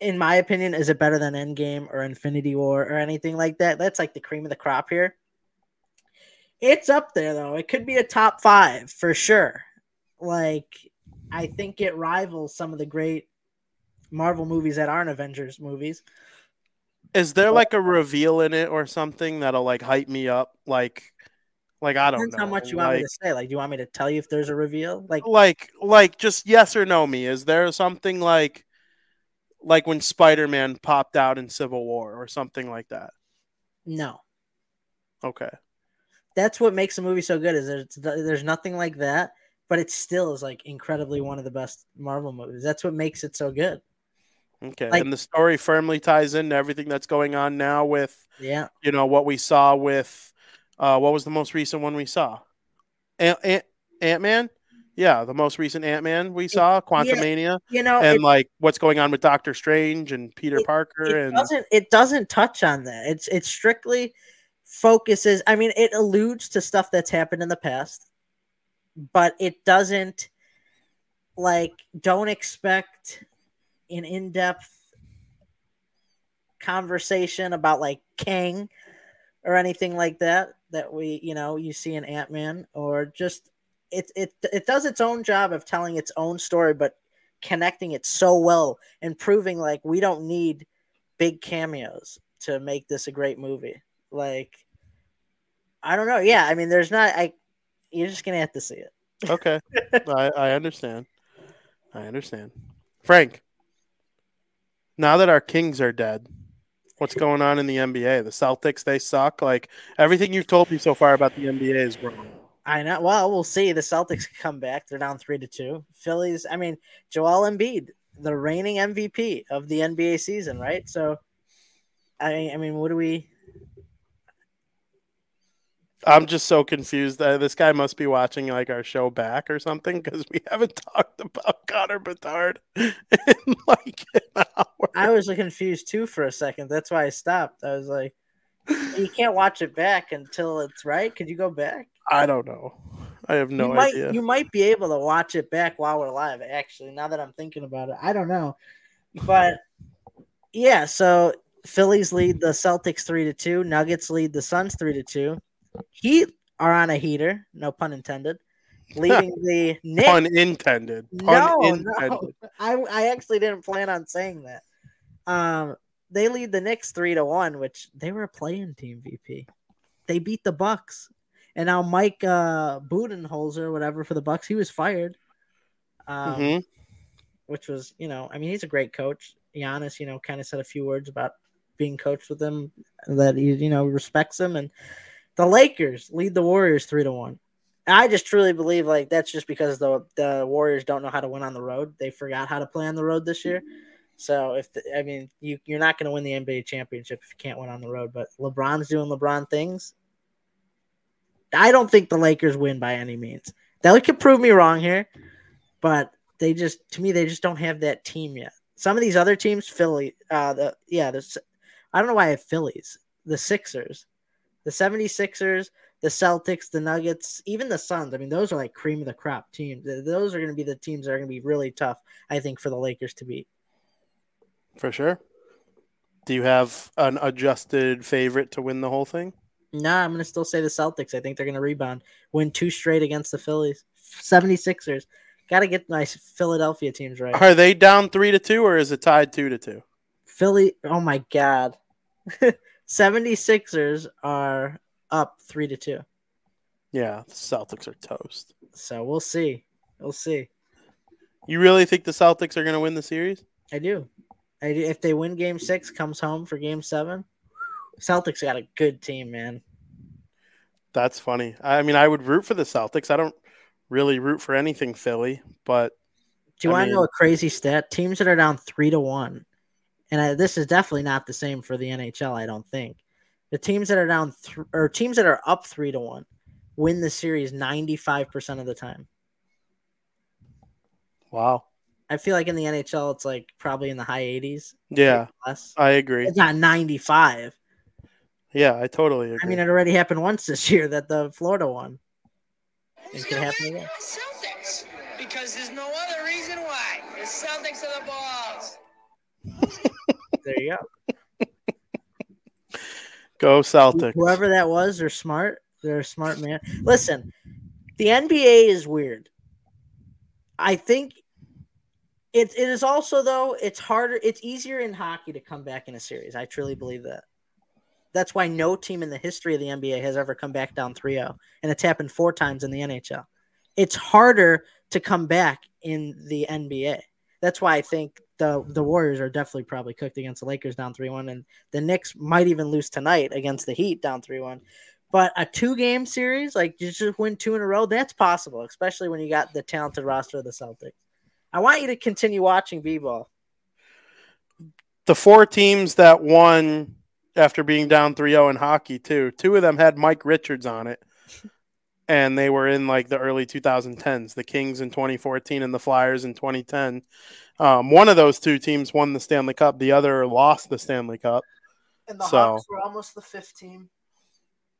in my opinion, is it better than Endgame or Infinity War or anything like that. That's like the cream of the crop here. It's up there though. It could be a top five for sure. Like I think it rivals some of the great Marvel movies that aren't Avengers movies. Is there like a reveal in it or something that'll like hype me up? Like, like I don't Depends know. how much you want like, me to say. Like, do you want me to tell you if there's a reveal? Like, like, like, just yes or no. Me is there something like, like when Spider Man popped out in Civil War or something like that? no. Okay. That's what makes the movie so good. Is there's there's nothing like that, but it still is like incredibly one of the best Marvel movies. That's what makes it so good. Okay. Like- and the story firmly ties into everything that's going on now with Yeah. you know what we saw with uh what was the most recent one we saw Ant Ant Ant Man yeah the most recent Ant Man we saw Quantumania You know, and it, like what's going on with Doctor Strange and Peter It- Parker it and doesn't it doesn't touch on that. It's it strictly focuses. I mean, it alludes to stuff that's happened in the past, but it doesn't like don't expect an in-depth conversation about like Kang or anything like that that we you know you see in Ant-Man or just it it it does its own job of telling its own story but connecting it so well and proving like we don't need big cameos to make this a great movie. Like I don't know. Yeah I mean there's not I you're just gonna have to see it. Okay. *laughs* I, I understand. I understand. Frank now that our Kings are dead what's going on in the NBA the Celtics they suck like everything you've told me so far about the NBA is wrong I know. Well, we'll see. The Celtics come back. They're down three to two. Phillies. I mean, Joel Embiid, the reigning MVP of the NBA season, right? So, I, I mean, what do we? I'm just so confused. Uh, this guy must be watching like our show back or something because we haven't *laughs* talked about Connor Bedard in like an hour. I was confused too for a second. That's why I stopped. I was like, you can't watch it back until it's right. Could you go back? I don't know. I have no you might, idea. You might be able to watch it back while we're live. Actually, now that I'm thinking about it, I don't know, but yeah. So Phillies lead the Celtics three to two. Nuggets lead the Suns three to two. Heat are on a heater, no pun intended, *laughs* leading the Knicks. Pun intended. Pun no, intended. no, *laughs* I I actually didn't plan on saying that. Um, they lead the Knicks three to one, which they were a playing team. VP, they beat the Bucks, and now Mike uh, Budenholzer, whatever for the Bucks, he was fired. Um, Mhm. which was you know, I mean, he's a great coach. Giannis, you know, kind of said a few words about being coached with him that he you know respects him. And the Lakers lead the Warriors three to one. I just truly believe like that's just because the the Warriors don't know how to win on the road. They forgot how to play on the road this year. So if the, I mean you you're not going to win the NBA championship if you can't win on the road. But LeBron's doing LeBron things. I don't think the Lakers win by any means. That could prove me wrong here, but they just to me they just don't have that team yet. Some of these other teams, Philly, uh, the yeah, the I don't know why I have Phillies, the Sixers, the 76ers, the Celtics, the Nuggets, even the Suns. I mean, those are like cream of the crop teams. Those are going to be the teams that are going to be really tough, I think, for the Lakers to beat. For sure. Do you have an adjusted favorite to win the whole thing? Nah, I'm going to still say the Celtics. I think they're going to rebound, win two straight against the Phillies. 76ers. Got to get my Philadelphia teams right. Are they down three to two or is it tied two to two? Philly, oh my God. *laughs* 76ers are up three to two. Yeah, the Celtics are toast. So we'll see. We'll see. You really think the Celtics are going to win the series? I do. I do. If they win game six, comes home for game seven, Celtics got a good team, man. That's funny. I mean, I would root for the Celtics. I don't really root for anything Philly, but do you want to know a crazy stat? Teams that are down three to one, and I, this is definitely not the same for the NHL. I don't think the teams that are down th- or teams that are up three to one win the series ninety five percent of the time. Wow. I feel like in the NHL, it's like probably in the high 80s. Yeah, I agree. It's not 95. Yeah, I totally agree. I mean, it already happened once this year that the Florida won. It could happen again. Celtics, because there's no other reason why. The Celtics are the balls. There you go. *laughs* Go Celtics. Whoever that was, they're smart. They're a smart man. Listen, the NBA is weird. I think it, it is also though it's harder it's easier in hockey to come back in a series i truly believe that that's why no team in the history of the nba has ever come back down 3-0 and it's happened four times in the nhl it's harder to come back in the nba that's why i think the the warriors are definitely probably cooked against the lakers down 3-1 and the knicks might even lose tonight against the heat down 3-1 but a two game series like you just win two in a row that's possible especially when you got the talented roster of the celtics I want you to continue watching b-ball. The four teams that won after being down 3-0 in hockey too. Two of them had Mike Richards on it. And they were in like the early 2010s, the Kings in 2014 and the Flyers in 2010. Um, one of those two teams won the Stanley Cup. The other lost the Stanley Cup. And the so, Hawks were almost the fifth team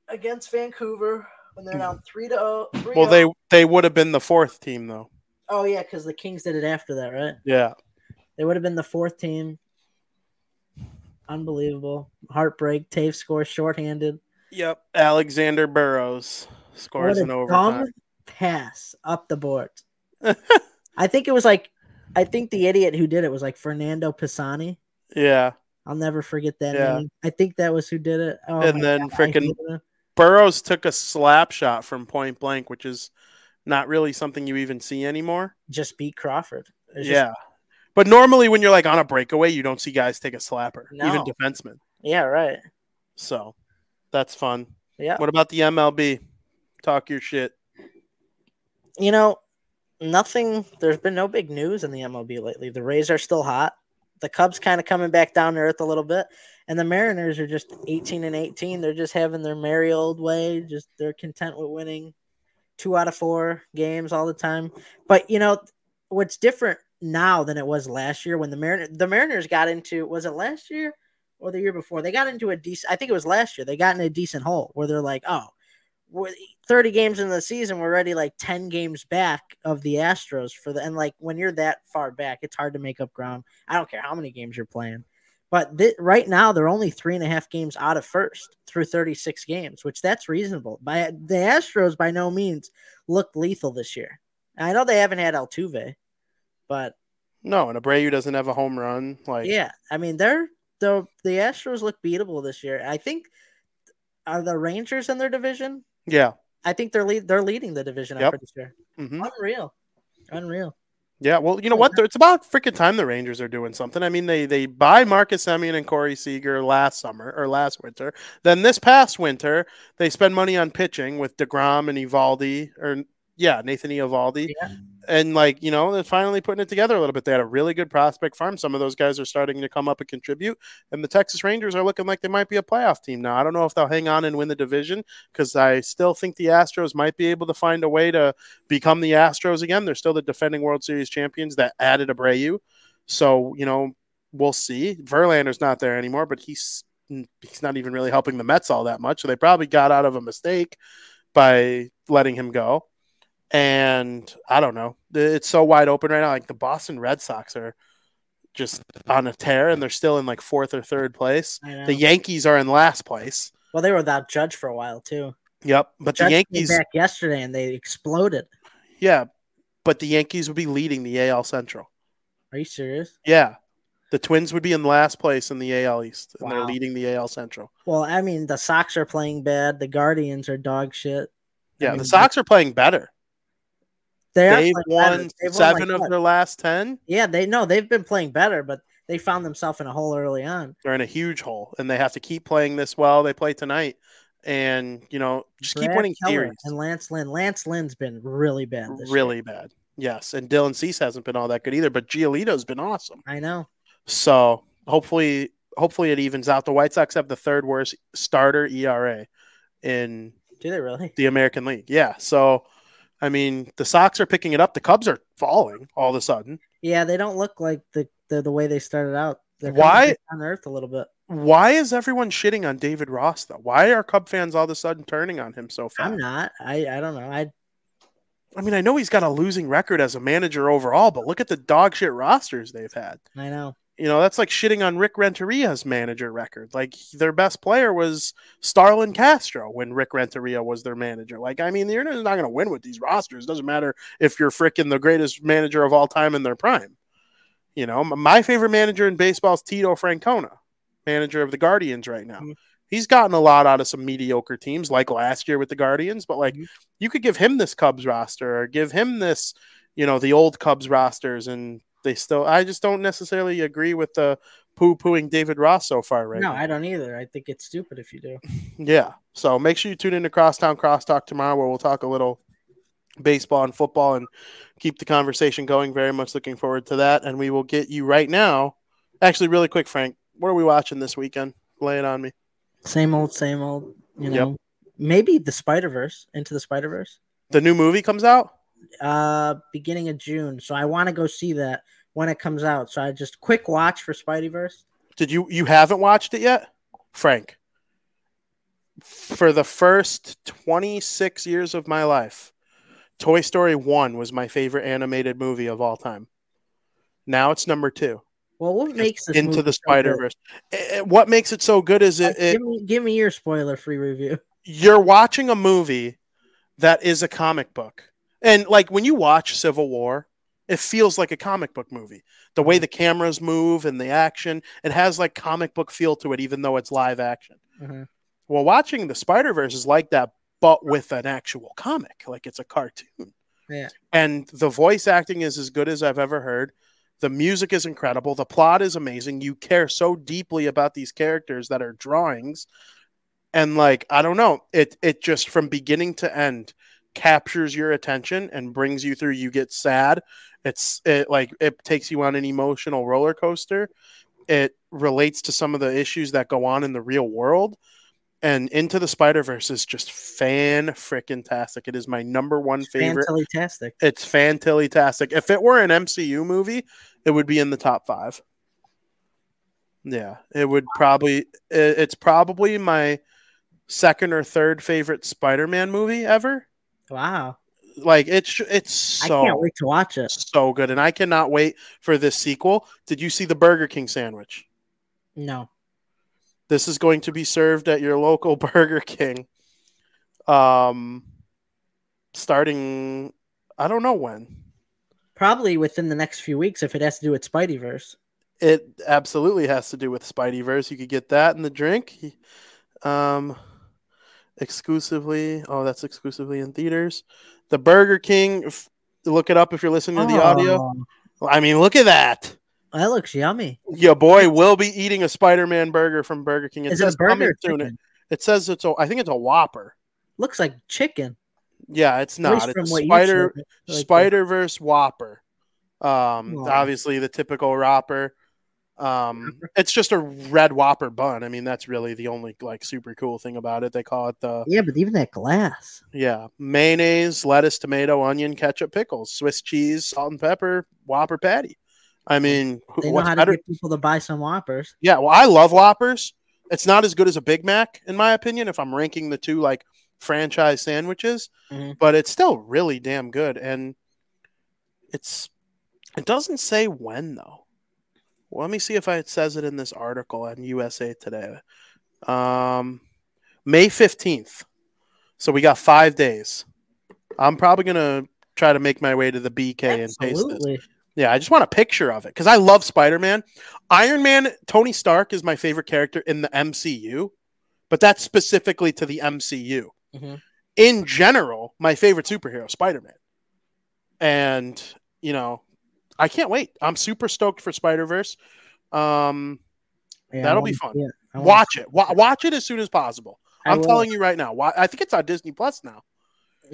against Vancouver when they're down three to zero. Well, they they would have been the fourth team though. Oh yeah, because the Kings did it after that, right? Yeah. They would have been the fourth team. Unbelievable. Heartbreak. Toews scores shorthanded. Yep. Alexander Burrows scores an overtime. pass up the board. *laughs* I think it was like I think the idiot who did it was like Fernando Pisani. Yeah. I'll never forget that yeah. name. I think that was who did it. Oh and then freaking Burrows took a slap shot from point blank, which is not really something you even see anymore. Just beat Crawford. It's yeah. Just... But normally when you're like on a breakaway, you don't see guys take a slapper, no. even defensemen. Yeah, right. So that's fun. Yeah. What about the MLB? Talk your shit. You know, nothing there's been no big news in the MLB lately. The Rays are still hot. The Cubs kind of coming back down to earth a little bit. And the Mariners are just 18 and 18. They're just having their merry old way. Just they're content with winning two out of four games all the time. But you know what's different now than it was last year when the Mariners the Mariners got into was it last year or the year before? They got into a decent I think it was last year. They got in a decent hole where they're like, "Oh, we're 30 games in the season, we're already like 10 games back of the Astros for the and like when you're that far back, it's hard to make up ground. I don't care how many games you're playing. But th- right now, they're only three and a half games out of first through 36 games, which that's reasonable. By the Astros, by no means look lethal this year. I know they haven't had Altuve, but no, and Abreu doesn't have a home run. Like, yeah, I mean, they're the the Astros look beatable this year. I think are the Rangers in their division. Yeah, I think they're lead they're leading the division. Yep. I'm pretty sure. Mm-hmm. Unreal, unreal. Yeah, well, you know what? It's about freaking time the Rangers are doing something. I mean, they they buy Marcus Semien and Corey Seager last summer or last winter. Then this past winter, they spend money on pitching with Degrom and Eovaldi, or yeah, Nathan Eovaldi. Yeah. And like you know, they're finally putting it together a little bit. They had a really good prospect farm. Some of those guys are starting to come up and contribute, and the Texas Rangers are looking like they might be a playoff team now. I don't know if they'll hang on and win the division because I still think the Astros might be able to find a way to become the Astros again. They're still the defending World Series champions that added Abreu, so you know we'll see. Verlander's not there anymore, but he's he's not even really helping the Mets all that much. So they probably got out of a mistake by letting him go. And I don't know. It's so wide open right now. Like the Boston Red Sox are just on a tear and they're still in like fourth or third place. The Yankees are in last place. well, they were without Judge for a while too. Yep. But Judge the came Yankees, back yesterday and they exploded. yeah. But the Yankees would be leading the AL Central. Are you serious? Yeah. The Twins would be in last place in the AL East, and they're leading the AL Central. Well, I mean, the Sox are playing bad. The Guardians are dog shit. I Yeah, mean, the Sox are playing better. They They've won They've won, seven like, of their last ten. Yeah, they know they've been playing better, but they found themselves in a hole early on. They're in a huge hole, and they have to keep playing this well. They play tonight, and you know, just keep winning Keller series. and Lance Lynn. Lance Lynn's been really bad. Really year. bad. Yes, and Dylan Cease hasn't been all that good either, but Giolito's been awesome. I know. So hopefully, hopefully it evens out. The White Sox have the third worst starter ERA in Do they really? the American League. Yeah, so I mean, the Sox are picking it up. The Cubs are falling all of a sudden. Yeah, they don't look like the the, the way they started out. They're Why- on earth a little bit. Why is everyone shitting on David Ross though? Why are Cub fans all of a sudden turning on him so fast? I'm not. I I don't know. I I mean, I know he's got a losing record as a manager overall, but look at the dog shit rosters they've had. I know. You know, that's like shitting on Rick Renteria's manager record. Like their best player was Starlin Castro when Rick Renteria was their manager. Like, I mean, you're not going to win with these rosters. It Doesn't matter if you're freaking the greatest manager of all time in their prime. You know, my favorite manager in baseball is Tito Francona, manager of the Guardians right now. Mhm. He's gotten a lot out of some mediocre teams, like last year with the Guardians. But like, Mhm. you could give him this Cubs roster or give him this, you know, the old Cubs rosters, and they still. I just don't necessarily agree with the poo pooing David Ross so far right no, now. I don't either. I think it's stupid if you do. *laughs* Yeah. So make sure you tune into Crosstown Crosstalk tomorrow, where we'll talk a little baseball and football and keep the conversation going. Very much looking forward to that, and we will get you right now. Actually, really quick, Frank, what are we watching this weekend? Lay it on me. Same old, same old. You Yep. know, maybe the Spider Verse into the Spider Verse. The new movie comes out. Uh, beginning of June. So I want to go see that when it comes out. So I just quick watch for Spidey Verse. Did you you haven't watched it yet, Frank? For the first 26 years of my life, Toy Story 1 was my favorite animated movie of all time. Now it's number 2. Well, what makes this Into the so good? Spider-Verse. Eh, What makes it so good is it, it give me give me your spoiler free review. you're watching a movie that is a comic book. And like when you watch Civil War, it feels like a comic book movie. The way the cameras move and the action, it has like comic book feel to it, even though it's live action. Mhm. Well, watching the Spider Verse is like that, but with an actual comic, like it's a cartoon. Yeah. And the voice acting is as good as I've ever heard. The music is incredible. The plot is amazing. You care so deeply about these characters that are drawings. And like, I don't know, it it just from beginning to end captures your attention and brings you through. You get sad. It's it like it takes you on an emotional roller coaster. It relates to some of the issues that go on in the real world and Into the Spider Verse is just fan freaking tastic. It is my number one favorite. Fantastic. It's fantilly-tastic. If it were an MCU movie, it would be in the top five. Yeah, it would probably. it- It's probably my second or third favorite Spider-Man movie ever. Wow. Like it's it's so I can't wait to watch it. so good, and I cannot wait for this sequel. Did you see the Burger King sandwich? No. This is going to be served at your local *laughs* Burger King. Um, starting, I don't know when. Probably within the next few weeks if it has to do with Spideyverse. It absolutely has to do with Spideyverse. You could get that in the drink. Um, exclusively. Oh, that's exclusively in theaters. The Burger King. f- Look it up if you're listening to the audio. Oh, I mean, look at that. That looks yummy. Your boy will be eating a Spider-Man burger from Burger King. It Is it says burger? coming soon. It says it's a. I think it's a Whopper. Looks like chicken. Yeah, it's not. It's Spider. Like Spider Verse Whopper. Um, obviously the typical Whopper. Um, it's just a red Whopper bun. I mean, that's really the only like super cool thing about it. They call it the Yeah, but even that glass. yeah mayonnaise, lettuce, tomato, onion, ketchup, pickles, Swiss cheese, salt and pepper, Whopper patty. I mean, who- They know how better? to get people to buy some Whoppers. Yeah, well, I love Whoppers. It's not as good as a Big Mac, in my opinion, if I'm ranking the two like franchise sandwiches, Mhm. but it's still really damn good. And it's it doesn't say when though. Well, let me see if I, it says it in this article on USA Today. Um, May fifteenth. So we got five days. I'm probably gonna try to make my way to the BK and taste this. Yeah, I just want a picture of it because I love Spider Man. Iron Man, Tony Stark is my favorite character in the MCU, but that's specifically to the MCU. Mhm. In general, my favorite superhero, Spider Man. And, you know, I can't wait. I'm super stoked for Spider Verse. Um, Yeah, That'll be fun. it. Watch see it. Watch it as soon as possible. I I'm will. telling you right now. I think it's on Disney Plus now.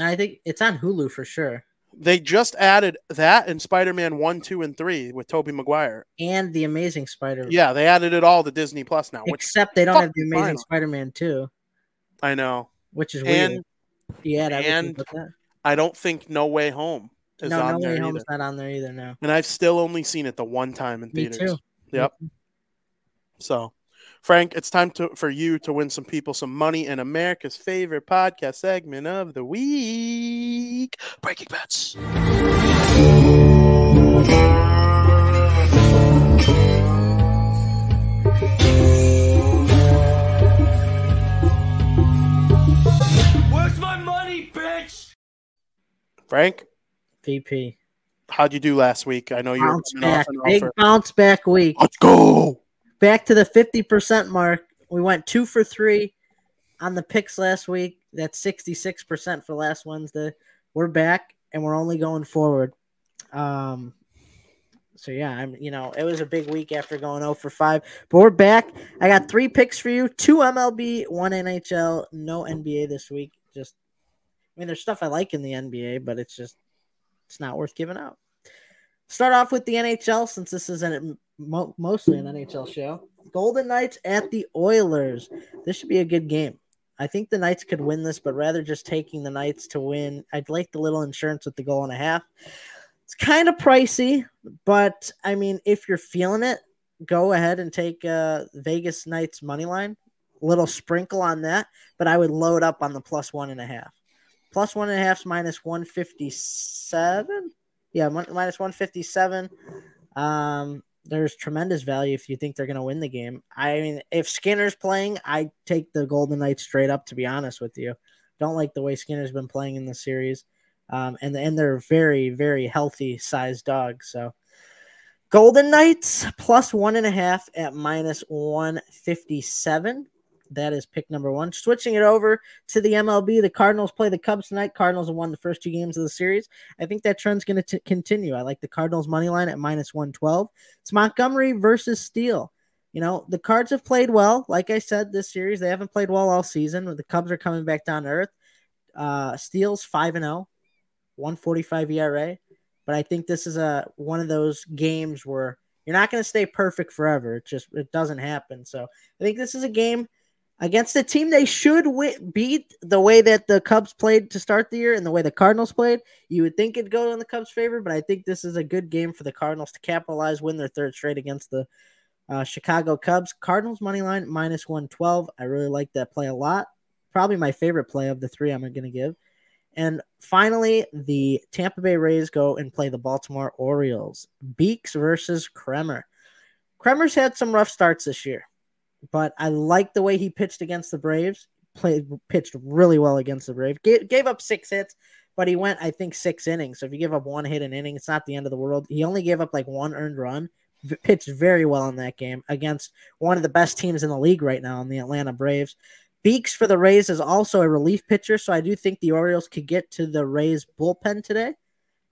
I think it's on Hulu for sure. They just added that in Spider Man 1, 2, and 3 with Tobey Maguire. And the Amazing Spider. Yeah, they added it all to Disney Plus now, Except they don't have the Amazing. Spider-Man 2, I know. which is weird. Yeah, and. I don't think No Way Home is No, on No there Way either. Home's not on there either now. And I've still only seen it the one time in Me theaters. too. Yep. Mm-hmm. So, Frank, it's time to for you to win some people some money in America's favorite podcast segment of the week, Breaking Bets. Where's my money, bitch? Frank, VP. how'd you do last week? I know you were Bounce off back. Big offer. bounce back week. Let's go. Back to the 50% mark. We went two for three on the picks last week. That's 66% for last Wednesday. We're back and we're only going forward. Um, so yeah, I'm you know, it was a big week after going 0 for 5. But we're back. I got three picks for you, two MLB, one NHL, no NBA this week. Just I mean, there's stuff I like in the NBA, but it's just it's not worth giving out. Start off with the NHL since this is an, mo- mostly an NHL show. Golden Knights at the Oilers. This should be a good game. I think the Knights could win this, but rather just taking the Knights to win, I'd like the little insurance with the goal and a half. It's kind of pricey, but I mean, if you're feeling it, go ahead and take uh, Vegas Knights money line. Little sprinkle on that, but I would load up on the plus one and a half. Plus one and a half is minus 157. Yeah, min- minus 157. Um, there's tremendous value if you think they're going to win the game. I mean, if Skinner's playing, I take the Golden Knights straight up. To be honest with you, don't like the way Skinner's been playing in the series, um, and and they're very very healthy sized dogs. So, Golden Knights plus one and a half at minus one fifty seven. That is pick number one. Switching it over to the MLB, the Cardinals play the Cubs tonight. Cardinals have won the first two games of the series. I think that trend's going to continue. I like the Cardinals money line at minus 112. It's Montgomery versus Steele. You know, the Cards have played well. Like I said, this series, they haven't played well all season. The Cubs are coming back down to earth. Uh, Steele's 5 and 0, 145 ERA. But I think this is a one of those games where you're not going to stay perfect forever. It just it doesn't happen. So I think this is a game against a team they should win, beat the way that the Cubs played to start the year and the way the Cardinals played. You would think it'd go in the Cubs' favor, but I think this is a good game for the Cardinals to capitalize, win their third straight against the uh, Chicago Cubs. Cardinals money line minus 112. I really like that play a lot. Probably my favorite play of the three I'm going to give. And finally, the Tampa Bay Rays go and play the Baltimore Orioles. Beeks versus Kremer. Kremer's had some rough starts this year but I like the way he pitched against the Braves. Played pitched really well against the Braves. Gave, gave up six hits, but he went I think six innings. So if you give up one hit an inning, it's not the end of the world. He only gave up like one earned run. Pitched very well in that game against one of the best teams in the league right now in the Atlanta Braves. Beeks for the Rays is also a relief pitcher, so I do think the Orioles could get to the Rays bullpen today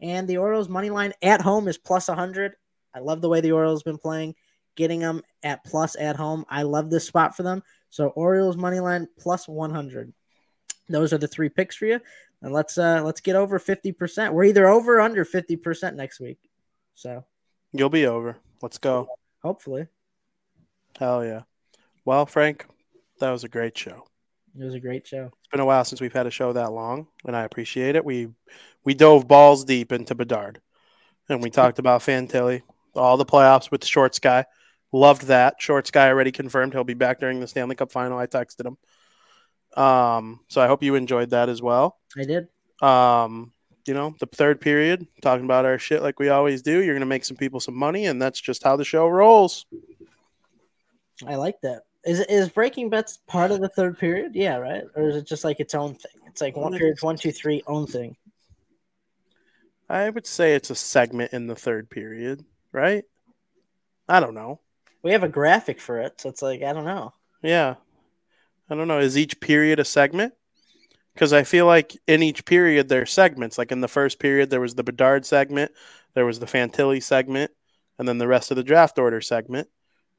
And the Orioles money line at home is plus 100. I love the way the Orioles been playing, getting them at plus at home. I love this spot for them. So Orioles money line plus 100. Those are the three picks for you. And let's uh let's get over 50%. We're either over or under 50% next week. So You'll be over. Let's go. hopefully. Hell yeah. Well, Frank, that was a great show. It was a great show. It's been a while since we've had a show that long, and I appreciate it. We we dove balls deep into Bedard, and we talked about Fantilli, all the playoffs with the Shorts guy. Loved that. Shorts guy already confirmed he'll be back during the Stanley Cup final. I texted him. Um, so I hope you enjoyed that as well. I did. Um, you know, the third period, talking about our shit like we always do. You're gonna make some people some money, and that's just how the show rolls. I like that. Is is breaking bets part of the third period? Yeah, right. Or is it just like its own thing? It's like one period, one, two, three, own thing. I would say it's a segment in the third period, right? I don't know. We have a graphic for it, so it's like I don't know. Yeah. I don't know. Is each period a segment? Because I feel like in each period there are segments. Like in the first period, there was the Bedard segment, there was the Fantilli segment, and then the rest of the draft order segment.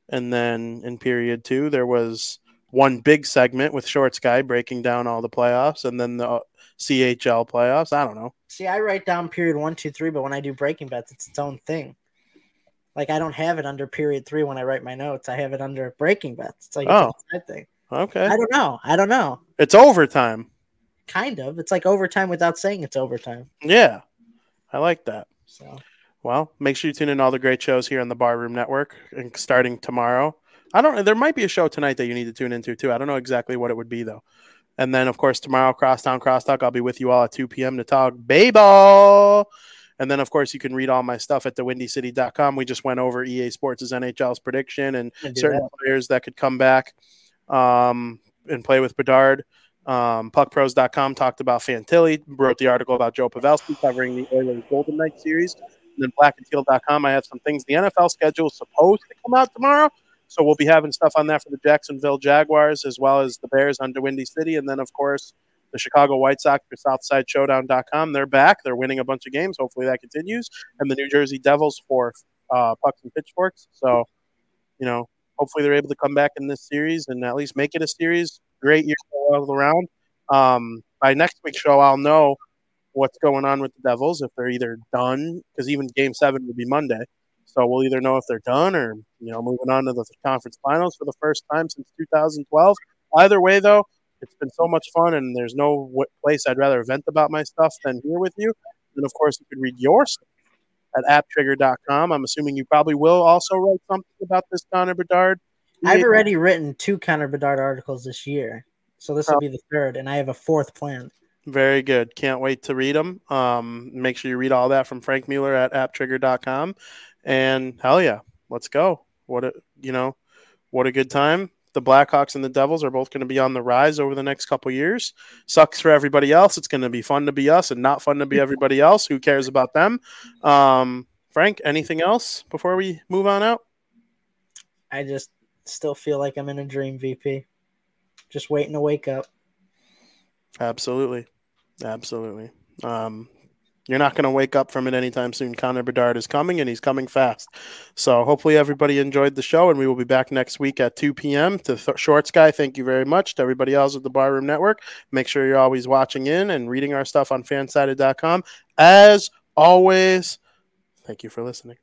And then in period two, there was one big segment with Shorts Guy breaking down all the playoffs, and then the uh, CHL playoffs. I don't know. See, I write down period one, two, three, but when I do breaking bets, it's its own thing. Like I don't have it under period three when I write my notes. I have it under breaking bets. It's like Oh. it's side thing. Okay. I don't know. I don't know. It's overtime. Kind of. It's like overtime without saying it's overtime. Yeah. I like that. So Well, make sure you tune in all the great shows here on the Barroom Network, and starting tomorrow. I don't. There might be a show tonight that you need to tune into too. I don't know exactly what it would be though. And then, of course, tomorrow, Crosstown Crosstalk. I'll be with you all at 2 p.m. to talk baseball. And then, of course, you can read all my stuff at thewindycity.com. We just went over EA Sports' NHL's prediction and certain that. players that could come back um, and play with Bedard. Um, puckpros.com talked about Fantilli, wrote the article about Joe Pavelski covering the Oilers Golden Knight series. And then blackandteal.com, I have some things. The NFL schedule is supposed to come out tomorrow. So we'll be having stuff on that for the Jacksonville Jaguars as well as the Bears under Windy City. And then, of course, the Chicago White Sox for SouthsideShowdown.com. They're back. They're winning a bunch of games. Hopefully that continues. And the New Jersey Devils for uh, Pucks and Pitchforks. So, you know, hopefully they're able to come back in this series and at least make it a series. Great year all around. Um, by next week's show, I'll know what's going on with the Devils if they're either done because even Game Seven would be Monday, so we'll either know if they're done or you know moving on to the conference finals for the first time since 2012. Either way, though, it's been so much fun, and there's no w- place I'd rather vent about my stuff than here with you. And of course, you can read your stuff at apptrigger.com. I'm assuming you probably will also write something about this Connor Bedard. I've already written two Connor Bedard articles this year. So this will be the third, and I have a fourth planned. Very good. Can't wait to read them. Um, make sure you read all that from Frank Mueller at apptrigger.com. And hell yeah, let's go. What a you know, what a good time. The Blackhawks and the Devils are both going to be on the rise over the next couple years. Sucks for everybody else. It's going to be fun to be us and not fun to be everybody else. Who cares about them? Um, Frank, anything else before we move on out? I just still feel like I'm in a dream, VP. Just waiting to wake up. Absolutely. Absolutely. Um, you're not going to wake up from it anytime soon. Connor Bedard is coming and he's coming fast. So hopefully everybody enjoyed the show and we will be back next week at 2 p.m. to Th- Shorts Guy. Thank you very much to everybody else at the Barroom Network. Make sure you're always watching in and reading our stuff on fansided.com. As always, thank you for listening.